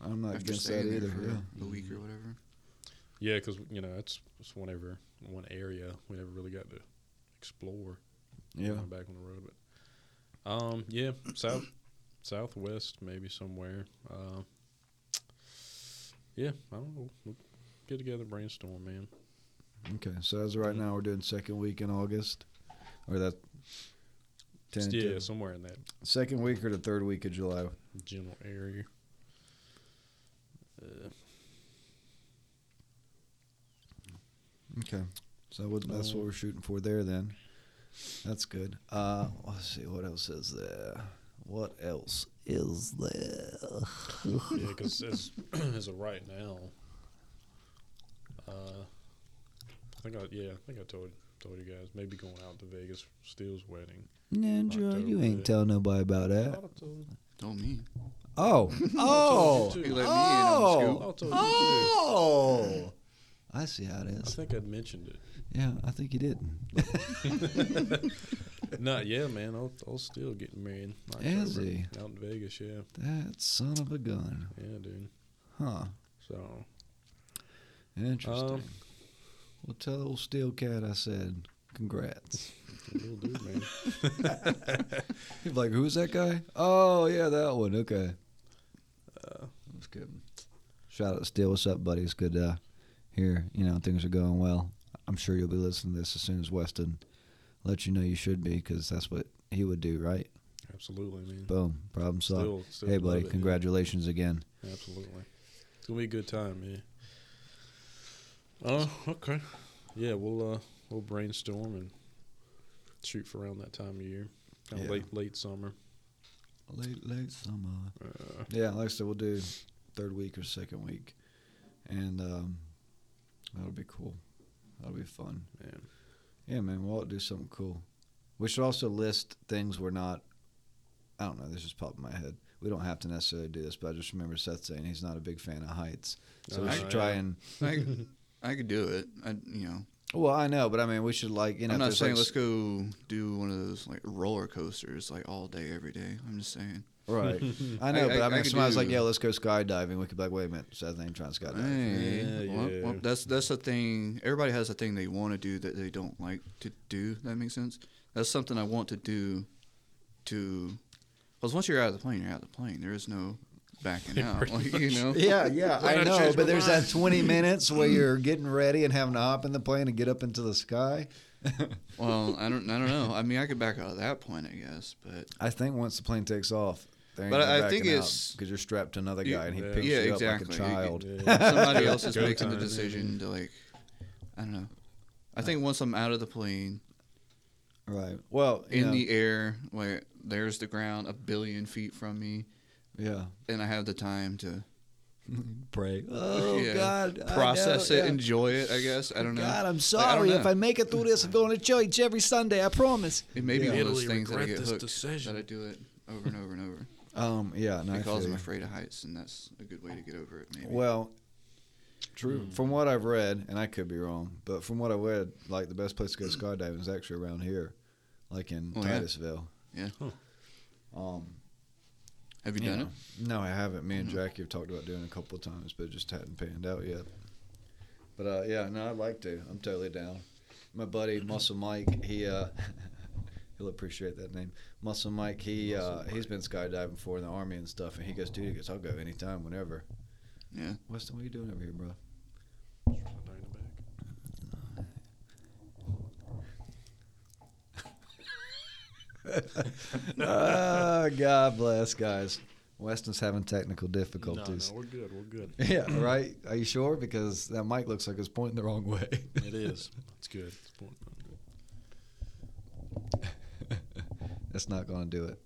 I'm not After against that staying there either. for Yeah, a week or whatever. Yeah, because you know it's it's whenever one area we never really got to explore. Yeah. back on the road. But um, yeah, south, southwest, maybe somewhere. Uh, yeah, I don't know. We'll get together, brainstorm, man. Okay, so as of right now, we're doing second week in August, or that. yeah, tentative- somewhere in that Second week or the third week of July. general area. Uh, Okay, so that's what Um, we're shooting for there. Then, that's good. Uh, let's see what else is there. What else is there? yeah, because <laughs> as <clears throat> as of right now, uh, I think I yeah, I think I told told you guys maybe going out to Vegas for Steele's wedding. Ninja, you ain't yeah. tell nobody about that. thought I told, Told me. Oh, <laughs> oh, told you He too. let me in on the oh, scoop. I told you too. oh. I see how it is. I think I'd mentioned it. Yeah, I think you didn't. <laughs> Not yeah, man. I'll, I'll still get married. Is he? out in Vegas? Yeah, that son of a gun. yeah, dude. Huh. So Interesting. Um, well, tell old steel cat I said congrats. <laughs> we'll do, man. <laughs> He's like, who's that guy? Oh, yeah, that one. Okay. Uh, That's good. Shout out to Steel. What's up, buddy? It's good to hear, you know, things are going well. I'm sure you'll be listening to this as soon as Weston lets you know you should be because that's what he would do, right? absolutely, man. Boom. Problem solved. Still, still hey, buddy, it, yeah. congratulations again. Absolutely. It's gonna be a good time, man. Oh, okay. Yeah, we'll uh we'll brainstorm and shoot for around that time of year. Yeah. late late summer. Late, late summer. Uh, Yeah, like I said, we'll do third week or second week. And um, that'll be cool. That'll be fun. man. Yeah, man, we'll do something cool. We should also list things we're not. I don't know. This just popped in my head. We don't have to necessarily do this, but I just remember Seth saying he's not a big fan of heights, so we Uh, should try yeah. and. I, could- <laughs> I could do it. I, you know, Well, I know, but I mean, we should like you know. I'm not saying like, let's go do one of those like roller coasters like all day every day. I'm just saying Right. <laughs> I know, I- but I, I- I mean, if could somebody's like, "Yeah, let's go skydiving," we could be like, "Wait a minute, Seth ain't trying to skydive." Hey, Yeah, well, yeah. well, that's that's a thing. Everybody has a thing they want to do that they don't like to do. That makes sense. That's something I want to do. To, because once you're out of the plane, you're out of the plane. There is no backing <laughs> out. Like, <laughs> you know. Yeah, yeah, I know, but there's mind? that 20 minutes where you're getting ready and having to hop in the plane and get up into the sky. Well, I don't. I don't know. I mean, I could back out at that point, I guess. But I think once the plane takes off, there ain't But I think out it's- because you're strapped to another You- guy and he Yeah. picks Yeah, you exactly. up like a child. Yeah. somebody else is <laughs> Go making the time, yeah. decision to like. I don't know. I think once I'm out of the plane, Right. Well, in know, the air, where there's the ground a billion feet from me, yeah. and I have the time to <laughs> Pray. Oh <laughs> Yeah. God. Process it, yeah. enjoy it. I guess I don't know. God, I'm I don't sorry if. I make it through this. I'm going to church every Sunday. I promise. It may be Yeah. one of those things that I regret get this hooked. decision. That I do it over and over and over Um. Yeah. No, because I'm afraid of heights, and that's a good way to get over it. Maybe. Well, true. Mm. From what I've read, and I could be wrong, but from what I read, like the best place to go skydiving is actually around here, like in Oh. Titusville. Yeah. Huh. Um. have you you done know, it? No, I haven't. Me and Mhm. Jackie have talked about doing it a couple of times, but it just hadn't panned out yet. But uh, yeah, no, I'd like to. I'm totally down. My buddy Muscle Mike, he uh, <laughs> he'll appreciate that name. Muscle Mike, he uh, Muscle he's been skydiving before in the army and stuff, and he goes, dude, he goes, I'll go anytime, whenever. Yeah. Weston, what are you doing over here, bro? Ah, <laughs> <laughs> God bless, guys. Weston's having technical difficulties. no, we're good. We're good. <laughs> Yeah, right. Are you sure? Because that mic looks like it's pointing the wrong way. It is. It's good. It's point- That's not going to do it.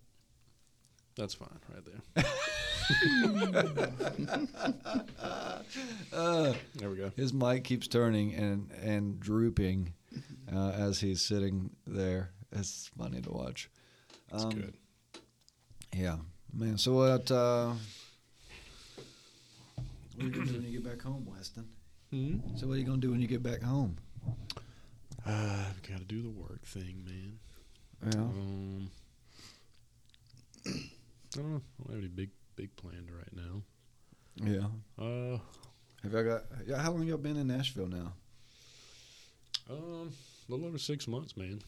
That's fine right there. Uh, <laughs> <laughs> There we go. his mic keeps turning and and drooping uh, as he's sitting there. It's funny to watch. It's Um, good. Yeah, man. So what? Uh, what are you gonna do when you get back home, Weston? Hmm? So what are you gonna do when you get back home? Uh, I've got to do the work thing, man. Yeah. Um, I don't know. I don't have any big, big planned right now. Yeah. Uh, Have y'all got? Yeah. How long y'all been in Nashville now? um, a little over six months, man.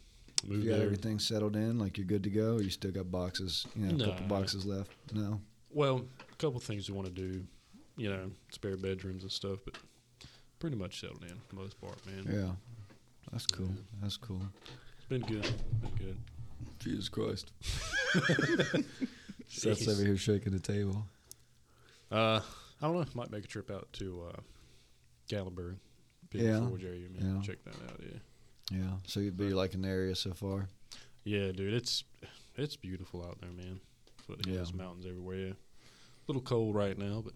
You got there. everything settled in, like you're good to go. Or you still got boxes, you know, a couple boxes left. No. Well, a couple things we want to do, you know, spare bedrooms and stuff, but pretty much settled in for the most part, man. Yeah. That's cool. Yeah. That's cool. Been good. Been good. Jesus Christ. <laughs> Seth's Jeez. over here shaking the table. Uh, I don't know. Might make a trip out to uh, Pigeon Yeah. Forge area, man. Yeah. Check that out. Yeah. Yeah. So you'd be liking the area so far. Yeah, dude, it's it's beautiful out there, man. Foothills, Yeah. mountains everywhere. A little cold right now, but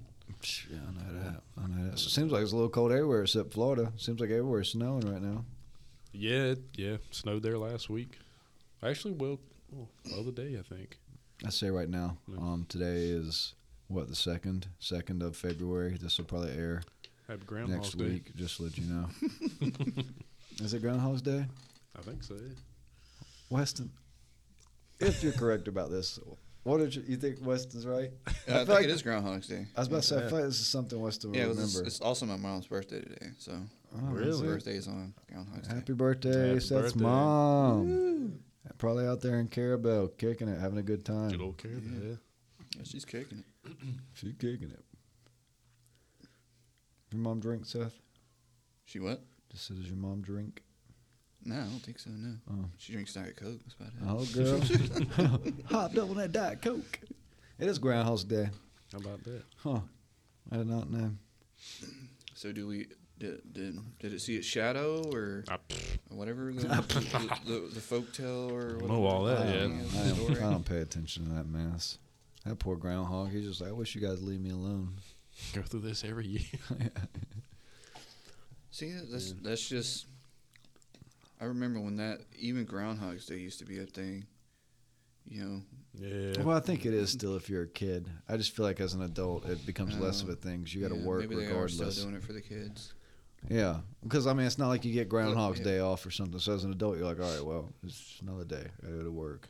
Yeah, I know that. I know that. So it seems like it's a little cold everywhere except Florida. Seems like everywhere's snowing right now. Yeah, it, yeah, snowed there last week. Actually, well, well, the other day I think. I say right now. Um, today is what the second, second of February. This will probably air Happy Groundhog's next Day. week. Just to let you know. <laughs> is it Groundhog's Day, I think so. Yeah. Weston? If you're correct about this, what did you, you think? Weston's right. I, feel think like- it is Groundhog's Day. I was about to say, I feel like this is something Weston will Yeah, it was, remember. it's also my mom's birthday today, so Oh, Really? that's birthday's on Groundhog's Day. Happy birthday, Happy Seth's birthday. mom. Probably out there in Carrabelle, kicking it, having a good time. Good old Caribou. Yeah. Yeah. Yeah, she's kicking it. <clears throat> She's kicking it. Your mom drink, Seth? She what? Just says your mom drink. No, I don't think so. No, Oh, she drinks Diet Coke. That's about it. oh girl, <laughs> <laughs> hopped up on that diet coke. It is Groundhog's Day, How about that? huh? I did not know. So do we? Did, did did it see its shadow or ah, I, whatever the <laughs> the, the, the folk tale or Know all that, the yeah. beginning of I, don't. I don't pay attention to that mess. That poor groundhog. He's just like, I wish you guys leave me alone. go through this every year. <laughs> See, that's Yeah. that's just. I remember when that even Groundhog's Day used to be a thing. You know, Yeah. Well, I think it is still if you're a kid. I just feel like as an adult, it becomes less uh, of a thing. 'cause you got to yeah, work maybe they are still doing it for the kids. Yeah, because I mean, it's not like you get Groundhog's yeah. Day off or something. So as an adult, you're like, all right, well, it's another day. I go to work.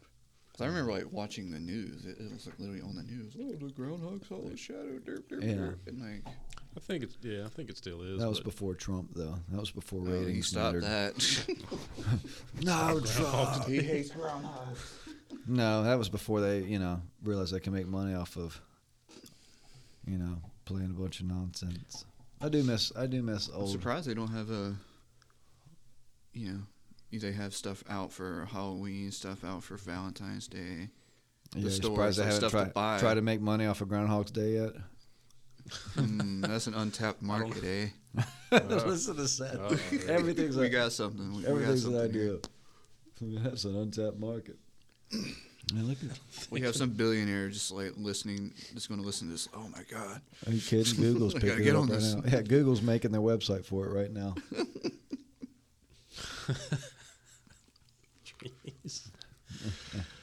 'Cause I remember like watching the news. It, it was like literally on the news. Oh, the groundhog saw a shadow. Derp, derp, Yeah. derp. And like, I think it's yeah, I think it still is. That was before Trump, though. That was before oh, ratings. he stopped mattered. that. <laughs> No, Trump. he hates groundhogs. No, that was before they, you know, realized they can make money off of, you know, playing a bunch of nonsense. I do miss, I do miss I'm old. surprised they don't have a. You know, they have stuff out for Halloween, stuff out for Valentine's Day. Yeah, the you stores, surprised they haven't stuff to tried buy. try to make money off of Groundhog's Day yet. Mm, that's an untapped <laughs> market, eh? <laughs> Listen to that. Uh, <laughs> Everything's we a, got something. We, we got everything's an something here. idea. I mean, that's an untapped market. Man, look at, We have some billionaire just like listening, just going to listen to this. Oh my god! are you kidding? <laughs> Google's picking get it up on right this. now. Yeah, Google's making their website for it right now. <laughs> Jeez.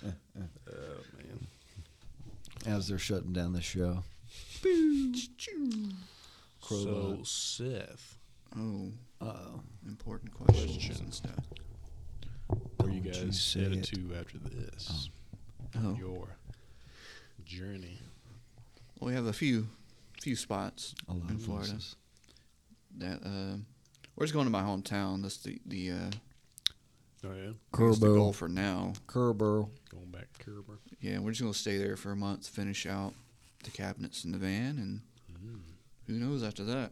oh man. As they're shutting down the show. So Crowbar. Seth, Oh, Uh-oh. important questions Question. and stuff. where you Don't you guys say headed it. to after this? Oh, Your journey. well, we have a few, few spots A lot in of Florida. places. That uh, we're just going to my hometown. That's the the uh, Oh yeah, that's the goal for now. Kerbo. going back to Kerber. Yeah, we're just gonna stay there for a month, finish out the cabinets in the van, and Mm. who knows after that.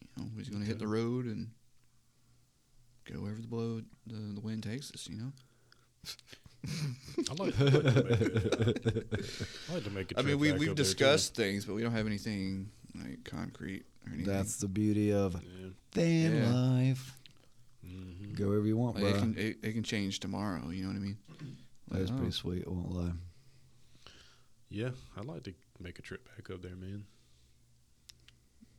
You know, we're just gonna hit the road and go wherever the blow the, the wind takes us. You know. <laughs> I like, I like to make a, I like to make a I mean, trip we back we've up there, too. discussed things, but we don't have anything like concrete or anything. That's the beauty of Yeah. van Yeah. life. hmm Go wherever you want, like, bro. it can it, it can change tomorrow. You know what I mean? That is Like, pretty oh, sweet. I won't lie. Yeah, I'd like to make a trip back up there, man.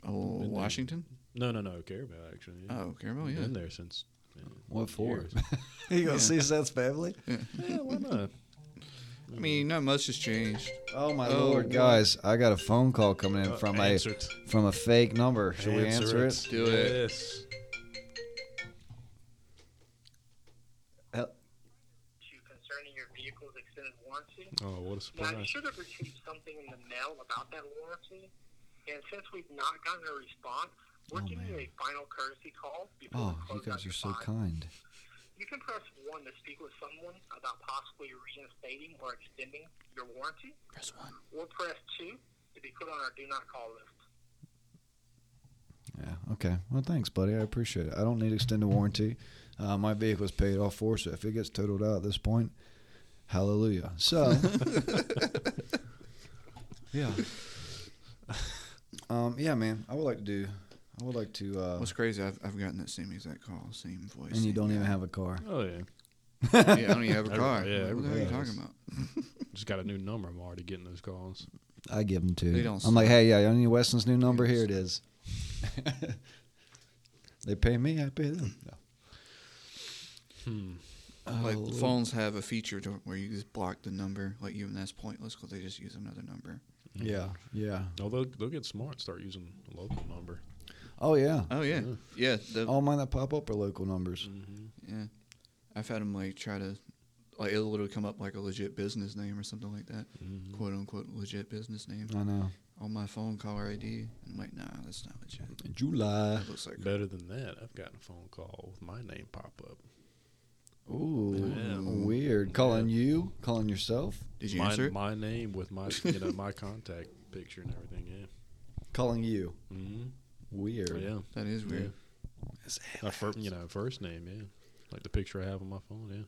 Oh, Been there. Washington. No, no, no, Carabao actually. Yeah. Oh, Carmel, yeah. Been there since. Man, What for? years. <laughs> you gonna Yeah. see Seth's family? yeah, why not? <laughs> I mean, not much has changed. Oh my Oh, lord, what? guys! I got a phone call coming in Uh, from answer a it. from a fake number. Should we answer it? Let's do it. Yes. Hel- to concerning your vehicle's extended warranty. Oh, what a Now, you surprise! should have received something in the mail about that warranty, and since we've not gotten a response, we're Oh, giving you man. a final courtesy call before Oh, we you close out guys are so file. kind. You can press 1 to speak with someone about possibly reinstating or extending your warranty, Press one. or press 2 to be put on our do not call list. Yeah. Okay. Well, thanks, buddy. I appreciate it. I don't need extended warranty. Uh, my vehicle's paid off for, so if it gets totaled out at this point, hallelujah. So, <laughs> <laughs> yeah. Um. Yeah, man. I would like to do. I would like to. Uh, What's crazy? I've, I've gotten that same exact call, same voice. and you same don't even have a car. Oh yeah, Yeah, I don't even have a Every- <laughs> car. yeah, what the hell are you everybody talking about? <laughs> just got a new number. I'm already getting those calls. I give them to. They don't I'm like, hey, yeah, you need Weston's new number? Here don't it is. <laughs> they pay me. I pay them. No. Hmm. like Oh, phones have a feature to where you just block the number. Like even that's pointless because they just use another number. Yeah. Yeah. No, they'll they'll get smart. and Start using a local number. Oh yeah. Oh yeah, Yeah. yeah. The, All mine that pop up are local numbers. Mm-hmm. yeah. I've had them like try to, like it'll literally come up like a legit business name or something like that, Mm-hmm. quote unquote legit business name I know. on my phone caller ID. And I'm like, nah, that's not legit. July. That looks like Better than that, I've gotten a phone call with my name pop up. Ooh, Yeah. weird. Calling you? Calling yourself? Did you my, answer it? my name with my you know my <laughs> contact picture and everything. Yeah. Calling you? Mm-hmm. Weird. Yeah. That is weird. It's My first, you know, first name. Yeah. Like the picture I have on my phone. Yeah.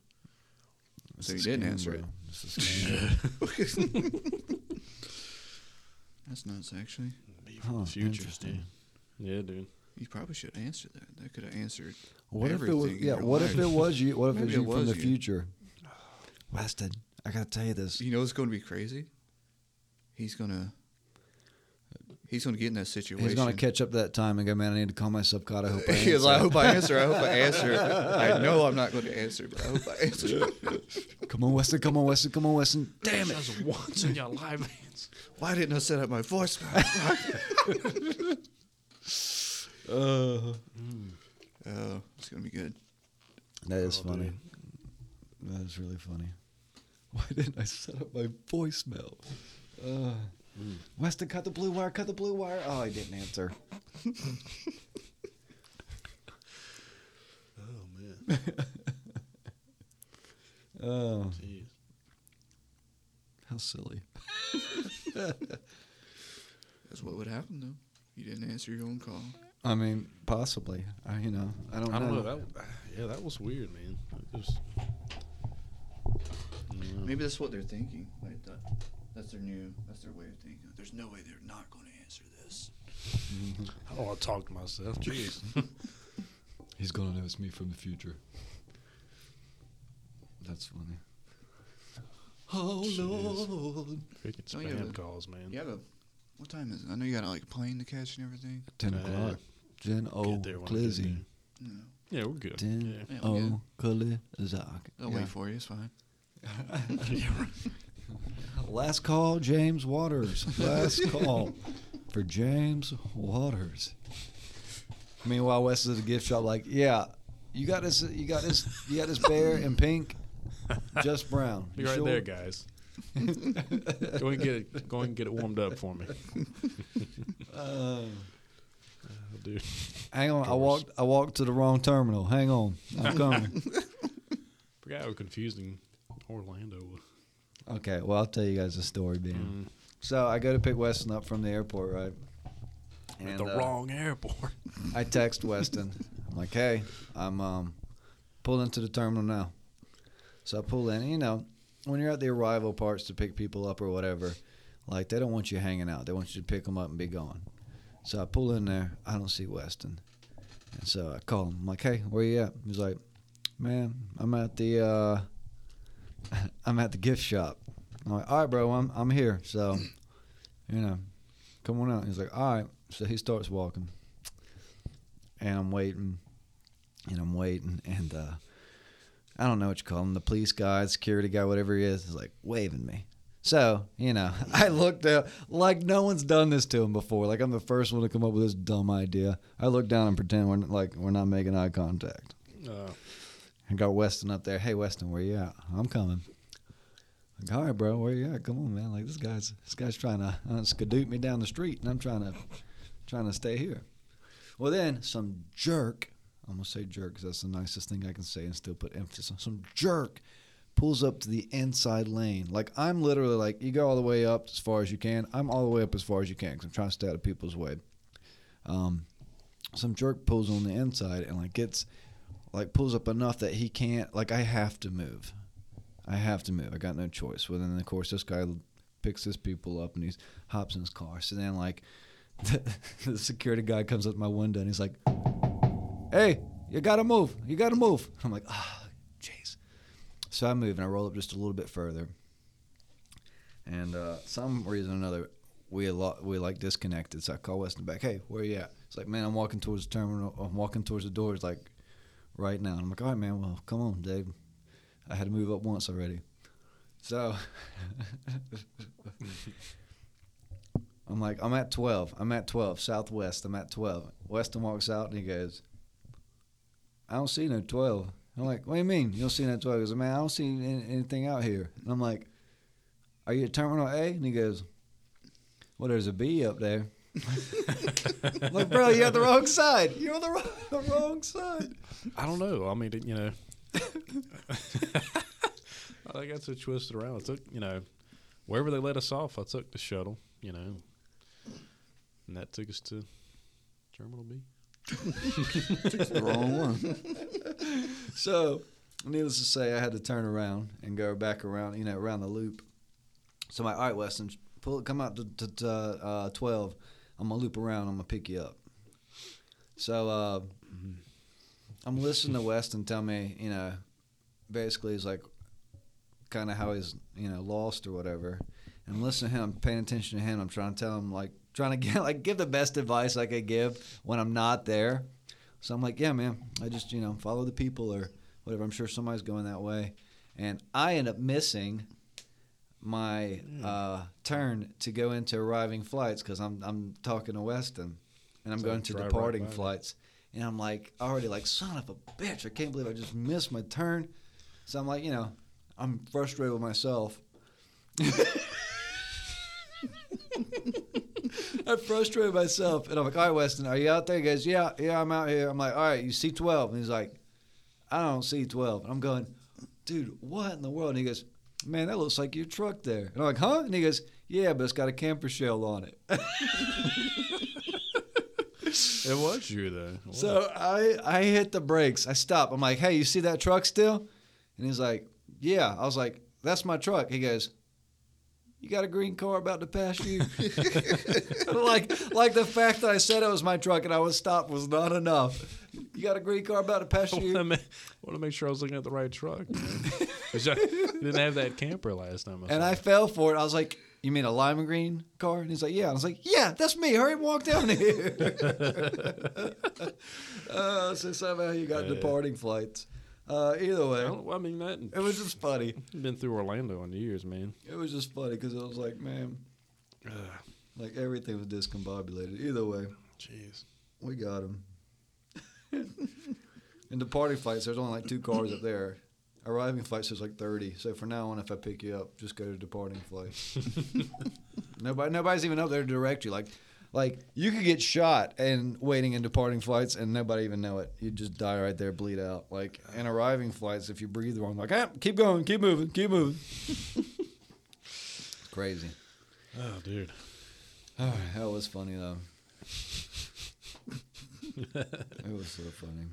So a you didn't scam, answer bro. it. It's a. <laughs> <laughs> That's nuts, actually. Me from Huh, the future. interesting. Yeah. yeah, dude. You probably should answer that. That could have answered. What if it was? Yeah. your What if it was you? What if Maybe it's it you from was the you. future? Weston, I gotta tell you this. You know what's going to be crazy? He's gonna. He's gonna get in that situation. He's gonna catch up that time and go, man. I need to call myself God. I hope I <laughs> He was like, I hope I answer. I hope I answer. I <laughs> know I'm not going to answer, but I hope I answer. Come on, Weston. Come on, Weston. Come on, Weston. Damn it. Just once in your live hands. Why didn't I set up my voicemail? <laughs> Uh, oh, it's gonna be good. that is Oh, funny. dude. That is really funny. Why didn't I set up my voicemail? Uh, Weston, cut the blue wire. Cut the blue wire. Oh, he didn't answer. Oh man. <laughs> Oh, Jeez. how silly. <laughs> That's what would happen though. You didn't answer your own call. I mean, possibly. I, you know, I don't, I don't know. know. That, <sighs> yeah, that was weird, man. It was, Mm. Maybe that's what they're thinking. Like that, that's their new. That's their way of thinking. There's no way they're not going to answer this. <laughs> Oh, I don't want to talk to myself. Jeez. <laughs> He's gonna know it's me from the future. That's funny. Oh Jeez. Lord. Freaking Oh, yeah, spam but- calls, man. You have a. What time is it? I know you got like a plane to catch and everything. Ten Yeah. o'clock. Ten O Get there when I Clizzy. there. No, Yeah, we're good. Ten Yeah, we're O Clizzock. they'll wait for you. It's fine. <laughs> Last call, James Waters. Last call for James Waters. Meanwhile, Wes is at a gift shop. Like, yeah, you got this. You got this. You got this bear in pink, just brown. Be You right sure? there, guys. go and get it. Go and get it warmed up for me. Uh, Oh, dude. hang on, I walked. I walked to the wrong terminal. Hang on, I'm coming. <laughs> Forgot how confusing Orlando was. Okay, well, I'll tell you guys a story, Ben. Mm. So I go to pick Weston up from the airport, right? At the uh, wrong airport. <laughs> I text Weston. I'm like, hey, I'm um, pulling into the terminal now. So I pull in. You know, when you're at the arrival parts to pick people up or whatever, like they don't want you hanging out. They want you to pick them up and be gone. So I pull in there. I don't see Weston, and so I call him. I'm like, hey, where you at? He's like, man, I'm at the uh, <laughs> I'm at the gift shop. I'm like, all right, bro, I'm I'm here. So, you know, come on out. He's like, all right. So he starts walking and I'm waiting, and I'm waiting, and uh, I don't know what you call him, the police guy, security guy, whatever he is, is like waving me. So you know, <laughs> I looked out like no one's done this to him before. Like I'm the first one to come up with this dumb idea. I look down and pretend we're like we're not making eye contact. Uh, I got Weston up there. Hey Weston, where you at? I'm coming. Like, all right, bro, where you at? Come on, man. Like this guy's this guy's trying to uh, skadoot me down the street, and I'm trying to trying to stay here. Well, then some jerk. I'm gonna say jerk because that's the nicest thing I can say, and still put emphasis on some jerk pulls up to the inside lane. Like I'm literally like you go all the way up as far as you can. I'm all the way up as far as you can because I'm trying to stay out of people's way. Um, some jerk pulls on the inside and like gets like pulls up enough that he can't like I have to move. I have to move. I got no choice. Well then of course this guy picks his people up and he hops in his car. So then like <laughs> the, the security guy comes up my window and he's like, Hey, you gotta move. You gotta move. I'm like, ah, jeez. So I move and I roll up just a little bit further. And uh, some reason or another, we a lot, we like disconnected. So I call Weston back. Hey, where you at? It's like, man, I'm walking towards the terminal. I'm walking towards the doors, like right now. And I'm like, all right, man. Well, come on, Dave. I had to move up once already. So I'm like, I'm at 12. I'm at 12. Southwest. I'm at 12. Weston walks out and he goes, I don't see no 12. I'm like, what do you mean? You don't see no 12? He goes, man, I don't see any, anything out here. And I'm like, are you at Terminal A? And he goes, well, there's a B up there. Like, bro, you're the wrong side. You're on the wrong, the <laughs> wrong side. I don't know. I mean, you know, I got so twisted around. I took, you know, wherever they let us off, I took the shuttle, you know, and that took us to Terminal B. the wrong one. <laughs> So, needless to say, I had to turn around and go back around, you know, around the loop. So I'm like, all right, Weston, pull, come out to, to, to uh, 12. I'm going to loop around. I'm going to pick you up. So uh, I'm listening to Weston tell me, you know, basically he's like kind of how he's, you know, lost or whatever. And I'm listening to him, I'm paying attention to him. I'm trying to tell him, like, trying to <laughs> get, like, give the best advice I could give when I'm not there. So I'm like, yeah, man, I just, you know, follow the people or whatever. I'm sure somebody's going that way. And I end up missing my uh, turn to go into arriving flights because I'm, I'm talking to Weston and I'm So going to right departing me. flights. And I'm like, already like, son of a bitch, I can't believe I just missed my turn. So I'm like, you know, I'm frustrated with myself. <laughs> I'm frustrated myself, and I'm like, "All right, Weston, are you out there?" He goes, "Yeah, yeah, I'm out here." I'm like, "All right, you see 12?" And he's like, "I don't see 12." And I'm going, "Dude, what in the world?" And he goes, "Man, that looks like your truck there." And I'm like, "Huh?" And he goes, "Yeah, but it's got a camper shell on it." <laughs> It was you though. It. So I I hit the brakes. I stop. I'm like, "Hey, you see that truck still?" And he's like, "Yeah." I was like, "That's my truck." He goes, "You got a green car about to pass you?" <laughs> <laughs> like like the fact that I said it was my truck and I was stopped was not enough. You got a green car about to pass <laughs> you? I want to make sure I was looking at the right truck. I didn't have that camper last time. I And I fell for it. I was like, "You mean a lima green car?" And he's like, "Yeah." I was like, "Yeah, that's me. Hurry and walk down here." <laughs> uh, so somehow you got Yeah. departing flights. Uh, either way, don't- I mean that. it was just funny. been through Orlando in years, man. It was just funny because it was like, man, like everything was discombobulated. Either way, Jeez. we got him. <laughs> In departing flights, there's only like two cars up there. Arriving flights, there's like 30. So for now on, if I pick you up, just go to departing flight. <laughs> Nobody, nobody's even up there to direct you. Like, like you could get shot and waiting in departing flights, and nobody even know it. You just die right there, bleed out. Like in arriving flights, if you breathe wrong, like ah, keep going, keep moving, keep moving. it's <laughs> crazy. Oh, dude. Oh, <sighs> that was funny though. <laughs> it was so funny.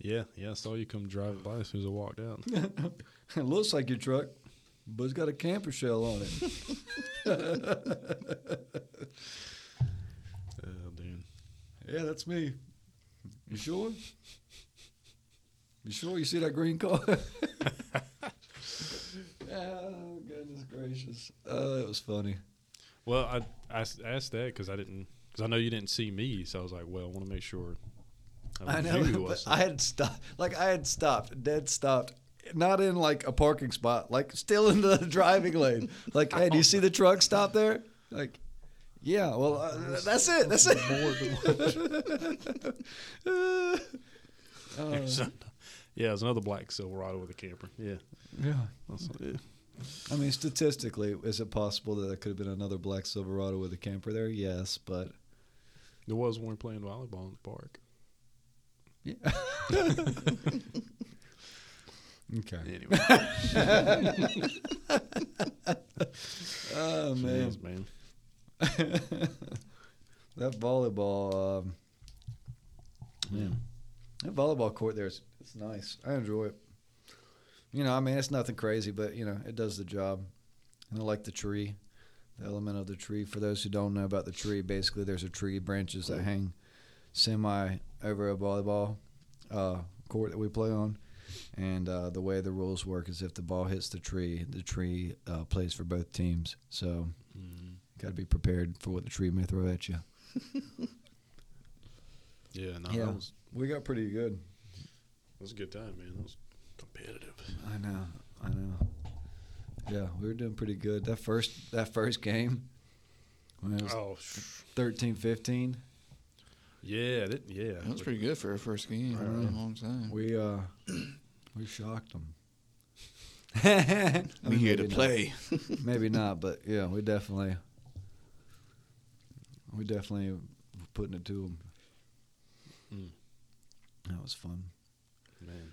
Yeah, yeah. I saw you come driving by as soon as I walked out. <laughs> It looks like your truck, but it's got a camper shell on it. <laughs> Oh, dude. yeah, that's me. You sure? You sure you see that green car? <laughs> oh goodness gracious! Oh, that was funny. Well, I asked that because I didn't because I know you didn't see me, so I was like, well, I want to make sure. I know. I had stopped. Like I had stopped, dead stopped. Not in like a parking spot, like still in the <laughs> driving lane. Like, hey, do you see the truck stop there? Like, yeah. Well, uh, that's it. That's it. <laughs> Uh, yeah, it was another black Silverado with a camper. Yeah, yeah. yeah. I mean, statistically, is it possible that there could have been another black Silverado with a camper there? Yes, but There was one playing volleyball in the park. Yeah. <laughs> okay. Anyway, <laughs> Oh man. Jeez, man. <laughs> that volleyball, um, yeah, that volleyball court there is it's nice. I enjoy it. You know, I mean, it's nothing crazy, but you know, it does the job. And I like the tree, the element of the tree. For those who don't know about the tree, basically, there's a tree branches that hang semi over a volleyball uh, court that we play on. And uh, the way the rules work is if the ball hits the tree, the tree uh, plays for both teams. So Mm, got to be prepared for what the tree may throw at you. <laughs> yeah, no, Yeah. was We got pretty good. that was a good time, man. That was competitive. I know. I know. Yeah, we were doing pretty good. That first that first game when it was Oh, sh- 13 15, yeah, that, yeah. That was pretty good for a first game know. a long time. we uh we shocked them. <laughs> we here to play. <laughs> maybe not, but yeah, we definitely we definitely were putting it to them. Mm. That was fun. man.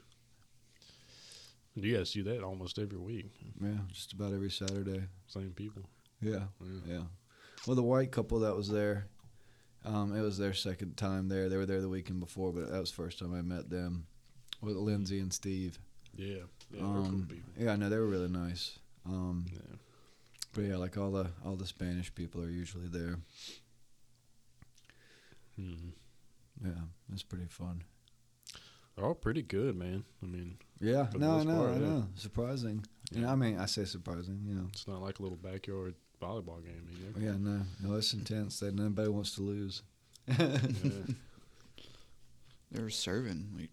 You guys do that almost every week. Yeah, just about every Saturday. Same people. Yeah. Yeah. Yeah. Well, the white couple that was there, um, it was their second time there. They were there the weekend before, but that was the first time I met them with Lindsay and Steve. Yeah, yeah, um, cool yeah, no, they were really nice. Um, Yeah. but yeah, like all the all the Spanish people are usually there. Mhm. Yeah, it's pretty fun. They're all pretty good, man. I mean, Yeah, no, I know, part, I yeah. know. Surprising. You know, I mean, I say surprising. You know, it's not like a little backyard volleyball game either. yeah, no, no, it's intense. That nobody wants to lose. Yeah. <laughs> They were serving like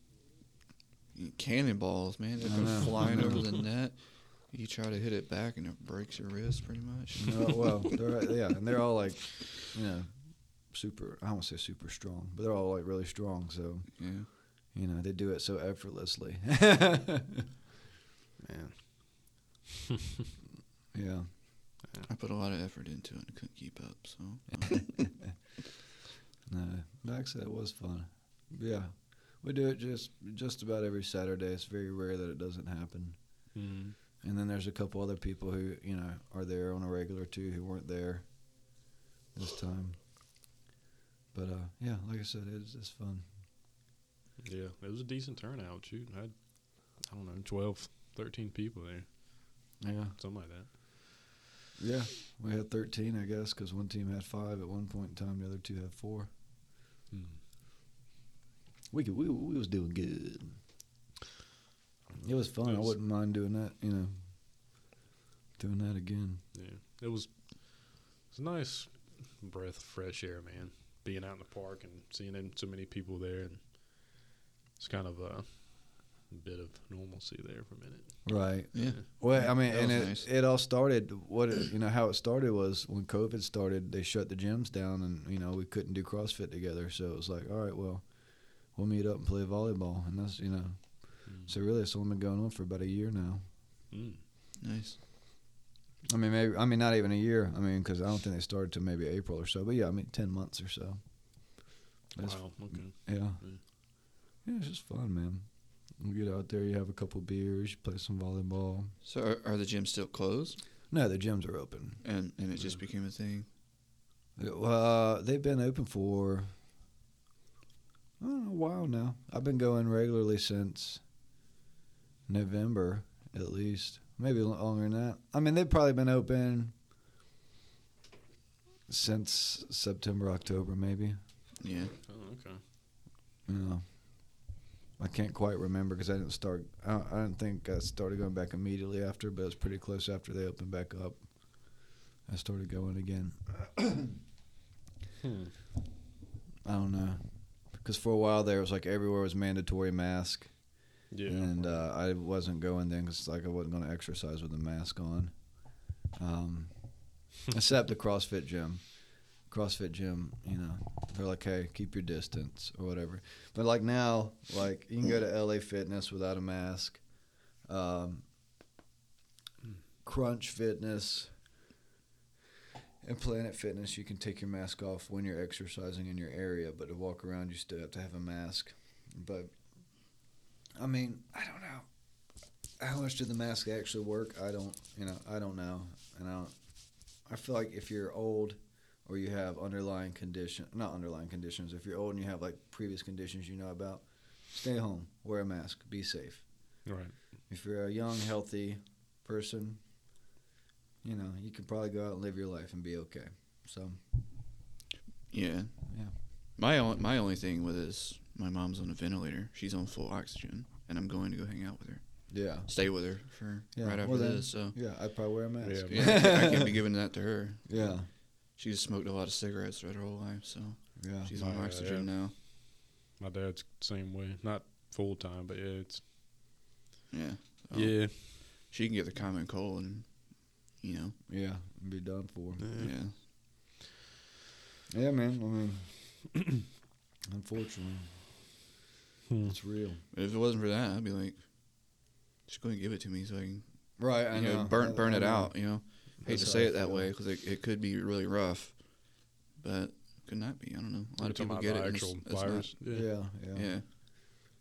cannonballs, man. They I go flying over the net. You try to hit it back, and it breaks your wrist, pretty much. No, well, they're yeah, and they're all like, you know, super. I won't say super strong, but they're all like really strong. So Yeah. you know, they do it so effortlessly. <laughs> Man, man. Yeah. I put a lot of effort into it and couldn't keep up. So <laughs> No, like I said, it was fun. Yeah, we do it just just about every Saturday. It's very rare that it doesn't happen. Mm. And then there's a couple other people who you know are there on a regular too who weren't there this time. But uh, yeah, like I said, it's it's fun. Yeah, it was a decent turnout. Shoot, I had, I don't know, 12, 13 people there, Yeah, something like that. Yeah. We had 13, I guess, because one team had five at one point in time. The other two had four. Mm. We could, we we was doing good. It was fun. It I wouldn't mind doing that. You know, doing that again. Yeah, it was. It's a nice breath of fresh air, man. Being out in the park and seeing so many people there, and it's kind of a bit of normalcy there for a minute. Right. yeah, Well, I mean, That and it, nice. it all started. What it, you know, how it started was when COVID started. They shut the gyms down, and you know we couldn't do CrossFit together. So it was like, all right, well, we'll meet up and play volleyball, and that's you know. Mm. So really, it's only been going on for about a year now. Mm. nice. I mean, maybe I mean not even a year. I mean, because I don't think they started till maybe April or so. But yeah, I mean ten months or so. That's- Wow. Okay. Yeah. Mm. Yeah, it's just fun, man. You get out there, you have a couple beers, you play some volleyball. So are, are the gyms still closed? No, the gyms are open. And and it just became a thing. Uh, they've been open for I don't know, a while now. I've been going regularly since November, at least. Maybe longer than that. I mean, they've probably been open since September, October, maybe. Yeah. Oh, okay. You know, I can't quite remember because I didn't start. I, I didn't think I started going back immediately after, but it was pretty close after they opened back up. I started going again. Hmm. I don't know, because for a while there it was like everywhere was mandatory mask, Yeah. and uh, I wasn't going then because like I wasn't going to exercise with a mask on, um, <laughs> except the CrossFit gym. CrossFit gym, you know, they're like, hey, keep your distance or whatever. But like now, like you can go to LA Fitness without a mask. Um, Crunch Fitness and Planet Fitness, you can take your mask off when you're exercising in your area, but to walk around, you still have to have a mask. But I mean, I don't know how much did the mask actually work. I don't, you know, I don't know, and I don't. I feel like if you're old or you have underlying condition, not underlying conditions, if you're old and you have like previous conditions you know about, stay home, wear a mask, be safe. Right. If you're a young, healthy person, you know, you can probably go out and live your life and be okay. So, Yeah. Yeah. My only, my only thing with this, my mom's on a ventilator. She's on full oxygen, and I'm going to go hang out with her, yeah. stay with her for Yeah, right after well then- this. So Yeah, I'd probably wear a mask. Yeah. yeah, I can't- I can't be <laughs> giving that to her. Yeah. She's smoked a lot of cigarettes throughout her whole life, so Yeah. she's on My- oxygen now. My dad's same way. Not full time, but yeah, it's Yeah. So yeah. She can get the common cold, and you know, Yeah. Be done for. yeah. yeah. Yeah, man. I mean, <clears throat> unfortunately, Hmm. it's real. If it wasn't for that, I'd be like, just go and give it to me so I can Right. I you know. know, burn I- burn I it know. out. You know, hate to say it that way because it, it could be really rough, but could not be. I don't know. A lot of You're people get it. the and it's- actual it's not. virus. Yeah. Yeah. Yeah. Yeah.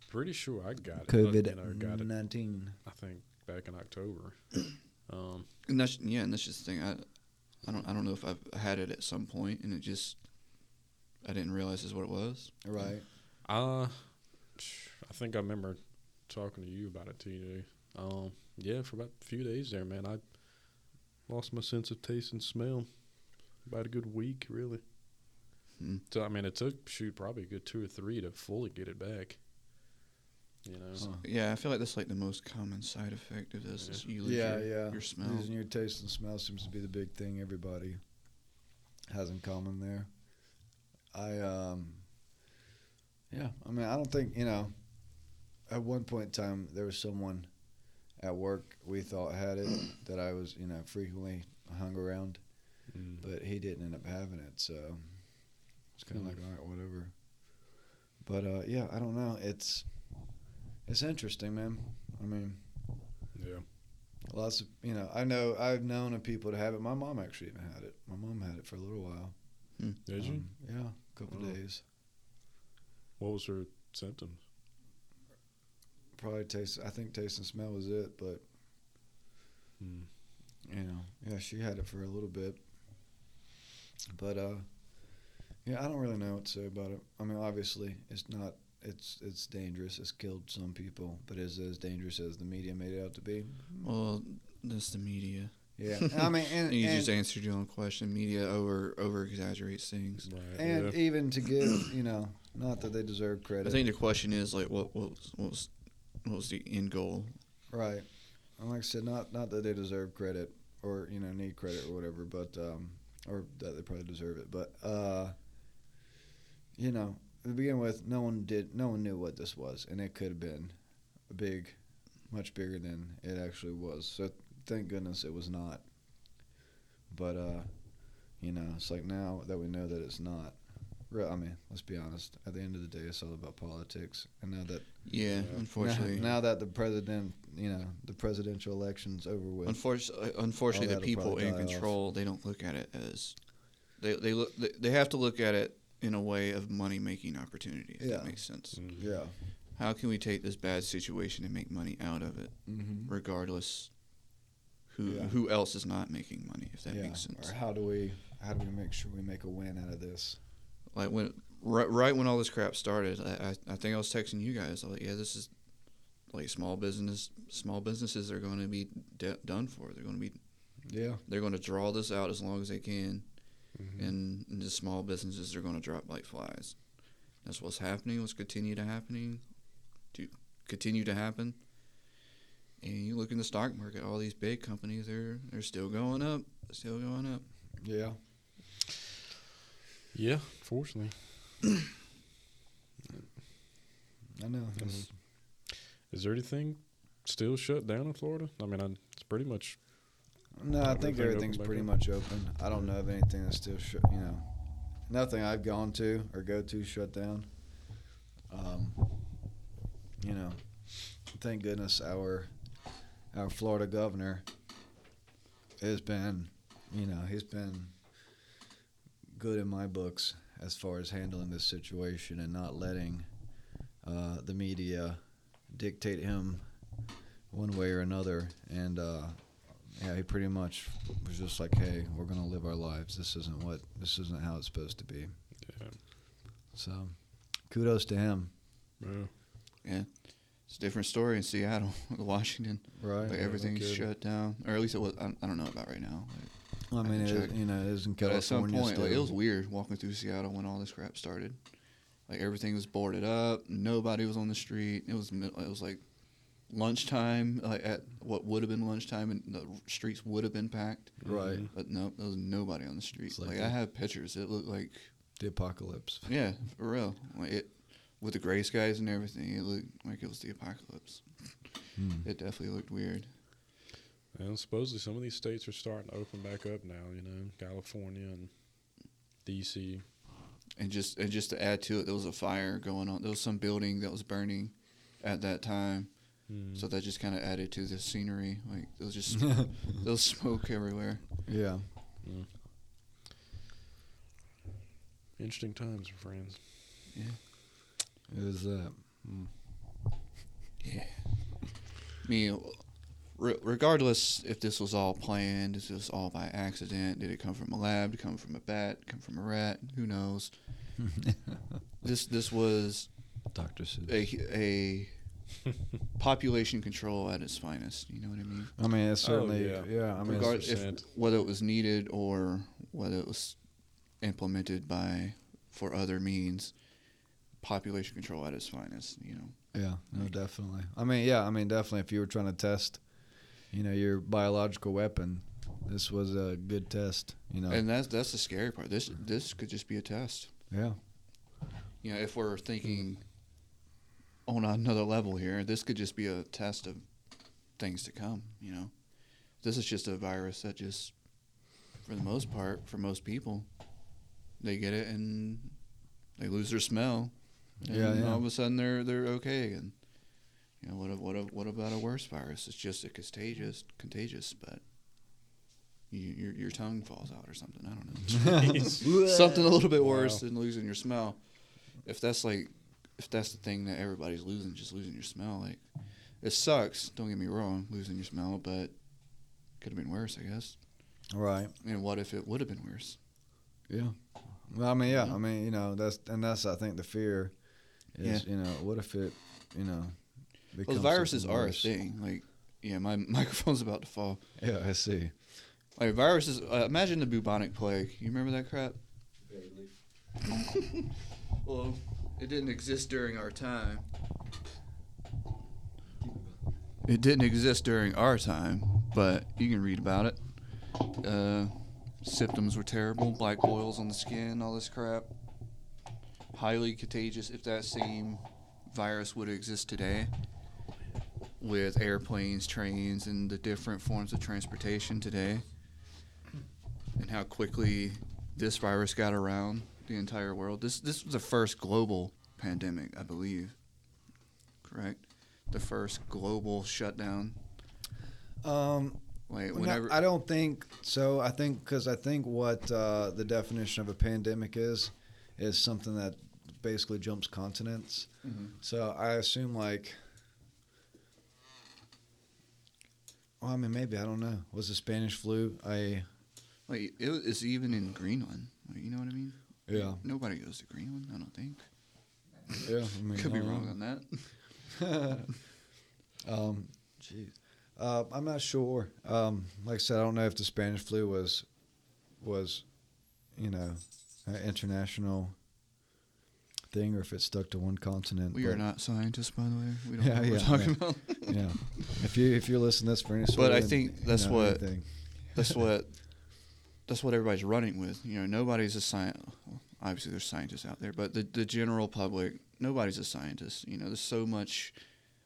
Pretty sure I got it. but, COVID you know, got it. nineteen. I think back in October. <coughs> Um, And that's yeah, and that's just the thing. I, I don't I don't know if I've had it at some point and it just I didn't realize is what it was. Right. Uh, I think I remember talking to you about it, TJ. Um, yeah, for about a few days there, man, I lost my sense of taste and smell. About a good week, really. Hmm. So I mean, it took shoot probably a good two or three to fully get it back. You know, Huh. Yeah, I feel like that's like the most common side effect of this is you lose Yeah. your, yeah. your smell. Losing your taste and smell seems to be the big thing everybody has in common there. I um. Yeah, I mean, I don't think you know. At one point in time, there was someone at work we thought had it <clears throat> that I was, you know, frequently hung around. Mm. but he didn't end up having it. So it's kind of Hmm. like all right, whatever. But uh, yeah, I don't know. It's it's interesting, man. I mean, yeah, lots of you know. I know I've known of people to have it. My mom actually even had it. My mom had it for a little while. Did you? Um, yeah, a couple Oh. days. What was her symptoms? Probably taste. I think taste and smell was it, but Hmm. you know, yeah, she had it for a little bit. But uh, yeah, I don't really know what to say about it. I mean, obviously, it's not. It's it's dangerous. It's killed some people, but is it as dangerous as the media made it out to be? Well, that's the media. Yeah, I mean, <laughs> and, you and, just answered your own question. Media over over exaggerates things. Right. and yeah. even to give, you know, not that they deserve credit. I think the question is like, what what was what was, what was the end goal? Right. And like I said, not not that they deserve credit or you know need credit or whatever, but um, or that they probably deserve it. But uh, you know, to begin with, no one did, no one knew what this was, and it could have been a big, much bigger than it actually was. So thank goodness it was not. But uh, you know, it's like now that we know that it's not. Re- I mean, let's be honest. At the end of the day, it's all about politics, and now that Yeah, Yeah. unfortunately. now, now that the president, you know, the presidential election's over with. Unfortunately, unfortunately, the people in die off. control they don't look at it as they they look they, they have to look at it in a way of money making opportunity. If Yeah. that makes sense. Mm. yeah. How can we take this bad situation and make money out of it, Mm-hmm. regardless who Yeah. who else is not making money? If that yeah. makes sense. Or how do we how do we make sure we make a win out of this? Like when right, right when all this crap started, I, I I think I was texting you guys. I was like, yeah, this is like small business small businesses are going to be de- done for. They're going to be Yeah. they're going to draw this out as long as they can. Mhm. and, and the small businesses are going to drop like flies. That's what's happening. What's continue to happening, to continue to happen. And you look in the stock market, all these big companies they're they're still going up, still going up. Yeah. Yeah, fortunately. I know. Mhm. It's- Is there anything still shut down in Florida? I mean, I, it's pretty much. No, I think everything's pretty up? much open. I don't know of anything that's still shut. You know, nothing I've gone to or go to shut down. Um, you know, thank goodness our our Florida governor has been, you know, he's been good in my books as far as handling this situation and not letting uh, the media dictate him one way or another. And uh, yeah, he pretty much was just like, "Hey, we're gonna live our lives. This isn't what this isn't how it's supposed to be." Yeah. So, kudos to him. yeah. Yeah, it's a different story in Seattle, <laughs> Washington. Right. Like everything's kidding. shut down, or at least it was. I, I don't know about right now. Like, I I mean, it, you know, it is in but at some point, like, it was weird walking through Seattle when all this crap started. Like everything was boarded up, nobody was on the street. It was it was like lunchtime, like at what would have been lunchtime, and the streets would have been packed. Right. Mhm. But no, there was nobody on the street. It's Like, like I a- have pictures. It looked like the apocalypse. <laughs> yeah, for real. Like it with the gray skies and everything. It looked like it was the apocalypse. Hmm. It definitely looked weird. And supposedly some of these states are starting to open back up now. You know, California and D.C. And just and just to add to it, there was a fire going on. There was some building that was burning at that time. Mm. So that just kind of added to the scenery. Like there was just <laughs> there was smoke everywhere. yeah. Interesting times, friends. Yeah. It was that. Yeah. I mean, re- regardless if this was all planned, is this all by accident, did it come from a lab? Did it come from a bat? Come from a rat? Who knows? <laughs> This this was Doctor Seuss. a a <laughs> population control at its finest. You know what I mean? I mean, it's Oh, certainly. yeah. yeah. I mean, Regard if whether it was needed or whether it was implemented by for other means, population control at its finest. You know. yeah. No, definitely. I mean, yeah. I mean, definitely. If you were trying to test, you know, your biological weapon, this was a good test. You know. And that's that's the scary part. This this could just be a test. yeah. You know, if we're thinking on another level here, this could just be a test of things to come. You know, this is just a virus that just, for the most part, for most people, they get it and they lose their smell. And Yeah, yeah. all of a sudden they're they're okay again. You know, what a, what a, what about a worse virus? It's just a contagious, contagious, but you, your your tongue falls out or something. I don't know. <laughs> something a little bit worse Wow. than losing your smell. If that's like, if that's the thing that everybody's losing, just losing your smell, like it sucks. Don't get me wrong, losing your smell, but could have been worse, I guess. Right. And what if it would have been worse? Yeah. Well, I mean, yeah. I mean, you know, that's and that's I think the fear is, you know, what if it, you know, Well, becomes viruses something are a thing. Like, yeah, my <laughs> microphone's about to fall. Yeah, I see. Like viruses. Uh, imagine the bubonic plague. You remember that crap? Barely. <laughs> well, it didn't exist during our time. It didn't exist during our time, but you can read about it. Uh, symptoms were terrible: black boils on the skin, all this crap. Highly contagious. If that same virus would exist today, with airplanes, trains, and the different forms of transportation today, and how quickly this virus got around the entire world. This this was the first global pandemic, I believe. Correct. The first global shutdown. Um, Like well, no, whenever I don't think so. I think because I think what uh, the definition of a pandemic is is something that basically jumps continents. Mhm. So I assume like. Well, I mean, maybe I don't know. Was the Spanish flu? I like it was it's even in Greenland. Like, you know what I mean? yeah Nobody goes to Greenland. I don't think. yeah. I mean, Could be wrong on that. <laughs> um, jeez. Uh, I'm not sure. Um, like I said, I don't know if the Spanish flu was was, you know, an international thing or if it stuck to one continent. We are not scientists, by the way. We don't Yeah, know what we're talking yeah. about. <laughs> Yeah. If you if you're listening to this for any sort But I in- think you that's know, what- anything. that's <laughs> what that's what everybody's running with. You know, nobody's a scientist. Obviously, there's scientists out there, but the the general public, nobody's a scientist. You know, there's so much.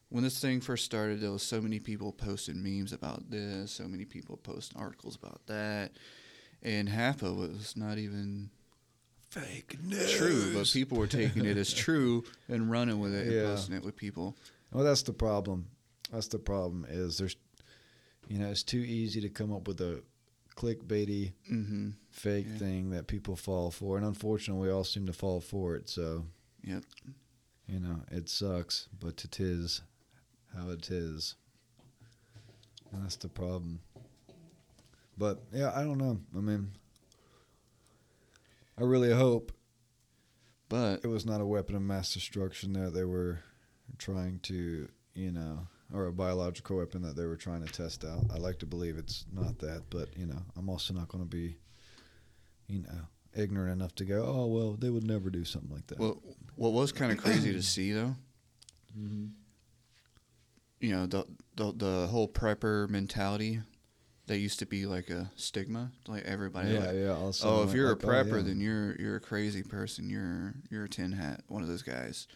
When this thing first started, there was so many people posting memes about this, so many people posting articles about that, and half of it was not even fake news. true. But people were taking it as true and running with it and Yeah. posting it with people. Well, that's the problem. That's the problem. Is there's, you know, it's too easy to come up with a clickbaity Mm-hmm. fake Yeah. thing that people fall for, and unfortunately, we all seem to fall for it. So, Yep. you know, it sucks, but it is how it is, and that's the problem. But yeah, I don't know. I mean, I really hope But it was not a weapon of mass destruction that they were trying to, you know, or a biological weapon that they were trying to test out. I like to believe it's not that, but you know, I'm also not going to be, you know, ignorant enough to go, oh well, they would never do something like that. Well, what was kind of crazy to see though, mm-hmm. you know, the, the the whole prepper mentality that used to be like a stigma, like everybody. yeah, like, yeah. all of a sudden oh, if you're like, a oh, prepper, yeah. then you're you're a crazy person. You're you're a tin hat, one of those guys.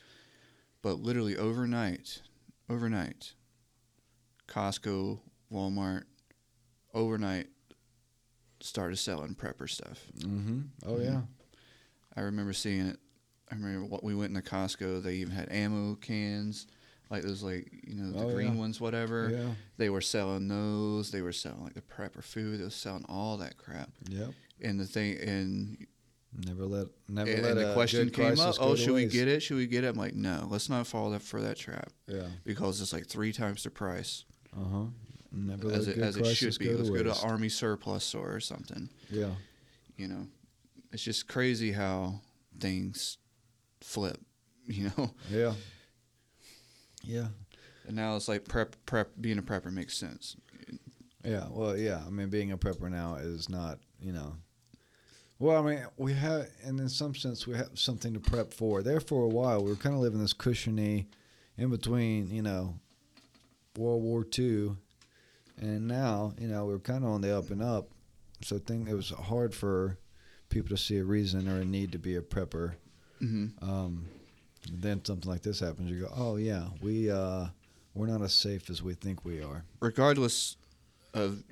But literally overnight, overnight, Costco, Walmart, overnight started selling prepper stuff. Mm-hmm. Oh Mhm. yeah. I remember seeing it. I remember what we went into Costco. They even had ammo cans, like those, like you know, the Oh, green yeah. ones, whatever. Yeah. They were selling those. They were selling like the prepper food. They were selling all that crap. Yep. And the thing, and Never let never and, let and the question came up. Oh, should we waste." get it? Should we get it? I'm like, no. Let's not fall that for that trap Yeah. because it's like three times the price Uh huh. Never as let it, as it should be. go Let's go to. Army surplus store or something. Yeah. You know, it's just crazy how things flip. <laughs> You know. Yeah. Yeah. And now it's like prep prep being a prepper makes sense. Yeah, well, yeah. I mean, being a prepper now is not, you know. Well, I mean, we have, and in some sense, we have something to prep for. There for a while, we were kind of living this cushiony, in between, you know, World War II, and now, you know, we're kind of on the up and up. So I think it was hard for people to see a reason or a need to be a prepper. hmm Um, then something like this happens, you go, oh yeah, we uh, we're not as safe as we think we are. Regardless of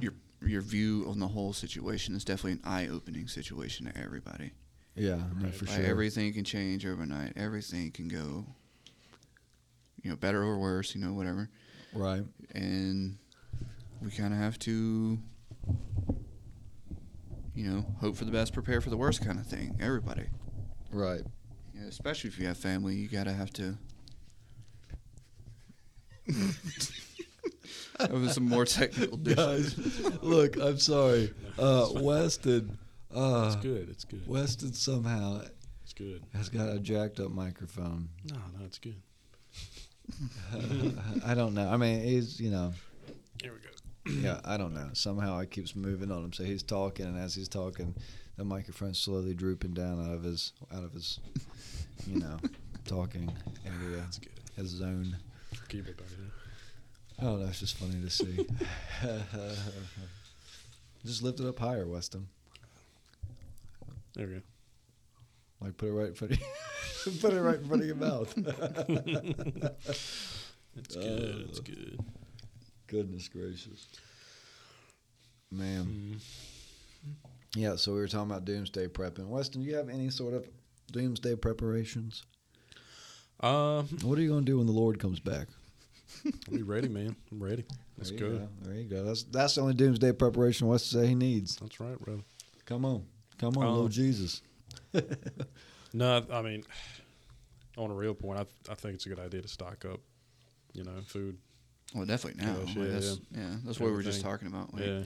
your your view on the whole situation, it's definitely an eye opening situation to everybody. Yeah, no, Right. for Like, sure. Everything can change overnight. Everything can go. you know, better or worse, you know, whatever. Right. And we kind of have to, you know, hope for the best, prepare for the worst kind of thing. Everybody. Right. Yeah, especially if you have family, you gotta have to. <laughs> that was some more technical Guys, look, I'm sorry. <laughs> Uh, Weston, uh, It's good. It's good. Weston somehow It's good. has got a jacked up microphone. No, no, it's good. <laughs> I don't know. I mean, he's you know, Here we go. yeah, I don't know. Somehow it keeps moving on him. So he's talking, and as he's talking, the microphone's slowly drooping down out of his out of his, you know, talking area, That's good. his zone. Keep it back here. Oh, that's just funny to see. <laughs> just lift it up higher, Weston. There we go. Like put it right in front of you. <laughs> put it right in front of your mouth. <laughs> It's good. It's Uh, good. Goodness gracious. Man. Mm. Yeah, so we were talking about doomsday prepping. Weston, do you have any sort of doomsday preparations? Um, What are you going to do when the Lord comes back? I'll be ready, man. I'm ready. Let's there go. you go. There you go. That's that's the only doomsday preparation Weston say he needs. That's right, brother. Come on. Come on, Um, little Jesus. <laughs> No, I mean, on a real point, I, th- I think it's a good idea to stock up. You know, food. Well, definitely now. Gosh, Like, yeah, that's, yeah. that's what we were just talking about. Like, yeah,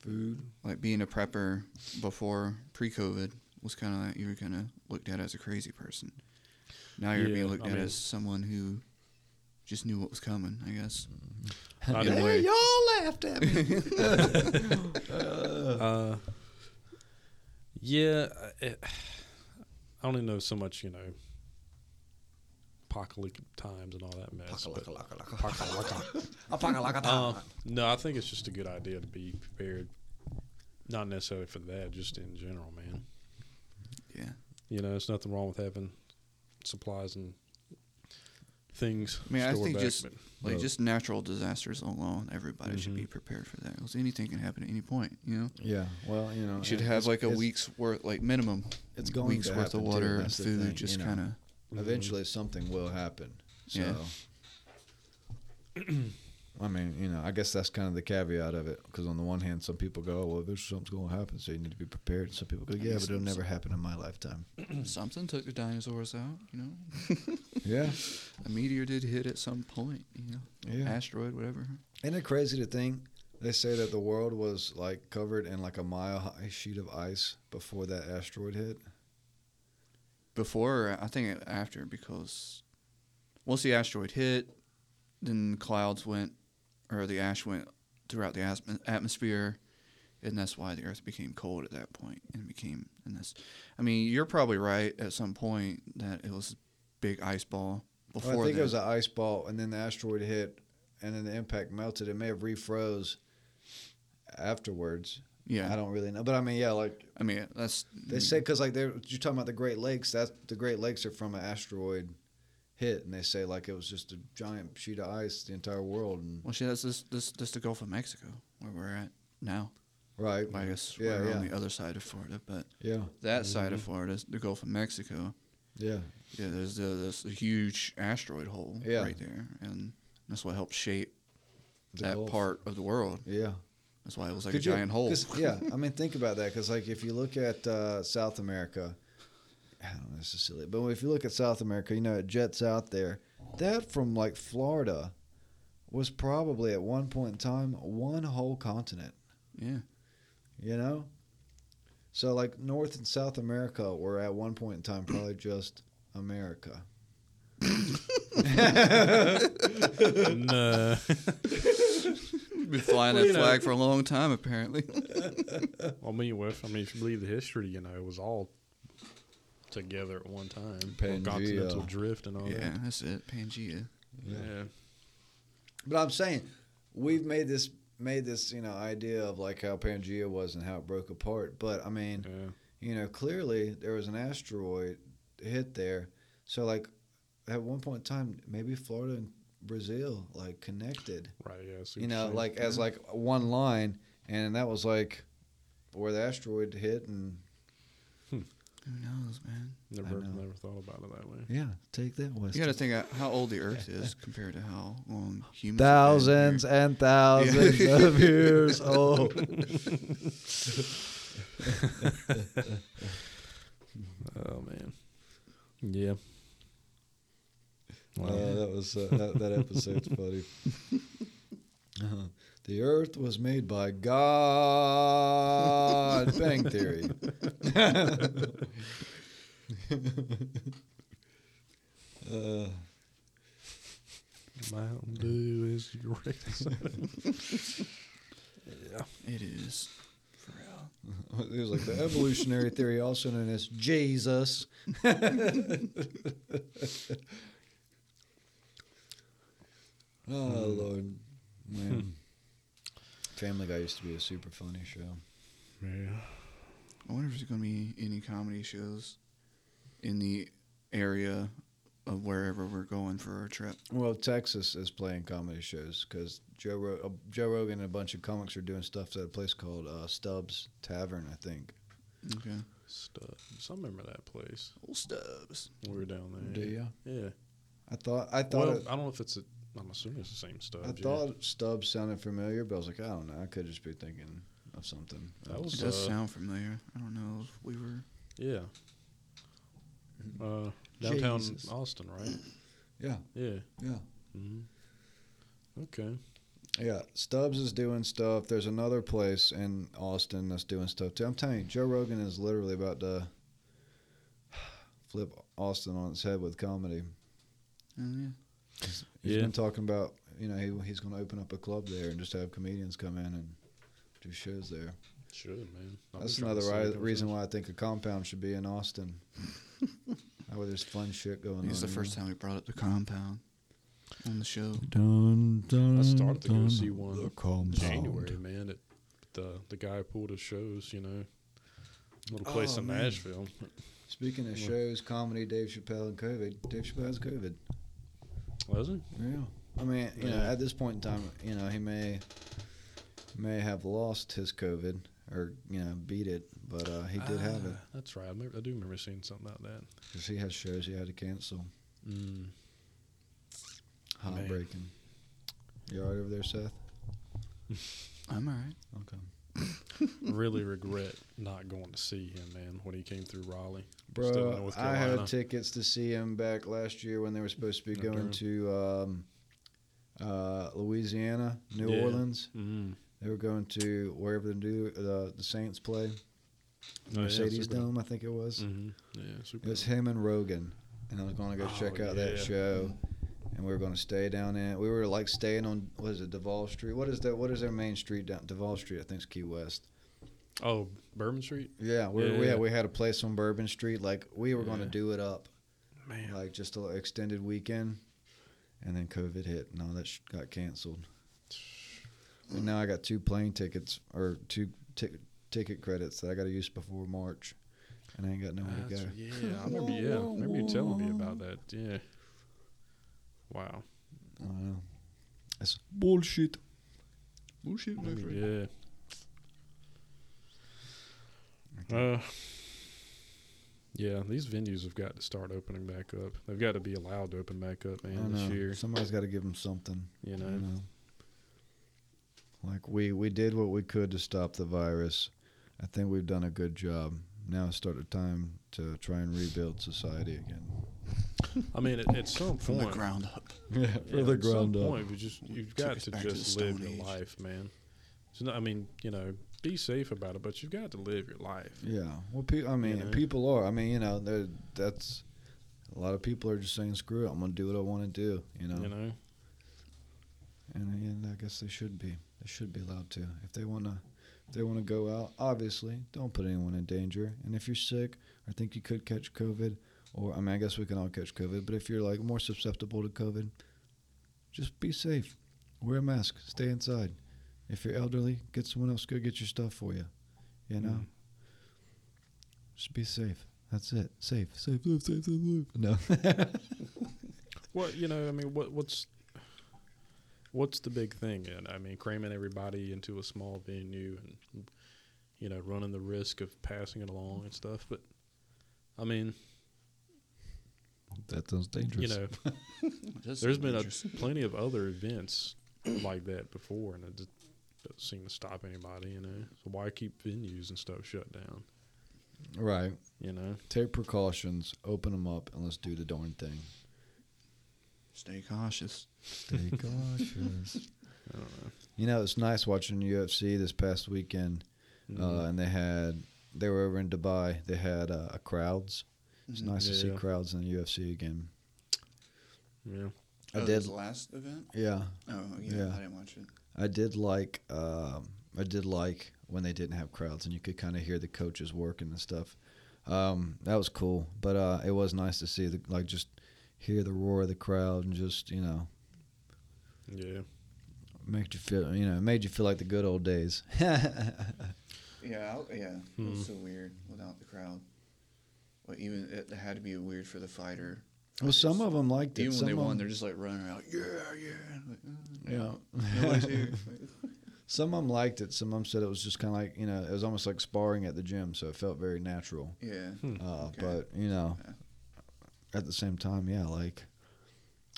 Food. like being a prepper before pre-COVID was kind of like you were kind of looked at as a crazy person. Now you're Yeah, being looked I at mean- as someone who just knew what was coming. I guess. I In way. y'all laughed at me. <laughs> <laughs> Uh, yeah, it, I don't even know so much, you know, apocalyptic times and all that mess. but- Uh, <laughs> no, I think it's just a good idea to be prepared. Not necessarily for that, just in general, man. Yeah. You know, there's nothing wrong with having supplies and things. I mean, I stored think back, just but- like but- just natural disasters alone, everybody should Mhm. be prepared for that. Because anything can happen at any point. You know, yeah. Well, you know, you should have like a week's worth, like minimum It's going weeks to worth happen of too, water and food. thing, just you know. kind of Eventually, something will happen. So, Yeah. I mean, you know, I guess that's kind of the caveat of it. Because on the one hand, some people go, "Well, there's something's going to happen, so you need to be prepared." And some people go, "Yeah, but it'll never happen in my lifetime." <clears throat> something took the dinosaurs out. You know, <laughs> <laughs> Yeah, a meteor did hit at some point. You know, yeah. asteroid, whatever. Isn't it crazy to think they say that the world was like covered in like a mile high sheet of ice before that asteroid hit? Before, I think after, because once the asteroid hit, then clouds went, or the ash went throughout the atmosphere, and that's why the Earth became cold at that point, and became and this. I mean, you're probably right at some point that it was a big ice ball before. Well, I think that. it was an ice ball, and then the asteroid hit, and then the impact melted. It may have refroze afterwards. yeah. I don't really know, but I mean, yeah, like I mean, that's They say because like they're you're talking about the Great Lakes. That's the Great Lakes are from an asteroid hit, and they say like it was just a giant sheet of ice the entire world. And Well, see, that's this this this the Gulf of Mexico where we're at now. right, I guess Yeah, we're yeah. on the other side of Florida, but yeah, that side of Florida the Gulf of Mexico. yeah, Yeah, there's the, there's a huge asteroid hole Yeah. right there, and that's what helped shape The that Gulf. part of the world. yeah. That's why it was like Could a you- giant hole. yeah, I <laughs> mean, think about that because like if you look at uh, South America, I don't know, this is silly, but if you look at South America, you know, it jets out there. That from like Florida was probably at one point in time one whole continent. Yeah, you know so like north and south america were at one point in time probably <clears throat> just america nah. been flying Well, that you know- flag for a long time apparently. <laughs> I mean, with I mean, if you believe the history, you know, it was all together at one time. Pangea. Continental drift and all yeah, that. that's it. Pangea. Yeah. but i'm saying we've made this made this you know idea of like how pangea was and how it broke apart but i mean Yeah. you know clearly there was an asteroid hit there so like at one point in time maybe florida and brazil like connected Right. Yeah. You know, like as like one line, and that was like where the asteroid hit, and Who knows, man? Never, know. never thought about it that way. Yeah, take that, West. You got to think of how old the Earth <laughs> is compared to how long humans. thousands and thousands of years <laughs> old. <laughs> Oh man. Yeah. Uh, that was uh, that, that episode's funny. Uh, the Earth was made by God. <laughs> Bang Theory. <laughs> uh, Mountain Dew is great. <laughs> yeah. It is. For real. it was like the evolutionary theory, also known as Jesus. oh Lord, man. Family Guy used to be a super funny show. Yeah. I wonder if there's going to be any comedy shows in the area of wherever we're going for our trip. Well, Texas is playing comedy shows because Joe Ro- uh, Joe Rogan and a bunch of comics are doing stuff at a place called uh, Stubbs Tavern, I think. Okay. Stubbs. I remember that place. Old Stubbs. We were down there. Do you? Yeah. I thought I thought Well, it, I don't know if it's a. I'm assuming it's the same Stubbs. I yeah. thought Stubbs sounded familiar, but I was like, I don't know. I could just be thinking of something. That It does uh, sound familiar. I don't know if we were. Yeah. Uh, downtown Jesus. Austin, right? <clears throat> yeah, Yeah. yeah, hmm Okay. yeah. Stubbs is doing stuff. There's another place in Austin that's doing stuff too. I'm telling you, Joe Rogan is literally about to <sighs> flip Austin on its head with comedy. Oh, yeah. He's Yeah. been talking about, you know, he, he's going to open up a club there and just have comedians come in and do shows there. Should man. I've That's been trying another ri- reason why I think a compound should be in Austin. <laughs> Where there's fun shit going on. It's the you first time we brought up the compound on the show. Dun, dun, I started to go see one the compound. January, man. It, the the guy pulled his shows, you know, little place Oh, in man. Nashville. Speaking of <laughs> shows, comedy, Dave Chappelle, and COVID. Dave Chappelle has COVID. Was it? Yeah. I mean, you know, at this point in time, you know, he may may have lost his COVID or you know beat it, but uh, he did have it Ah, That's right. I, remember, I do remember seeing something about that. because he has shows he had to cancel. Mm. Man. Heartbreaking. You all right over there, Seth? I'm all right. Okay. <laughs> really regret not going to see him, man, when he came through Raleigh. Bro, I had tickets to see him back last year when they were supposed to be Okay. going to um, uh, Louisiana, New Yeah. Orleans. Mm. They were going to wherever the new uh, the Saints play, Oh, Mercedes Super- Dome, I think it was. Mm-hmm. Yeah, super. It was him and Rogan, and I was going to go Oh, check out that yeah. show. And we were going to stay down in. We were like staying on what is it, Duval Street? What is that? What is their main street down? Duval Street, I think, is Key West. Oh, Bourbon Street. Yeah, we Yeah, we, yeah. had, we had a place on Bourbon Street. Like we were going to Yeah. do it up, Man, like just a little extended weekend, and then COVID hit, and all that sh- got canceled. <sighs> And now I got two plane tickets or two tic ticket credits that I got to use before March, and I ain't got nowhere to go. yeah, I remember. Yeah, I remember you telling me about that. Yeah. Wow. I. That's bullshit. Bullshit, I mean, yeah. Uh, yeah, these venues have got to start opening back up. They've got to be allowed to open back up, I man, this year. Somebody's got to give them something. You You know, know. Like we we did what we could to stop the virus. I think we've done a good job. Now it's started time to try and rebuild society again. I mean, at, at some From the ground up. <laughs> Yeah, yeah, at some point, you just you've got to back to just live your Age. life, man. So, I mean, you know, be safe about it, but you've got to live your life. Yeah. Well, pe- I mean, know? people are. I mean, you know, they're- that's a lot of people are just saying, "Screw it, I'm gonna do what I want to do." You know. You know, And, and I guess they should be. They should be allowed to. If they want to, if they want to go out, obviously, don't put anyone in danger. And if you're sick or think you could catch COVID, or I mean, I guess we can all catch COVID, but if you're like more susceptible to COVID, just be safe. Wear a mask. Stay inside. If you're elderly, get someone else to go get your stuff for you. You know. Mm. Just be safe. That's it. Safe. Safe. Safe. Safe. Safe. safe. No. <laughs> Well, you know, I mean, what what's what's the big thing? And I mean, cramming everybody into a small venue and you know, running the risk of passing it along and stuff. But I mean, That sounds dangerous. you know, <laughs> there's been a, plenty of other events like that before, and it just doesn't seem to stop anybody. You know, so why keep venues and stuff shut down? right. You know, Take precautions, open them up, and let's do the darn thing. Stay cautious. Stay <laughs> cautious. I don't know. You know, it's nice watching UFC this past weekend, Mm-hmm. uh, and they had they were over in Dubai. They had uh, crowds. It's nice to see crowds in the UFC again. yeah, I oh, did. this last event. Yeah, Oh yeah, Yeah. I didn't watch it. I did like um, I did like when they didn't have crowds and you could kind of hear the coaches working and stuff. Um, that was cool, but uh, it was nice to see the like just hear the roar of the crowd and just you know yeah. make you feel you know it made you feel like the good old days. <laughs> Yeah, I, yeah. It Hmm. was so weird without the crowd. Well, even it had to be weird for the fighter. well, some fighters. of them liked it. even when some they of won, 'em- they're just like running around, yeah, yeah. Like, uh, yeah. <laughs> Some of them liked it. Some of them said it was just kind of like you know it was almost like sparring at the gym, so it felt very natural. yeah. Hmm. Uh, Okay. But you know, Yeah. at the same time, yeah, like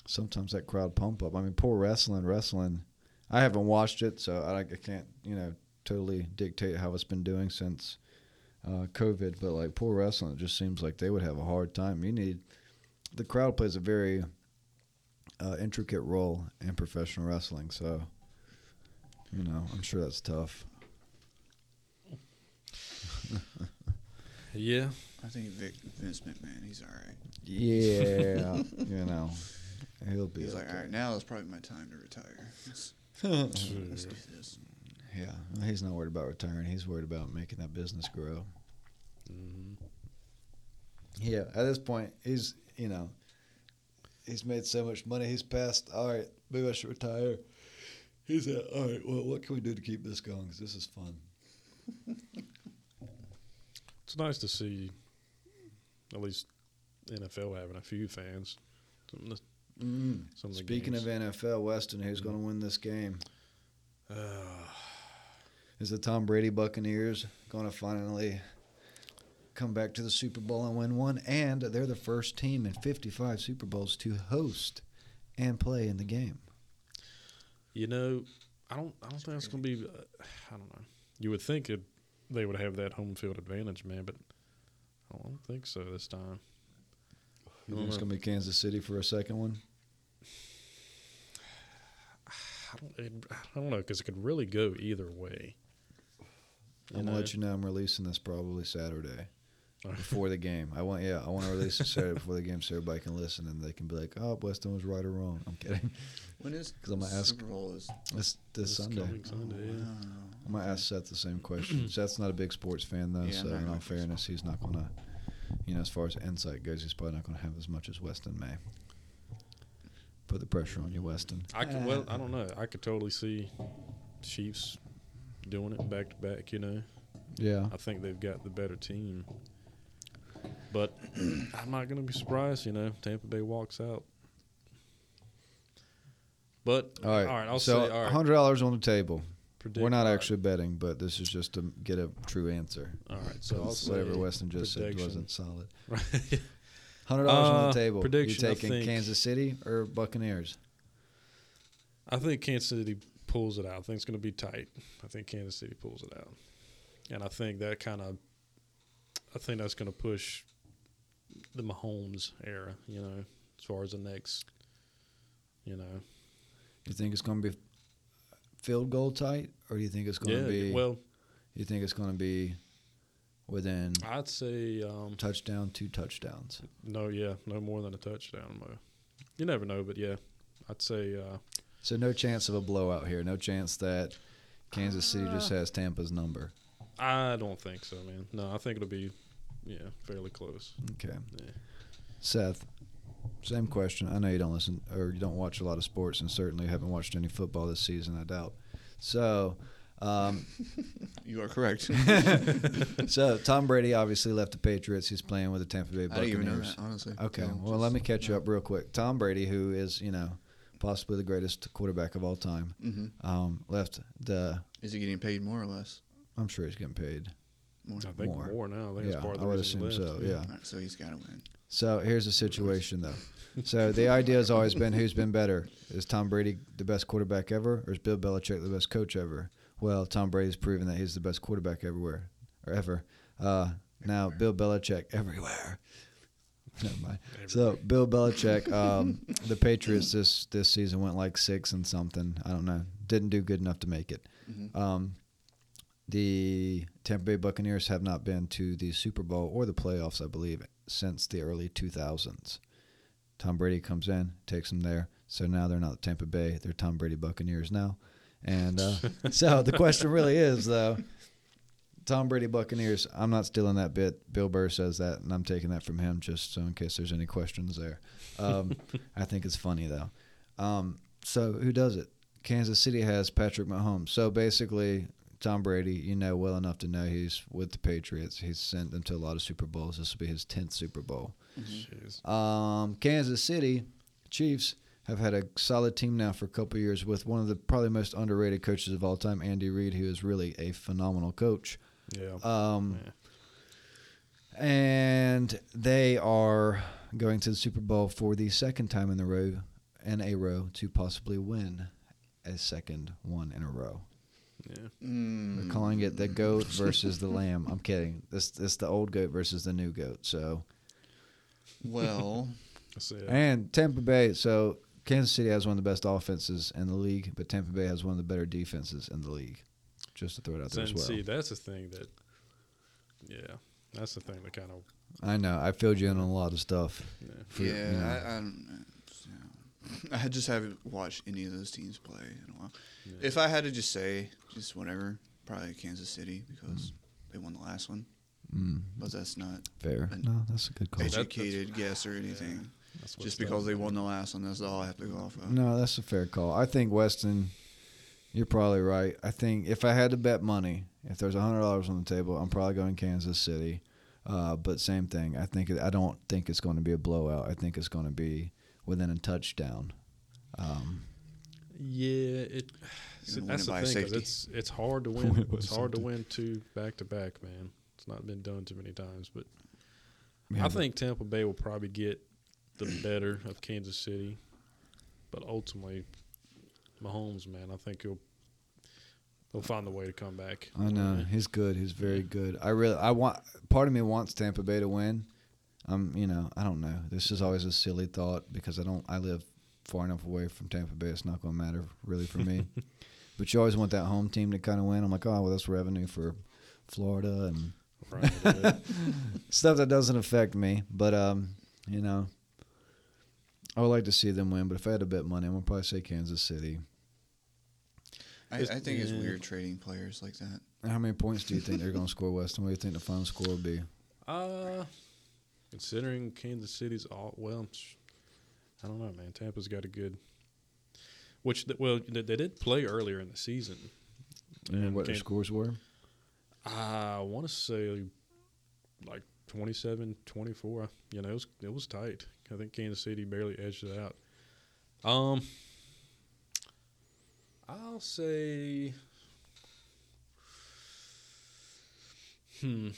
sometimes that crowd pump up. I mean, poor wrestling, wrestling. I haven't watched it, so I, I can't you know totally dictate how it's been doing since uh, COVID. But like poor wrestling, it just seems like they would have a hard time. You need the crowd plays a very uh, intricate role in professional wrestling, so you know I'm sure that's tough. Yeah, I think Vic, Vince McMahon, he's all right. Yeah, <laughs> you know, he'll be. He's like, all right, now is probably my time to retire. <laughs> Let's, let's do this. Yeah, well, he's not worried about retiring. He's worried about making that business grow. hmm Yeah, at this point, he's you know, he's made so much money. He's passed. All right, maybe I should retire. He said, all right. Well, what can we do to keep this going? Because this is fun. <laughs> it's nice to see at least NFL having a few fans. Some Mm. some of the Speaking games. of NFL, Weston, who's going to win this game? Uh, Is the Tom Brady Buccaneers going to finally come back to the Super Bowl and win one? And they're the first team in 55 Super Bowls to host and play in the game. you know, I don't. I don't think it's gonna be. Uh, I don't know. You would think it, they would have that home field advantage, man, but I don't think so this time. You think it's going to be Kansas City for a second one? <sighs> I don't. It, I don't know because it could really go either way. You I'm gonna let you know I'm releasing this probably Saturday <laughs> before the game. I want yeah, I want to release it Saturday before the game so everybody can listen and they can be like, oh, Weston was right or wrong. I'm kidding. <laughs> When is because I'm gonna ask- Super Bowl is It's this This Sunday. Sunday, Oh, yeah. wow. I'm gonna ask Seth the same question. <clears throat> Seth's not a big sports fan though, Yeah, so in all really a fairness, he's not gonna, you know, as far as insight goes, he's probably not gonna have as much as Weston may. Put the pressure on you, Weston. I could. Well, I uh, don't know. I could totally see Chiefs doing it back to back. You know, Yeah. I think they've got the better team. But <clears throat> I'm not going to be surprised. You know, Tampa Bay walks out. But All right. all right. I'll so say all right. hundred dollars on the table. predict- We're not all right, actually betting, but this is just to get a true answer. All right. So I'll 'Cause say whatever Weston just said wasn't solid. <laughs> Right. Hundred dollars on Uh, the table. prediction, You taking Kansas City or Buccaneers? I think Kansas City pulls it out. I think it's going to be tight. I think Kansas City pulls it out, and I think that kind of, I think that's going to push the Mahomes era. You know, as far as the next, you know, You think it's going to be field goal tight, or do you think it's going yeah. to be? well, you think it's going to be within I'd say um, touchdown, two touchdowns? no. Yeah, no more than a touchdown. You never know, but yeah, I'd say uh, So no chance of a blowout here. No chance that Kansas City just Uh, has Tampa's number. I don't think so, man. No, I think it'll be yeah fairly close. Okay. Yeah. Seth, same question. I know you don't listen or you don't watch a lot of sports, and certainly haven't watched any football this season. I doubt. So, um, <laughs> You are correct. <laughs> so <laughs> Tom Brady obviously left the Patriots. He's playing with the Tampa Bay I Buccaneers. didn't even know that, honestly. Okay. No, well, just- let me catch you up real quick. Tom Brady, who is you know possibly the greatest quarterback of all time, Mhm. um, left the. Is he getting paid more or less? I'm sure he's getting paid. More. I think More. more, now. I think Yeah, part of I would assume so, yeah. All right, so he's got to win. So here's the situation, though. So the idea has always been who's been better? Is Tom Brady the best quarterback ever, or is Bill Belichick the best coach ever? Well, Tom Brady's proven that he's the best quarterback everywhere or ever. Uh, now Bill Belichick everywhere. Never mind. So Bill Belichick, <laughs> um, the Patriots this this season went like six and something. I don't know. Didn't do good enough to make it. Mhm. Um, the Tampa Bay Buccaneers have not been to the Super Bowl or the playoffs, I believe, since the early 2000s. Tom Brady comes in, takes them there. So now they're not the Tampa Bay; they're Tom Brady Buccaneers now. And uh, <laughs> so the question really is, though, Tom Brady Buccaneers. I'm not stealing that bit. Bill Burr says that, and I'm taking that from him just so in case there's any questions there. Um, <laughs> I think it's funny though. Um, so who does it? Kansas City has Patrick Mahomes. So basically, Tom Brady, you know well enough to know he's with the Patriots. He's sent them to a lot of Super Bowls. This will be his tenth Super Bowl. Jeez. Um, Kansas City Chiefs have had a solid team now for a couple years with one of the probably most underrated coaches of all time, Andy Reid, who is really a phenomenal coach. Yeah. Um, Yeah. and they are going to the Super Bowl for the second time in the row, in a row, to possibly win a second one in a row. yeah. Mm. They're calling it the goat versus the lamb. I'm kidding. This this the old goat versus the new goat. So Well, <laughs> and Tampa Bay. So Kansas City has one of the best offenses in the league, but Tampa Bay has one of the better defenses in the league. Just to throw it out there as and well. see, that's the thing that, yeah, that's the thing that kind of, I know I filled you in on a lot of stuff. yeah. For- yeah, you know. I, I, don't, yeah. <laughs> I just haven't watched any of those teams play in a while. Yeah. If I had to just say, just whatever, probably Kansas City because they won the last one. Mm, But that's not fair. No, that's a good call. That- educated guess or anything. That's what's Just because they won the last one, that's all I have to go off of. No, that's a fair call. I think Weston, you're probably right. I think if I had to bet money, if there's a hundred dollars on the table, I'm probably going Kansas City. Uh, but same thing. I think I don't think it's going to be a blowout. I think it's going to be within a touchdown. Um, Yeah, it. You're see, that's the by thing 'cause safety. it's it's hard to <laughs> Win win. it's hard to win two back to back, man. It's not been done too many times, but yeah, I but- think Tampa Bay will probably get the better of Kansas City, but ultimately, Mahomes, man, I think he'll he'll find a way to come back. I know he's good. He's very good. I really, I want. Part of me wants Tampa Bay to win. I'm, you know, I don't know. This is always a silly thought because I don't. I live far enough away from Tampa Bay. It's not going to matter really for me. <laughs> but you always want that home team to kind of win. I'm like, oh well, that's revenue for Florida and Right, <laughs> stuff that doesn't affect me. But um, you know, I would like to see them win. But if I had to bet money, I would probably say Kansas City. I, I think it's weird trading players like that. How many points do you think they're going to score, Weston? What do you think the final score will be? Uh, considering Kansas City's all well, I don't know, man. Tampa's got a good. Which th- well, they, they did play earlier in the season. And what their scores were? I want to say like 27, 24. You know, it was it was tight. I think Kansas City barely edged it out. Um, I'll say. Hmm.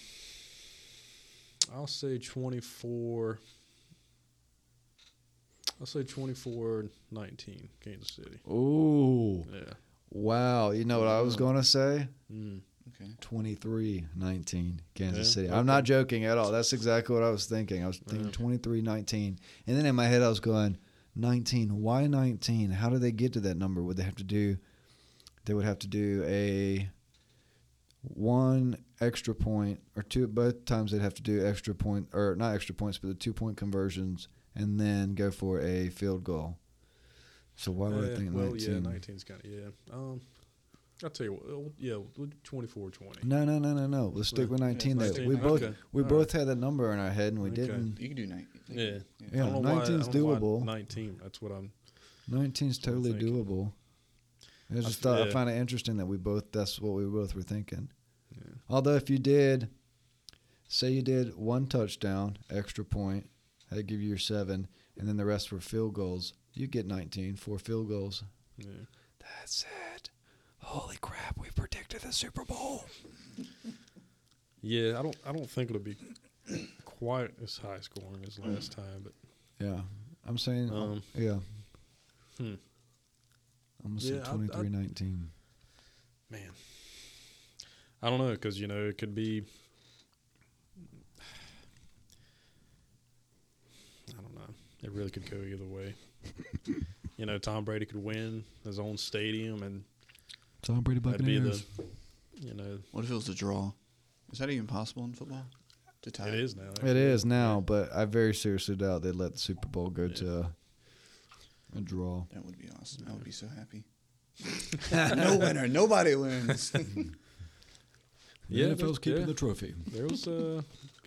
I'll say 24. I'll say 24 19, Kansas City. Ooh. Yeah. Wow. You know what I was going to say? Mm. Okay. 23 19 Kansas Yeah, City. okay. I'm not joking at all. That's exactly what I was thinking. I was thinking Yeah. 23 19. And then in my head, I was going, 19. Why 19? How do they get to that number? Would they have to do, they would have to do a one extra point or two, both times they'd have to do extra point, or not extra points, but the two point conversions and then go for a field goal. So why would I Uh, think well, 19? yeah, 19's kind of yeah. Um, I'll tell you what. uh, Yeah, we'll do 24 20. No, no, no, no, no. Let's stick with 19 though. 19, We both okay. we All both had that number in our head and we Okay. didn't. You can do 19. Yeah. Yeah, I don't know why- I 19's don't know why doable. 19. That's what I'm. 19's That's what I'm totally thinking. doable. I I just f- thought I yeah. find it interesting that we both that's what we both were thinking. Yeah. Although if you did say you did one touchdown, extra point, that'd give you your 7 and then the rest were field goals, you get 19 four field goals. Yeah. That's it. Holy crap, we predicted the Super Bowl. Yeah, I don't. I don't think it'll be quite as high scoring as last time, but Yeah, I'm saying. Um, yeah. hmm. I'm gonna say Yeah, I'd- I'd- 23-19. man, I don't know because you know it could be. I don't know. It really could go either way. <laughs> you know, Tom Brady could win his own stadium, and Tom Brady that'd be the. Buccaneers. You know, What if it was a draw? Is that even possible in football? To tie? it is now. It actually. is now, but I very seriously doubt they'd let the Super Bowl go Yeah. to a, a draw. That would be awesome. I would be so happy. <laughs> no winner. Nobody wins. <laughs> Yeah, the NFL's keeping yeah. the trophy. There was uh,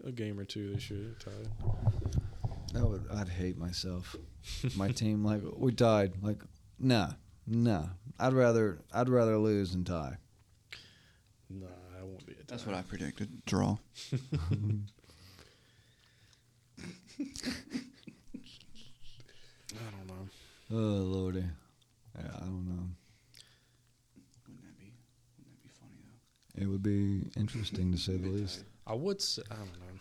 a game or two this year tied. That would I'd hate myself. My team like we tied. Like nah, nah. I'd rather I'd rather lose than tie. Nah, I won't be a tie. That's what I predicted. Draw. <laughs> I don't know. Oh lordy. Yeah, I don't know. Wouldn't that be? Wouldn't that be funny though? It would be interesting to say the least. I would say I don't know.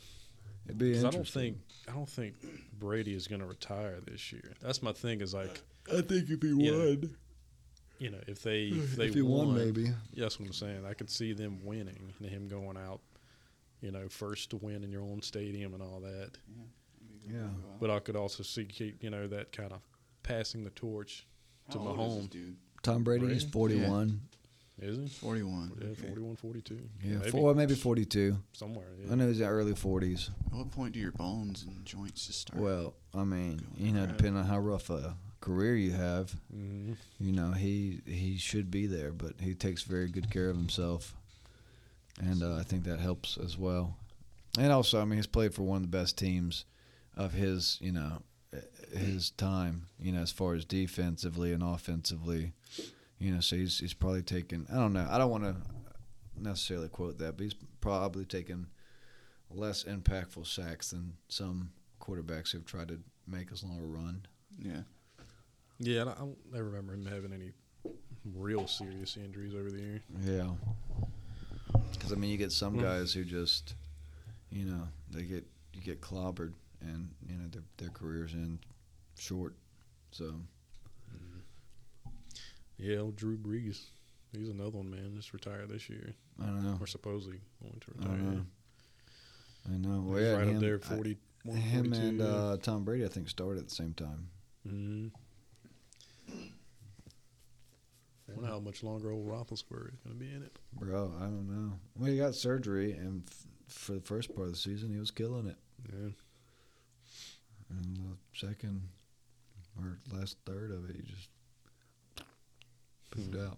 It'd be 'Cause I don't think I don't think Brady is going to retire this year. That's my thing. Is like I think if he Yeah. won, you know if they if they if he won, maybe. Yeah, that's what I'm saying. I could see them winning and him going out, you know, first to win in your own stadium and all that. That'd be a good Yeah. way to go out. But I could also see keep you know that kind of passing the torch to How old Mahomes. dude? Tom Brady is Brady? 41. Is he? 41. Yeah, Okay. 41, 42. Yeah, maybe, four, maybe 42. somewhere. I Yeah. know he's in early 40s. At what point do your bones and joints just start? Well, I mean, you know, depending on how rough a career you have, hmm you know, he he should be there, but he takes very good care of himself, and uh, I think that helps as well. And also, I mean, he's played for one of the best teams of his, you know, eh, his time, you know, as far as defensively and offensively, you know. So he's he's probably taken. I don't know. I don't want to necessarily quote that, but he's probably taken less impactful sacks than some quarterbacks who've tried to make as long a run. yeah. Yeah, and I don't I remember him having any real serious injuries over the year. Yeah. Because I mean, you get some Hmm. guys who just, you know, they get you get clobbered, and you know their their careers end short. So Yeah, old Drew Brees. He's another one, man. Just retired this year, I don't know. or supposedly going to retire. don't know. I know. Well, yeah, right him, up there, I- 41, him and uh, Tom Brady, I think, started at the same time. hmm I wonder how much longer old Roethlisberger is going to be in it. Bro, I don't know. Well, he got surgery, and f- for the first part of the season, he was killing it. Yeah. And the second or last third of it, he just pooped Hmm. out.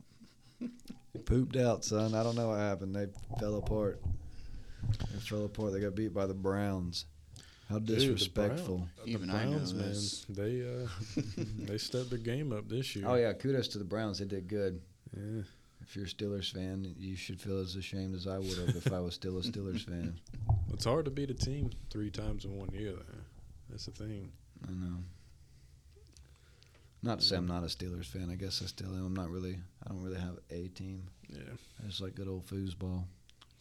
He pooped out, son. I don't know what happened. They fell apart. They fell apart. They got beat by the Browns. How Dude, the disrespectful. Brown- the Even I know Browns, man, they uh, <laughs> they stepped their game up this year. Oh yeah, kudos to the Browns. They did good. yeah. If you're a Steelers fan, you should feel as ashamed as I would have if I was still a Steelers fan. <laughs> It's hard to beat a team three times in one year, though. That's the thing. I know. Not to say I'm not a Steelers fan. I guess I still am. I'm not really. I don't really have a team. Yeah. I just like good old foosball.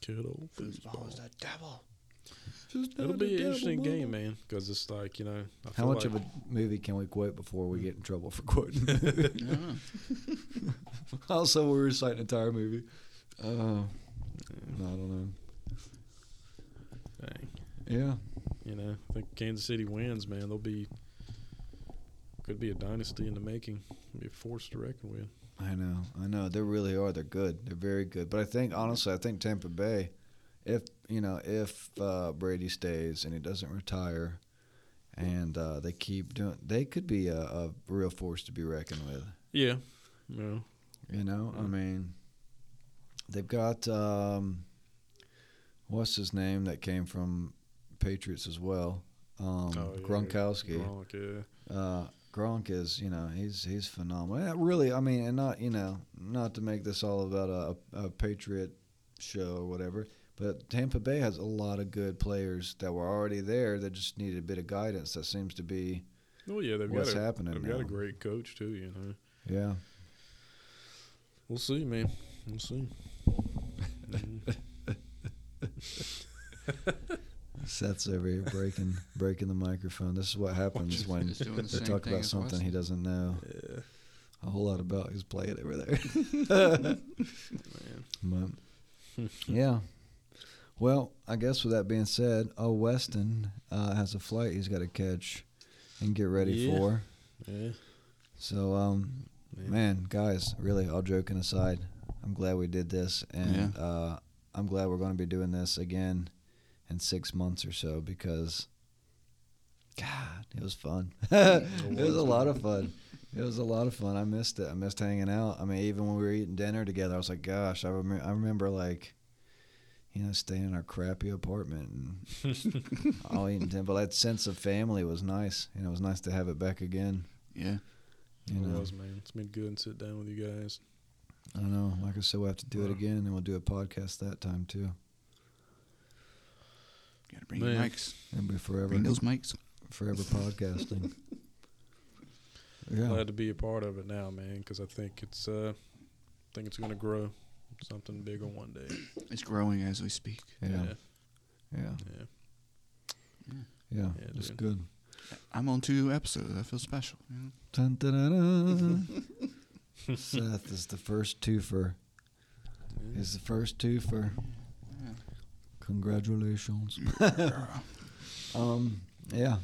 Good old Foosball is the devil. It'll be an interesting game, man, because it's like you know. I How much like, of a movie can we quote before we get in trouble for quoting? Yeah. <laughs> <laughs> also, we recite an entire movie. Uh, no, I don't know. Dang. Yeah, You know, I think Kansas City wins, man. They'll be could be a dynasty in the making. Be a force to reckon with. I know. I know. They really are. They're good. They're very good. But I think, honestly, I think Tampa Bay, if you know, if uh, Brady stays and he doesn't retire, and uh, they keep doing, they could be a, a real force to be reckoned with. Yeah. Yeah. You know, I Mm. mean, they've got um, what's his name that came from Patriots as well, um, Oh, yeah. Gronkowski. Gronk, yeah. Uh, Gronk is, you know, he's he's phenomenal. Yeah, really, I mean, and not you know, not to make this all about a, a Patriot show or whatever, but Tampa Bay has a lot of good players that were already there that just needed a bit of guidance. That seems to be, Well, yeah, they've What's got a, happening They've got a great coach too. You know, yeah. we'll see, man. We'll see. <laughs> Seth's over here breaking breaking the microphone. This is what happens when the they talk about as something he doesn't know Yeah, a whole lot about. He's playing over there. <laughs> <laughs> man. But, yeah. Well, I guess with that being said, oh Weston uh, has a flight he's got to catch and get ready Yeah. for. Yeah, So, um, man. man, guys, really, all joking aside, I'm glad we did this, and uh, I'm glad we're going to be doing this again in six months or so because, God, it was fun. <laughs> it was a lot of fun. It was a lot of fun. I missed it. I missed hanging out. I mean, even when we were eating dinner together, I was like, gosh, I remember. I remember like, you know, staying in our crappy apartment and <laughs> all eating dinner. But that sense of family was nice. You know, it was nice to have it back again. Yeah. You it know, was, man. It's been good to sit down with you guys. I don't know. Like I said, we'll have to do it again, and we'll do a podcast that time too. Got to bring your Man. mics. It'll be forever, Bring those mics. forever podcasting. <laughs> yeah, Glad to be a part of it now, man, because I think it's uh, I think it's gonna grow something bigger one day. <clears throat> It's growing as we speak. yeah, yeah, yeah, yeah. yeah. Yeah, it's dude. good. I'm on two episodes. I feel special. You know? Dun, dun, dun, dun. <laughs> Seth is the first twofer. He's the first twofer. Yeah. Congratulations. <laughs> Um, yeah,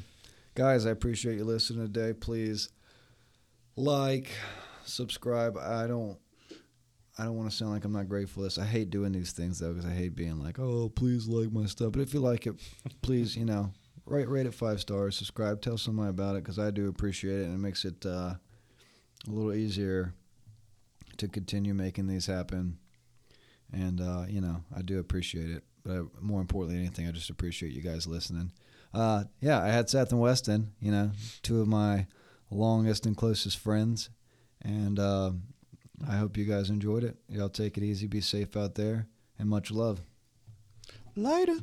guys, I appreciate you listening today. Please like, subscribe. I don't, I don't want to sound like I'm not grateful for this. I hate doing these things though because I hate being like, oh, please like my stuff. But if you like it, please, you know, rate rate it five stars, subscribe, tell somebody about it because I do appreciate it and it makes it uh, a little easier to continue making these happen. And uh, you know, I do appreciate it. But more importantly than anything, I just appreciate you guys listening. Uh, yeah, I had Seth and Weston, you know, two of my longest and closest friends, and uh, I hope you guys enjoyed it. Y'all take it easy, be safe out there, and much love. Later.